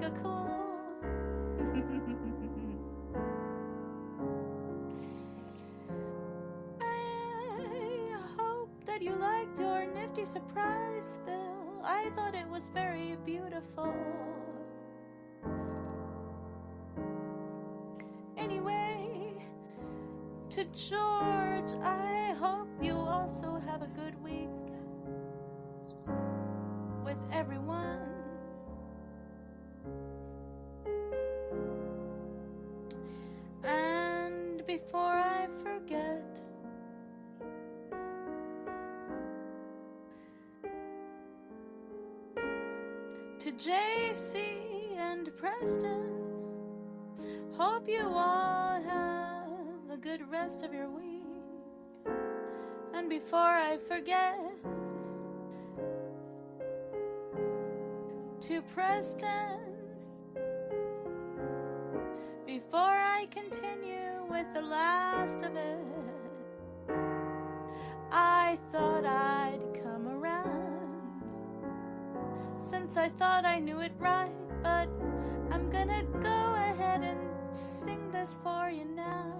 Mega cool? I hope that you liked your nifty surprise, Phil. I thought it was very beautiful. Anyway, to George, I to JC and Preston, hope you all have a good rest of your week. And before I forget, to Preston, before I continue with the last of it, Since I thought I knew it right, but I'm gonna go ahead and sing this for you now.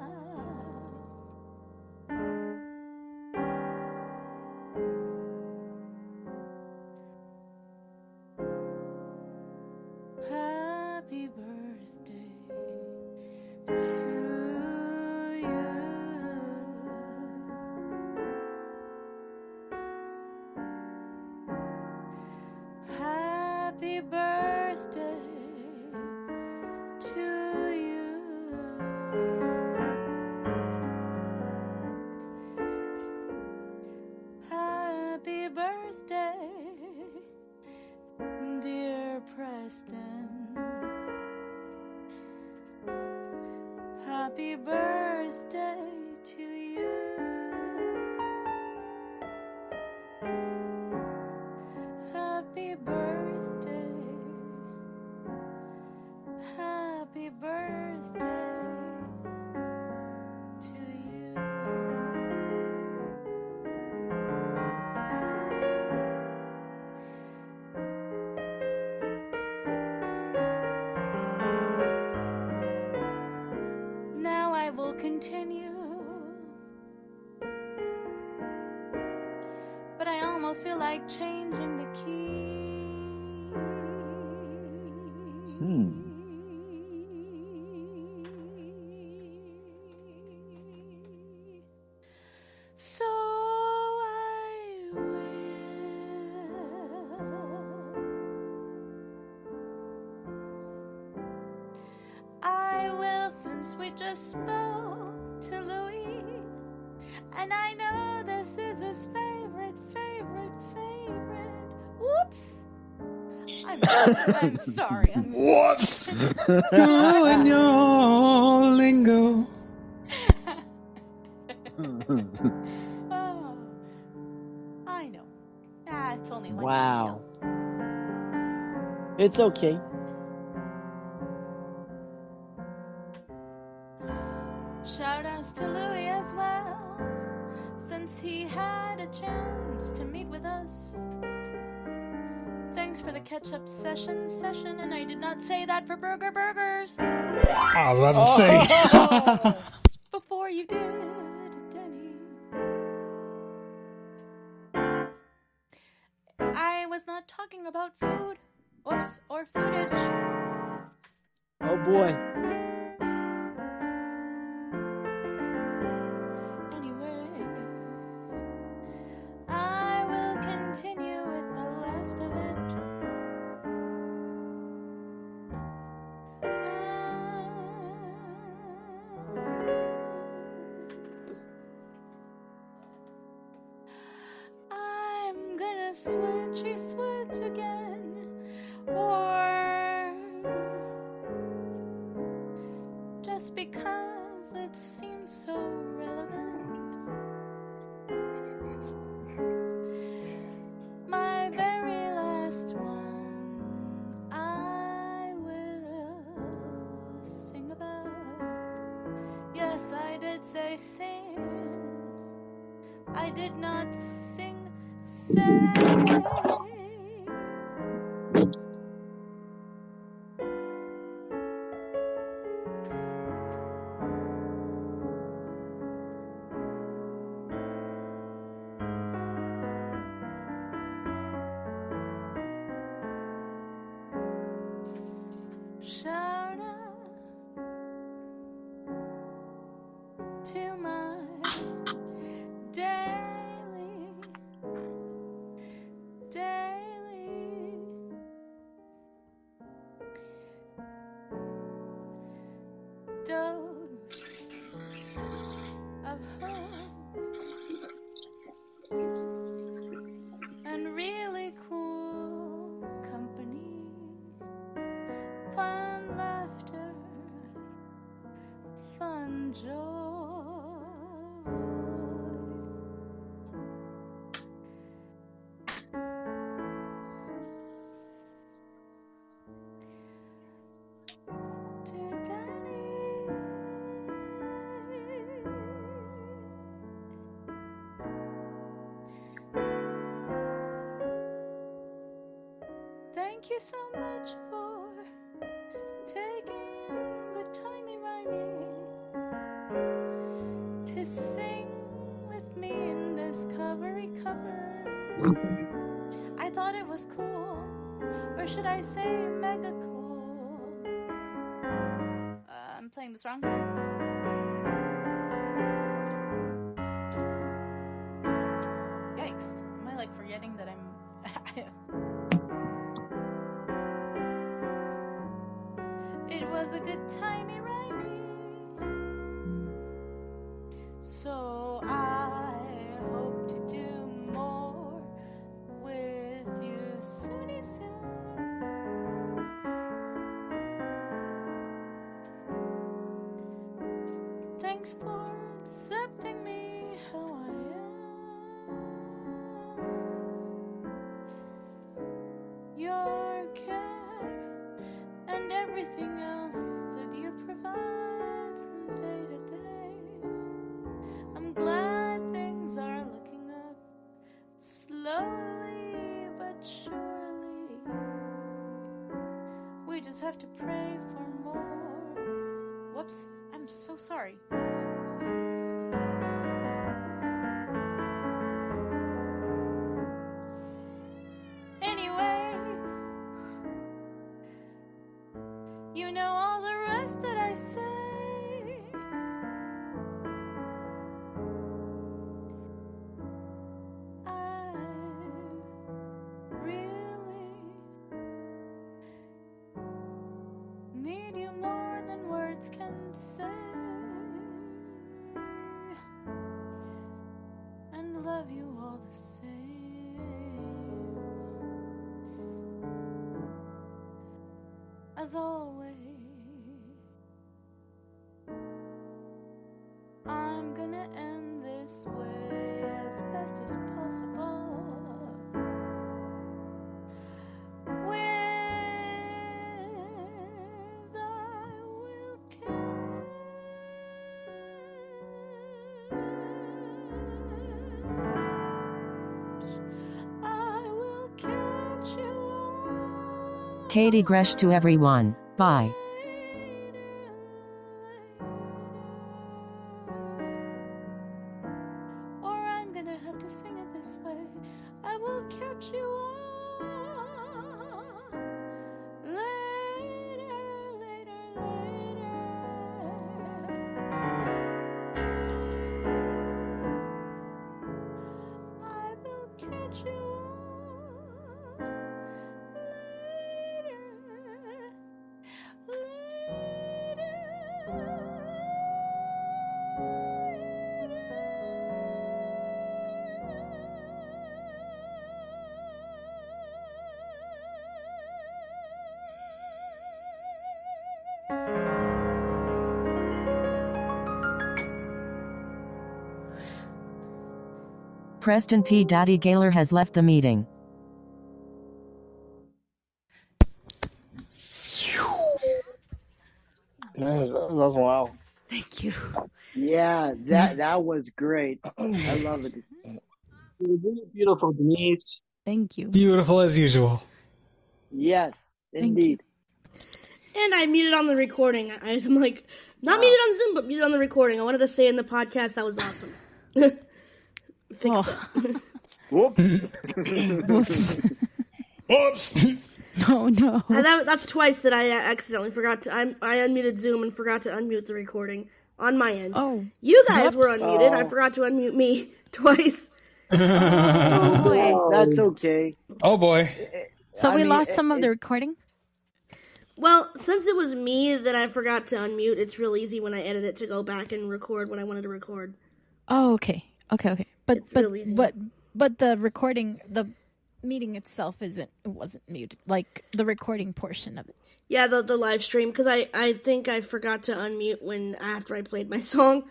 Almost feel like changing the key. Hmm. So I will. I will, since we just spoke I'm, I'm sorry. I'm Whoops! you and your lingo. Oh, I know. Ah, only like Wow. It's okay. I Yes, I did say sing. I did not sing, say. Thank you so much for taking the timey wimey to sing with me in this covery cover. I thought it was cool, or should I say mega cool? Uh, I'm playing this wrong. Have to pray for more. Whoops, I'm so sorry. As always, Katie Gresh to everyone. Bye. Preston P. Daddy Gaylor has left the meeting. That was wow. Thank you. Yeah, that that was great. I love it. Really beautiful, Denise. Thank you. Beautiful as usual. Yes, indeed. And I muted on the recording. I, I'm like, not muted on Zoom, but muted on the recording. I wanted to say in the podcast that was awesome. Fix it. Whoops. Whoops. Oh no. And that, that's twice that I uh, accidentally forgot to. I, I unmuted Zoom and forgot to unmute the recording on my end. Oh, you guys were whoops. unmuted. I Oh. forgot to unmute me twice. Oh boy. That's okay. Oh boy. So I we mean, lost it- some of it- the recording? Well, since it was me that I forgot to unmute, it's real easy when I edit it to go back and record what I wanted to record. Oh, okay. Okay, okay. But It's but real easy. but but the recording the meeting itself isn't it wasn't muted. Like the recording portion of it. Yeah, the the live stream because I I think I forgot to unmute when after I played my song.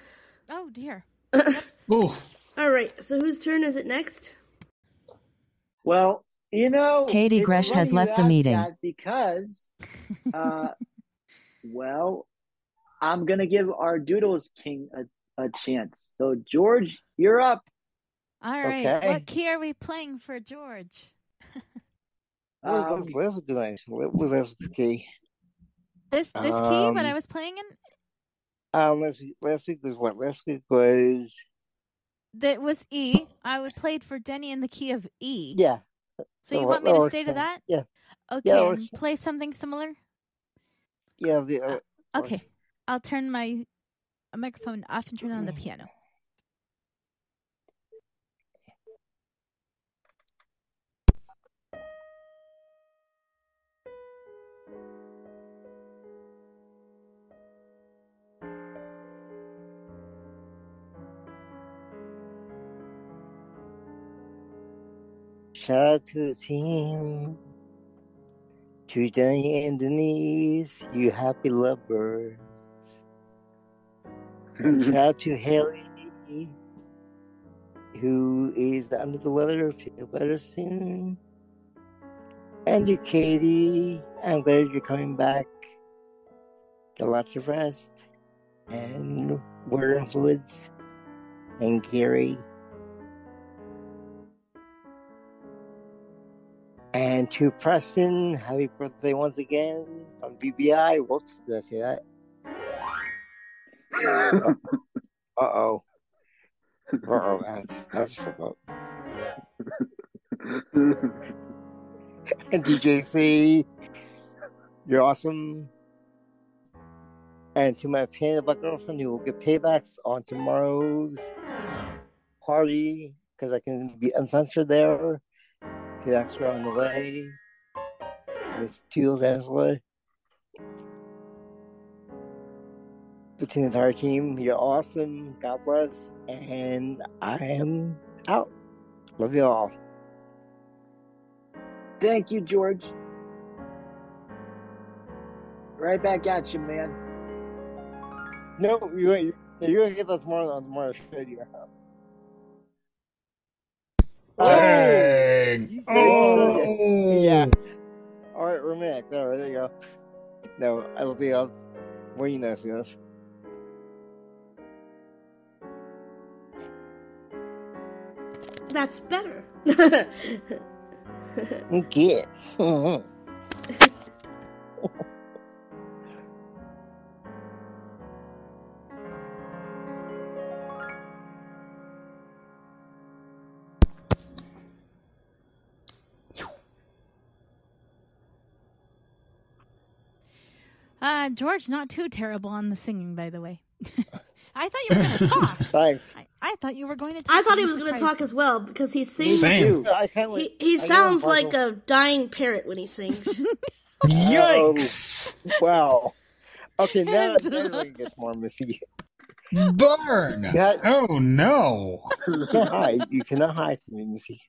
Oh dear. Ooh. All right, so whose turn is it next? Well, you know, Katie Gresh has left the meeting. because, uh, well, I'm gonna give our Doodles King a, a chance. So, George, you're up. All right. Okay. What key are we playing for George? What Um, was that? That's a good. What was that key? This this key what I Um, was playing in Uh, last week, last week was what? Last week was that was E. I would played for Denny in the key of E. yeah. So you want me to stay to that? Yeah, Okay, Yeah, and play something similar? yeah. The uh, Okay. I'll turn my microphone off and turn on the piano. Shout to the team. To Jenny and Denise, you happy lovebirds. Shout out to Haley, who is under the weather. Feel better soon. And to Katie, I'm glad you're coming back. Get lots of rest. And we're in Woods. And Gary. And to Preston, happy birthday once again from BBI. Whoops, did I say that? Uh oh. Uh oh, that's that's about. and DJC, you're awesome. And to my peanut butter girlfriend, who will get paybacks on tomorrow's party because I can be uncensored there. Are on the way. Miss Toodles Angela. Between the entire team, you're awesome. God bless. And I am out. Love you all. Thank you, George. Right back at you, man. No, you're you're, you're gonna get that tomorrow on tomorrow's show. to your house. Dang. You oh! said- Oh. Yeah. All right, romantic. There, there you go. No, I don't think I was more you nice with us. That's better. Okay. Uh, George, not too terrible on the singing, by the way. I thought you were going to talk. Thanks. I, I thought you were going to talk. I thought he was going to talk as well because he sings. Same. He, he sounds like a dying parrot when he sings. Yikes! Wow. Okay, now Angela. it gets more messy. Burn! Yeah. Oh no! You can't hide. You cannot hide from me, Missy.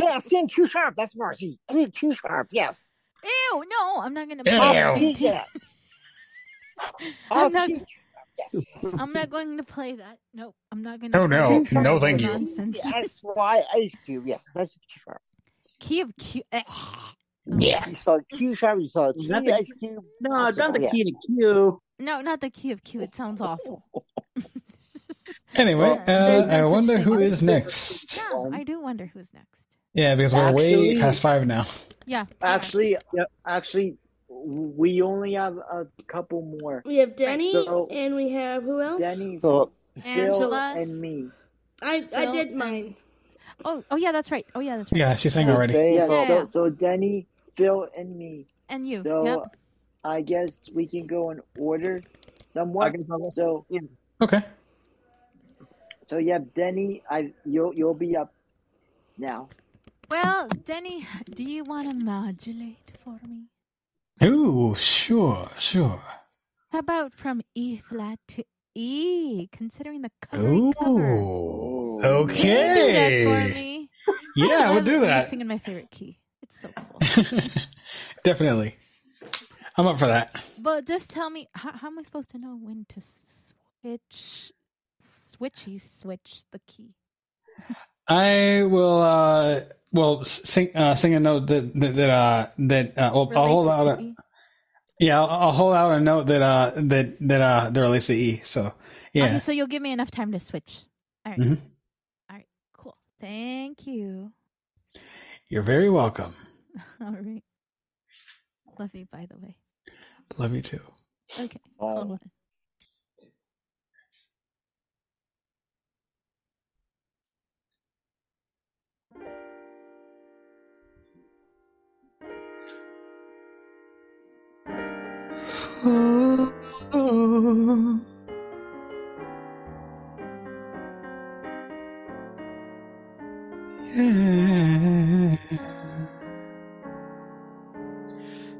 Yeah, sing Q sharp. That's Marcy. Three Q sharp. Yes. Ew, no, I'm not going to. Ew. Off key, yes. I'm not. yes. I'm not going to play that. Nope, I'm not going to. Oh, to. no. No, thank you. Nonsense. That's why Ice Cube. Yes, that's Q sharp. Key of Q. eh. Yeah. You spell Q sharp. You spell T Not the- Ice Cube. No, it's not the Yes. key to Q. No, not the key of Q. It sounds awful. Anyway, uh, no I wonder who is next. Yeah, I do wonder who's next. Yeah, because we're way past five now. Yeah. Actually, actually, we only have a couple more. we have Denny So- and we have who else? Denny, Philip. Phil, Angela. and me. I, I did mine. Oh, oh yeah, that's right. Oh yeah, that's right. Yeah, she sang already. Denny, Yeah, Philip. so, so Denny, Phil, and me. And you. So yep. I guess we can go in order somewhat. So yeah. Okay. so yeah, Denny, I you'll you'll be up now. Well, Denny, do you want to modulate for me? Oh, sure, sure. How about from E flat to E, considering the covering cover? Ooh. Can you do that Okay. for me? Yeah, we'll do that. Singing my favorite key. It's so cool. Definitely. I'm up for that. but just tell me, how, how am I supposed to know when to switch, switchy switch the key? I will. uh Well, sing uh, sing a note that that, that uh that uh, well, I'll hold out. to A, E. yeah, I'll, I'll hold out a note that uh that that uh that relates to E. So yeah. Okay, so you'll give me enough time to switch. All right. Mhm. All right. Cool. Thank you. You're very welcome. All right. Love you, by the way. Love you too. Okay. Oh. Hold on. Yeah.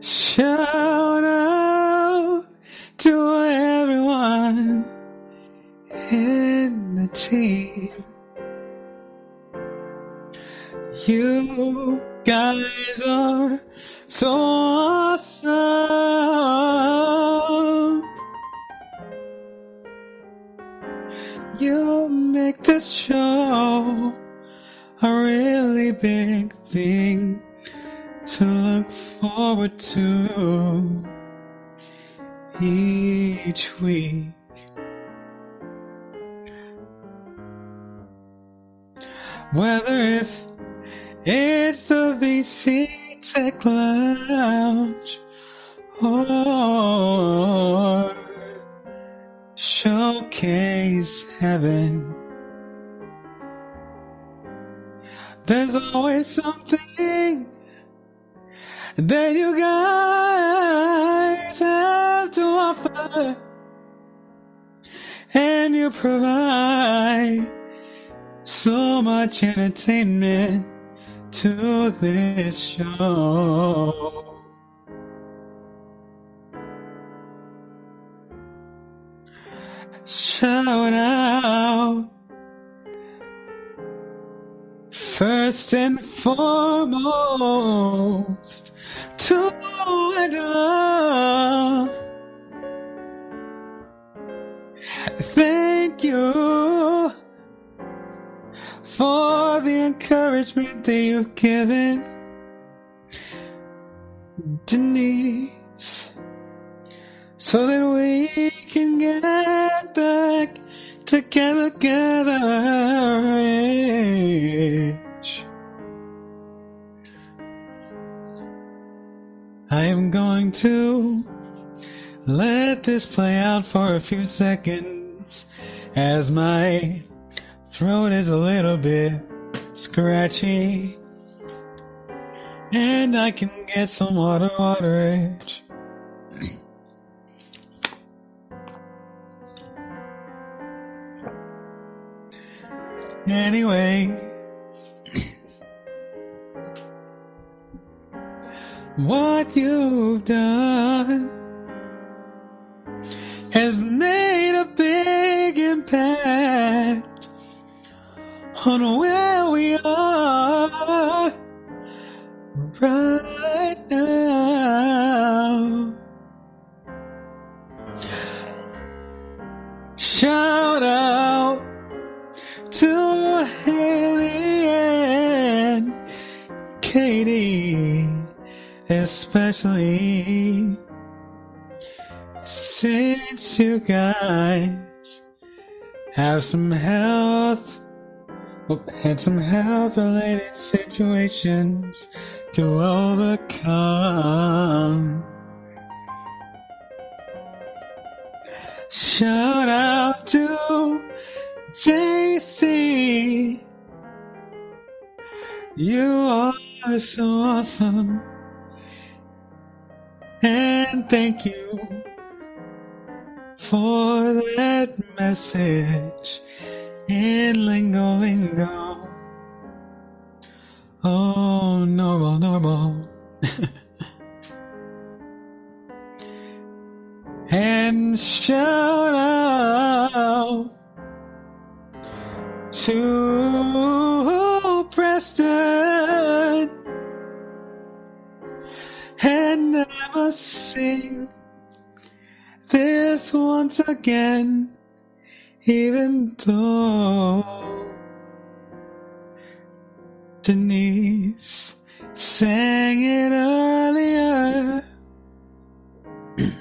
Shout out to everyone in the team. You guys are so forward to each week. Whether if it's the VC Tech Lounge or Showcase Heaven. There's always something that you guys have to offer, and you provide so much entertainment to this show. Shout out first and foremost to Angela. Thank you for the encouragement that you've given Denise so that we can get back together, together. I am going to let this play out for a few seconds as my throat is a little bit scratchy and I can get some water, water edge. Anyway, what you've done has made a big impact on where have some health, had some health related situations to overcome. Shout out to JC. You are so awesome. And thank you for that message in Lingo Lingo. Oh, normal, normal. and shout out to Preston. And I must sing this once again, even though Denise sang it earlier.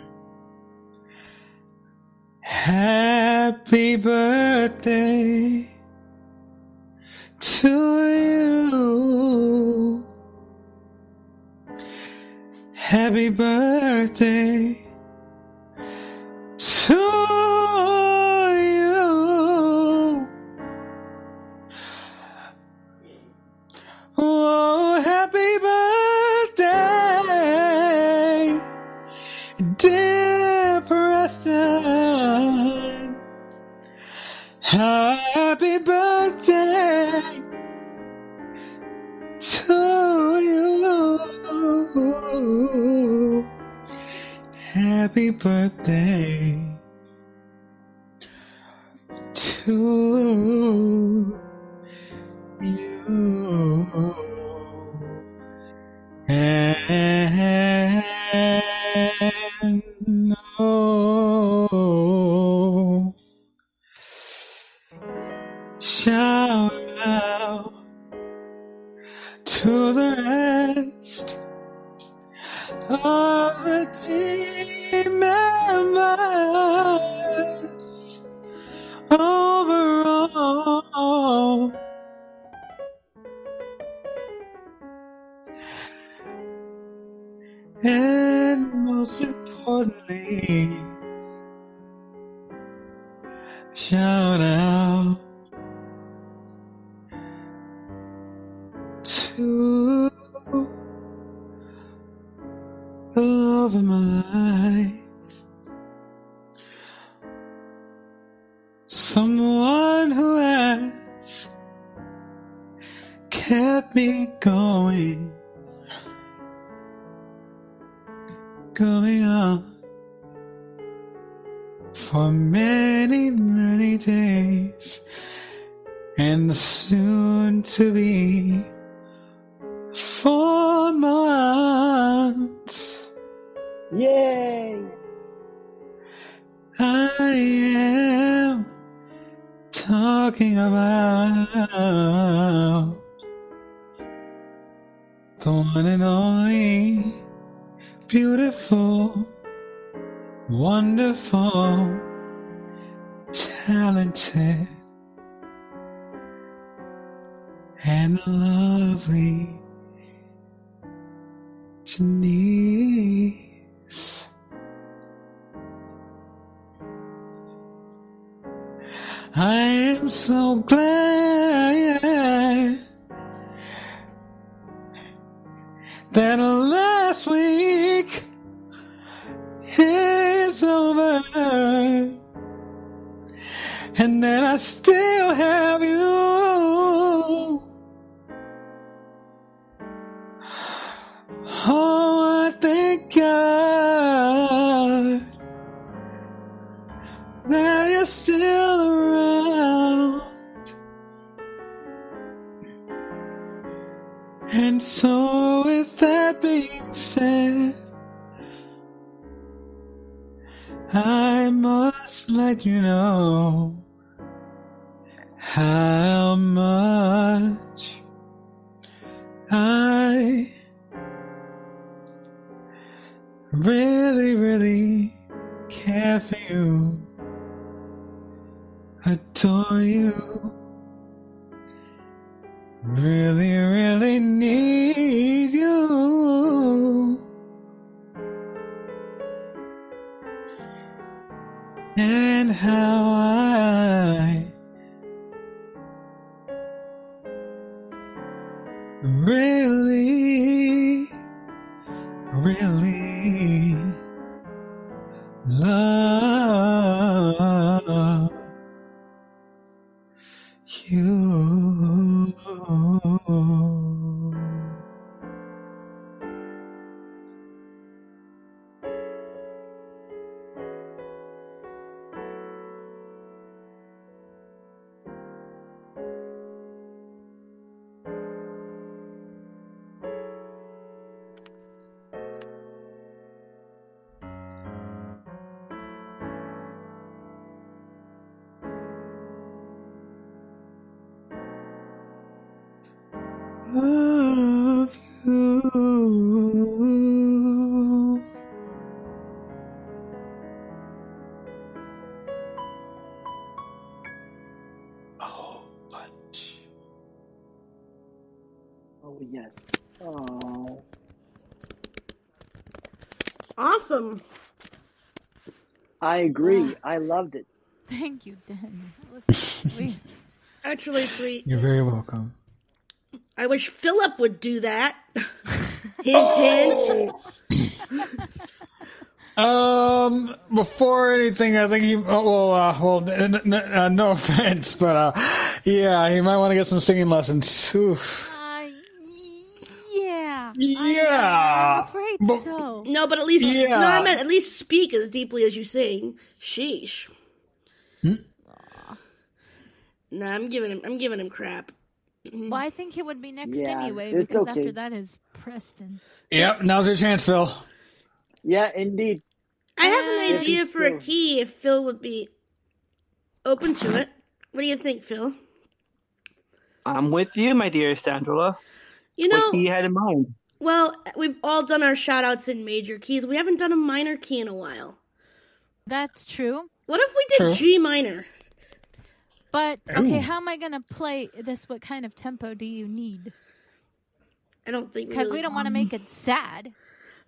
Happy birthday I agree. I loved it. Thank you, Den. That was sweet. Actually, sweet. You're very welcome. I wish Philip would do that. hint, hint. Um, before anything, I think he. Oh, well, uh, well, n- n- uh, no offense, but uh, yeah, he might want to get some singing lessons. Oof. Yeah. Yeah. I'm afraid But- so. No, but at least Yeah. no, I meant at least speak as deeply as you sing. Sheesh. Hmm? Nah, I'm giving him. I'm giving him crap. Well, I think it would be next Yeah, anyway because okay. after that is Preston. Yep. Now's your chance, Phil. Yeah, indeed. I have an idea for a key if Phil would be open to it. What do you think, Phil? I'm with you, my dear Sandra. You know, what he had in mind. Well, we've all done our shout outs in major keys. We haven't done a minor key in a while. That's true. What if we did True. G minor? But okay, Ooh. how am I gonna play this? What kind of tempo do you need? I don't think because really- we don't want to make it sad.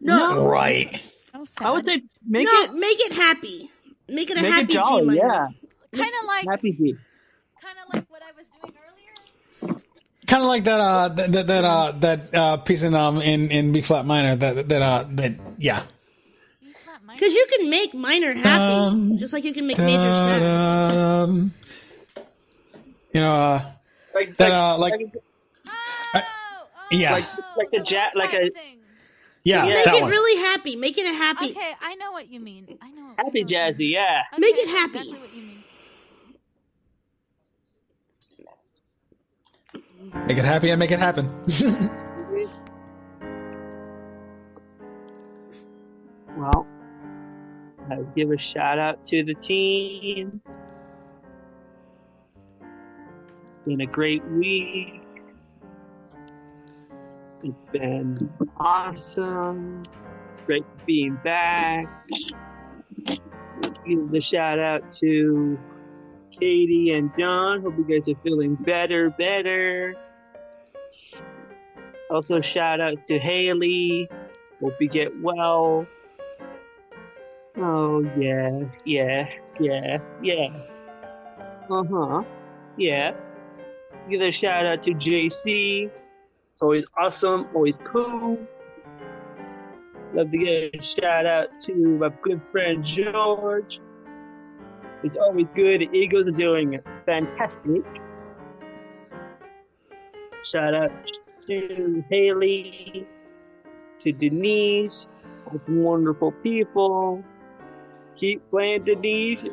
No. Right. So sad. I would say make no, it make it happy. Make it a make happy it jolly. G minor. Yeah, kind of like happy G. Kind of like that, uh, that, that, that, uh, that, uh, piece in, um, in, in B flat minor, that, that, uh, that, yeah. Because you can make minor happy, Um, just like you can make major sad. Um, you know, uh, Like that, uh, like, yeah, like like a jet, like a yeah, Make that it one. really happy. Make it a happy. Okay, I know what you mean. I know. happy jazzy. Yeah. Make Okay, it I know happy. Exactly what you mean. Make it happy and make it happen. Well, I give a shout out to the team. It's been a great week. It's been awesome. It's great being back. Give the shout out to Katie and John. Hope you guys are feeling better, better. Also, shout outs to Haley. Hope you get well. Oh, yeah, yeah, yeah, yeah. Uh huh. Yeah. Give a shout out to JC. It's always awesome, always cool. Love to give a shout out to my good friend George. It's always good. The Eagles are doing fantastic. Shout out to Haley, to Denise, wonderful people. Keep playing, Denise.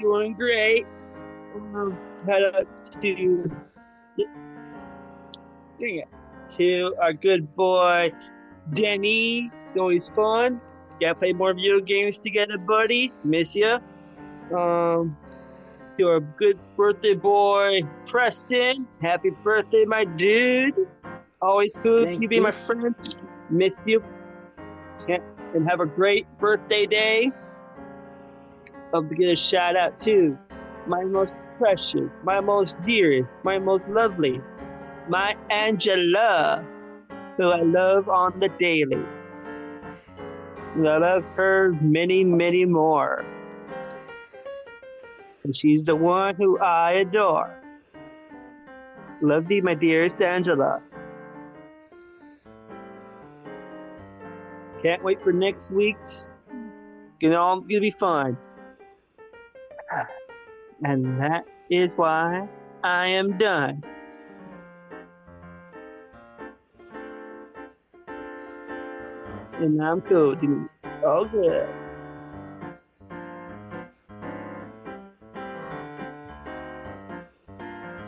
Doing great. Um, head up to, it, to our good boy Denny. It's always fun. Gotta play more video games together, buddy. Miss ya. Um, to our good birthday boy Preston. Happy birthday, my dude. It's always cool Thank you be my friend. Miss you. And have a great birthday day. Love to get a shout out to my most precious, my most dearest, my most lovely, my Angela, who I love on the daily. And I've heard many, many more. And she's the one who I adore. Love thee, my dearest Angela. Can't wait for next week's. It's gonna all gonna be fun. And that is why I am done. And I'm cool, dude. It's all good.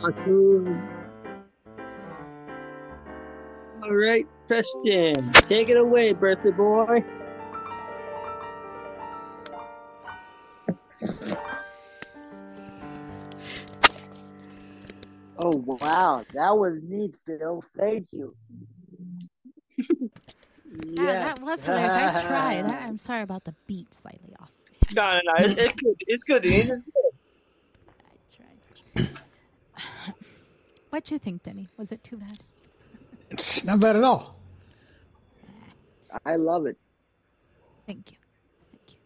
Awesome. All right, Preston, take it away, birthday boy. Oh wow, that was neat, Phil. Thank you. Yeah, that was hilarious. I tried. I, I'm sorry about the beat slightly off. No, no, no. It's, it's good. It's good. It's good. I tried. What'd you think, Denny? Was it too bad? It's not bad at all. I love it. Thank you. Thank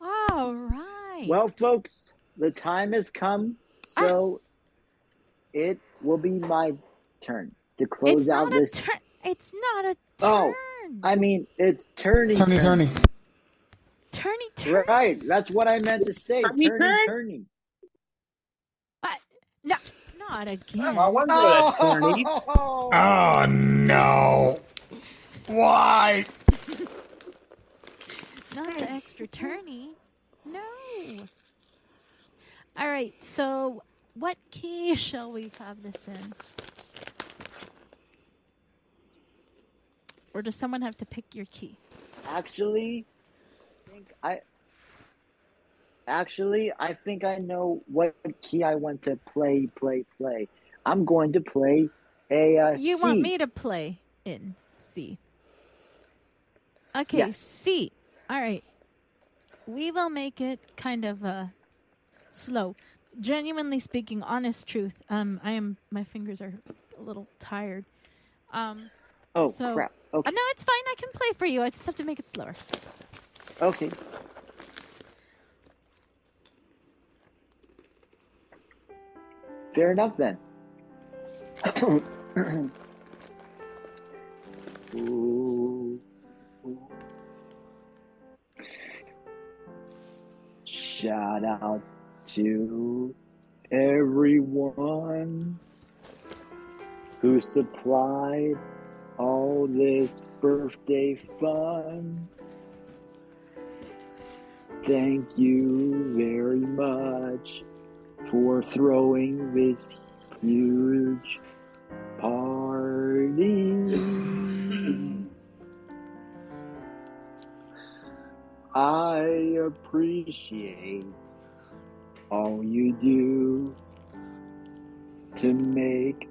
you. All right. Well, folks, the time has come, so ah. it will be my turn to close it's out not a this. turn. It's not a oh, turn. Oh, I mean, it's turning. Turny, turn. turny. turny. Right, that's what I meant to say. Turny, turning, turn? turning. No, not again. Oh, I wonder what a turny. Oh. oh no! Why? Not the extra turny. No. All right. So, what key shall we have this in? Or does someone have to pick your key? Actually, I think I. Actually, I think I know what key I want to play, play, play. I'm going to play A uh, You C. want me to play in C. Okay, Yes. C. All right. We will make it kind of uh slow. Genuinely speaking, honest truth. Um I am my fingers are a little tired. Um Oh so, crap. Okay. Uh, no, it's fine. I can play for you. I just have to make it slower. Okay. Fair enough then. Ooh. Shout out to everyone who supplied all this birthday fun. Thank you very much for throwing this huge party. I appreciate all you do to make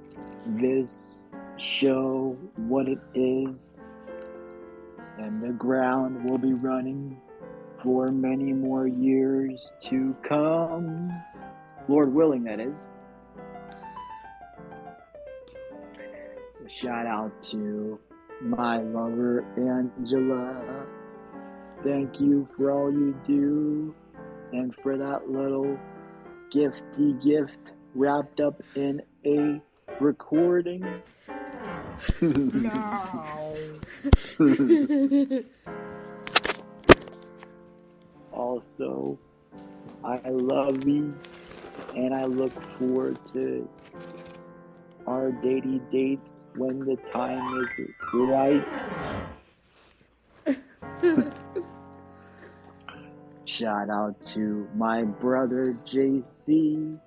this show what it is, and the ground will be running for many more years to come. Lord willing, that is. Shout out to my lover, Angela. Thank you for all you do and for that little gifty gift wrapped up in a recording. also, I love you and I look forward to our datey date when the time is right. Shout out to my brother JC.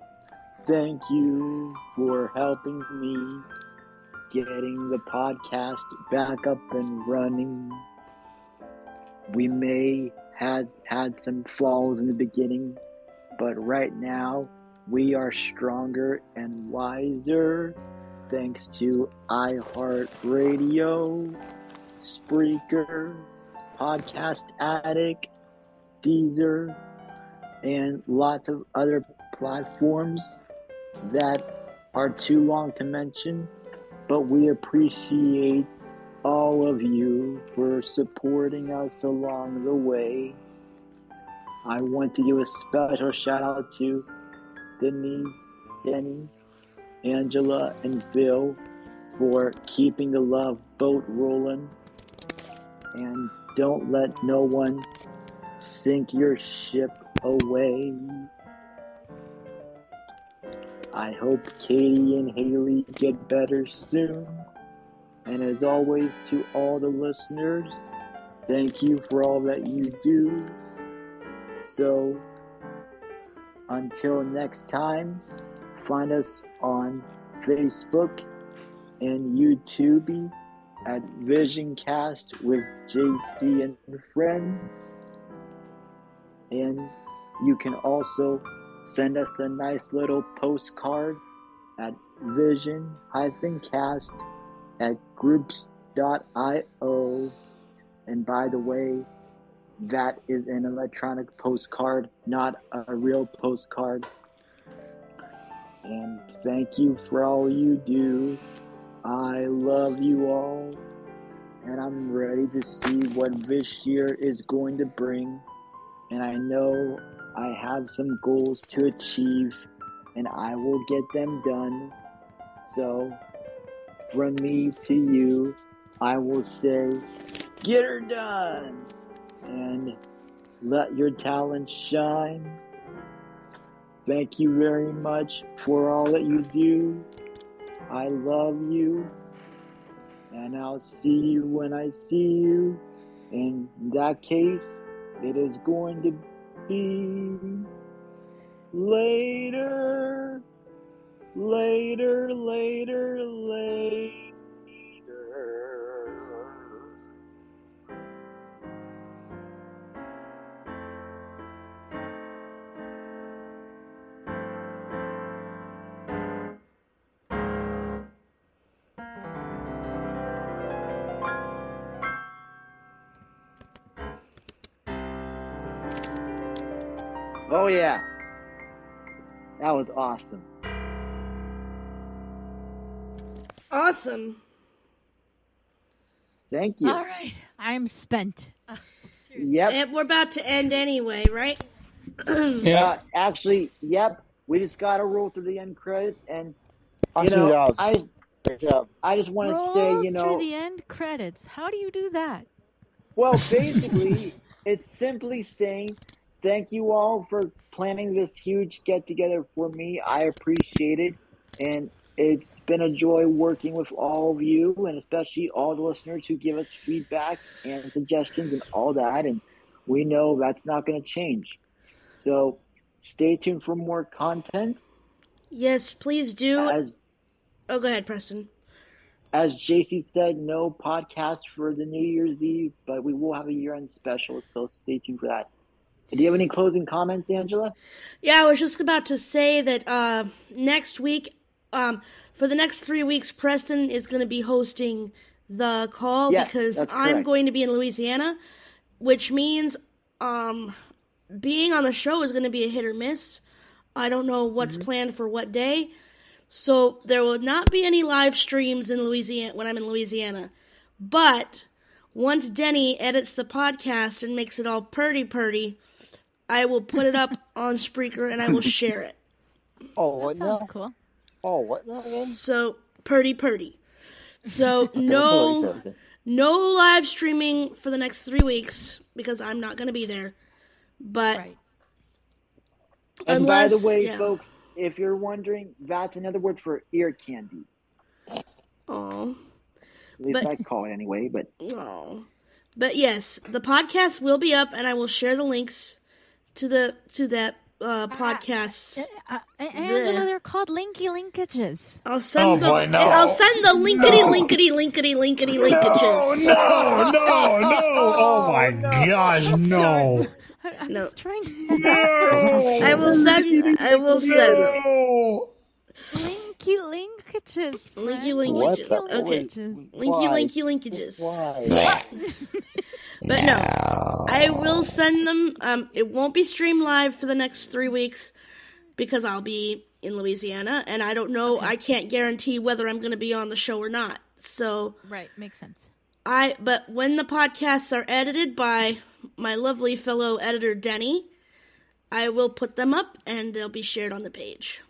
Thank you for helping me getting the podcast back up and running. We may had had some flaws in the beginning, but right now we are stronger and wiser thanks to iHeartRadio, Spreaker, Podcast Addict, Deezer, and lots of other platforms that are too long to mention. But we appreciate all of you for supporting us along the way. I want to give a special shout out to Denise, Denny, Angela, and Phil for keeping the love boat rolling. And don't let no one sink your ship away. I hope Katie and Haley get better soon. And as always, to all the listeners, thank you for all that you do. So, until next time, find us on Facebook and YouTube at Visioncast with JC and friends. And you can also send us a nice little postcard at vision-cast at groups.io. And by the way, that is an electronic postcard, not a real postcard. And thank you for all you do. I love you all. And I'm ready to see what this year is going to bring. And I know I have some goals to achieve, and I will get them done. So, from me to you, I will say, get her done! And let your talent shine. Thank you very much for all that you do. I love you. And I'll see you when I see you. In that case, it is going to be later, later, later, later. Oh yeah. That was awesome. Awesome. Thank you. All right, I'm spent. Ugh, Yep. And we're about to end anyway, right? Uh, actually, yep. We just gotta roll through the end credits, and you Awesome know, job. I just, job. I just want to say, you through know, the end credits. How do you do that? well, basically, it's simply saying thank you all for planning this huge get together for me. I appreciate it, and it's been a joy working with all of you, and especially all the listeners who give us feedback and suggestions and all that. And we know that's not going to change. So stay tuned for more content. Yes, please do. As oh, go ahead, Preston. as JC said, no podcast for the New Year's Eve, but we will have a year end special, so stay tuned for that. Do you have any closing comments, Angela? Yeah, I was just about to say that uh, next week, um, for the next three weeks, Preston is going to be hosting the call Yes, because I'm going to be in Louisiana, which means um, being on the show is going to be a hit or miss. I don't know what's Mm-hmm. planned for what day. So there will not be any live streams in Louisiana when I'm in Louisiana. But once Denny edits the podcast and makes it all purdy purdy, I will put it up on Spreaker and I will share it. Oh, what Sounds now? cool. Oh, what now again? So purdy purdy. So no no live streaming for the next three weeks because I'm not gonna be there. But And by the way, yeah. folks, if you're wondering, that's another word for ear candy. oh At least But- I call it anyway, but Oh. But yes, the podcast will be up and I will share the links to the to that uh podcast. Uh, Angela, they're called linky linkages. I'll send Oh, the boy, no. I'll send the linkety No. linkety linkety linkety linkages. No, no, no! Oh my gosh, no! I, I'm No. just trying to. No. I will send I will send them. Linky linkages. Linky linkages. Linky Okay. linkages. Linky linky linkages. But no, I will send them. Um, it won't be streamed live for the next three weeks because I'll be in Louisiana, and I don't know. I can't guarantee whether I'm going to be on the show or not. So Right, makes sense. I. But when the podcasts are edited by my lovely fellow editor Denny, I will put them up and they'll be shared on the page.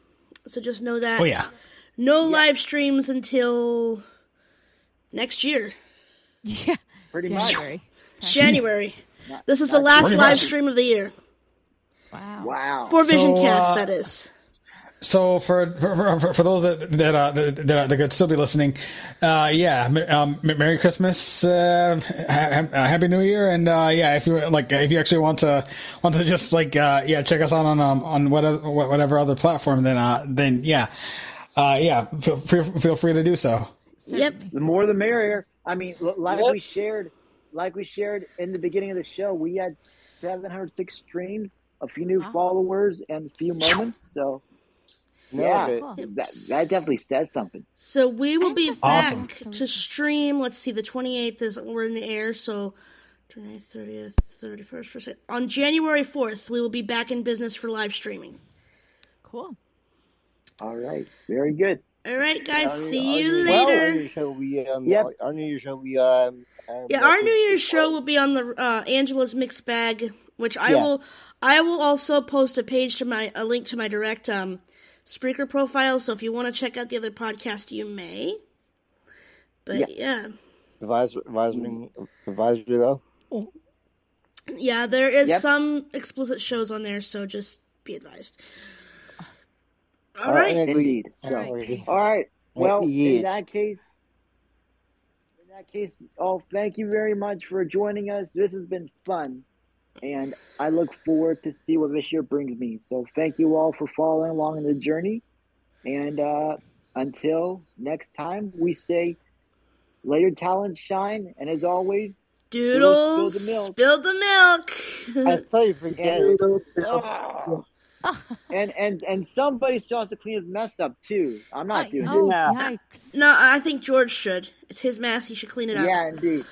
So just know that. Oh yeah. No live streams until next year. Yeah. pretty much. January. January. Not- This is the last live much. stream of the year. Wow. Wow. For So, VisionCast, uh, that is. So for for, for, for those that that, uh, that that that could still be listening, uh, yeah, um, Merry Christmas, uh, ha- ha- Happy New Year, and uh, yeah, if you like, if you actually want to want to just like uh, yeah, check us out on um, on whatever whatever other platform, then uh, then yeah, uh, yeah, feel feel, feel free to do so. Yep. The more the merrier. I mean, like Yep. we shared, like we shared in the beginning of the show, we had 706 streams, a few new Wow. followers, and a few moments. So, yeah, bit. Cool. that, that definitely says something. So we will be Awesome. back to stream. Let's see, the 28th is we're in the air, so 29th, 30th, 31st, first, on January 4th, we will be back in business for live streaming. Cool. All right, very good. All right, guys, Our- see our you New- later. Our New Year's show, we um, Yep. our, our New Year's show, we um. um, Yeah, our New Year's show will be on the uh, Angela's mixed bag, which I Yeah. will. I will also post a page to my a link to my direct um, Spreaker profile. So if you want to check out the other podcast, you may. But Yeah. yeah, advisory, advisory, advisory though. yeah, there is Yep. some explicit shows on there, so just be advised. All All right, right. Indeed. All So, right. all right. Well, Yes. in that case, in that case, oh, thank you very much for joining us. This has been fun, and I look forward to see what this year brings me. So, thank you all for following along in the journey, and uh, until next time, we say, "Let your talent shine," and as always, Doodles, spill the milk. spill the milk. I milk. thought you forget And. Oh. and and and somebody still has to clean his mess up too. I'm not doing oh, it. Yeah. yikes. no, I think George should. It's his mess. He should clean it up. Yeah, indeed.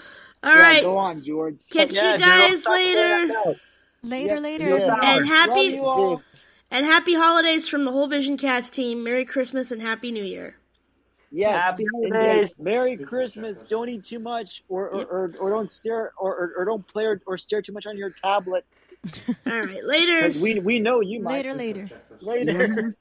All yeah, right. go on, George. Catch Yeah, you guys stop later. Later, Yep. later. Yo. And happy Love you all. and happy holidays from the whole Vision Cast team. Merry Christmas and Happy New Year. Yes. Happy holidays. Merry Christmas. Don't eat too much, or or, or, or don't stare, or, or, or don't play or, or stare too much on your tablet. All right. Later. we we know you might. Later, later. Later.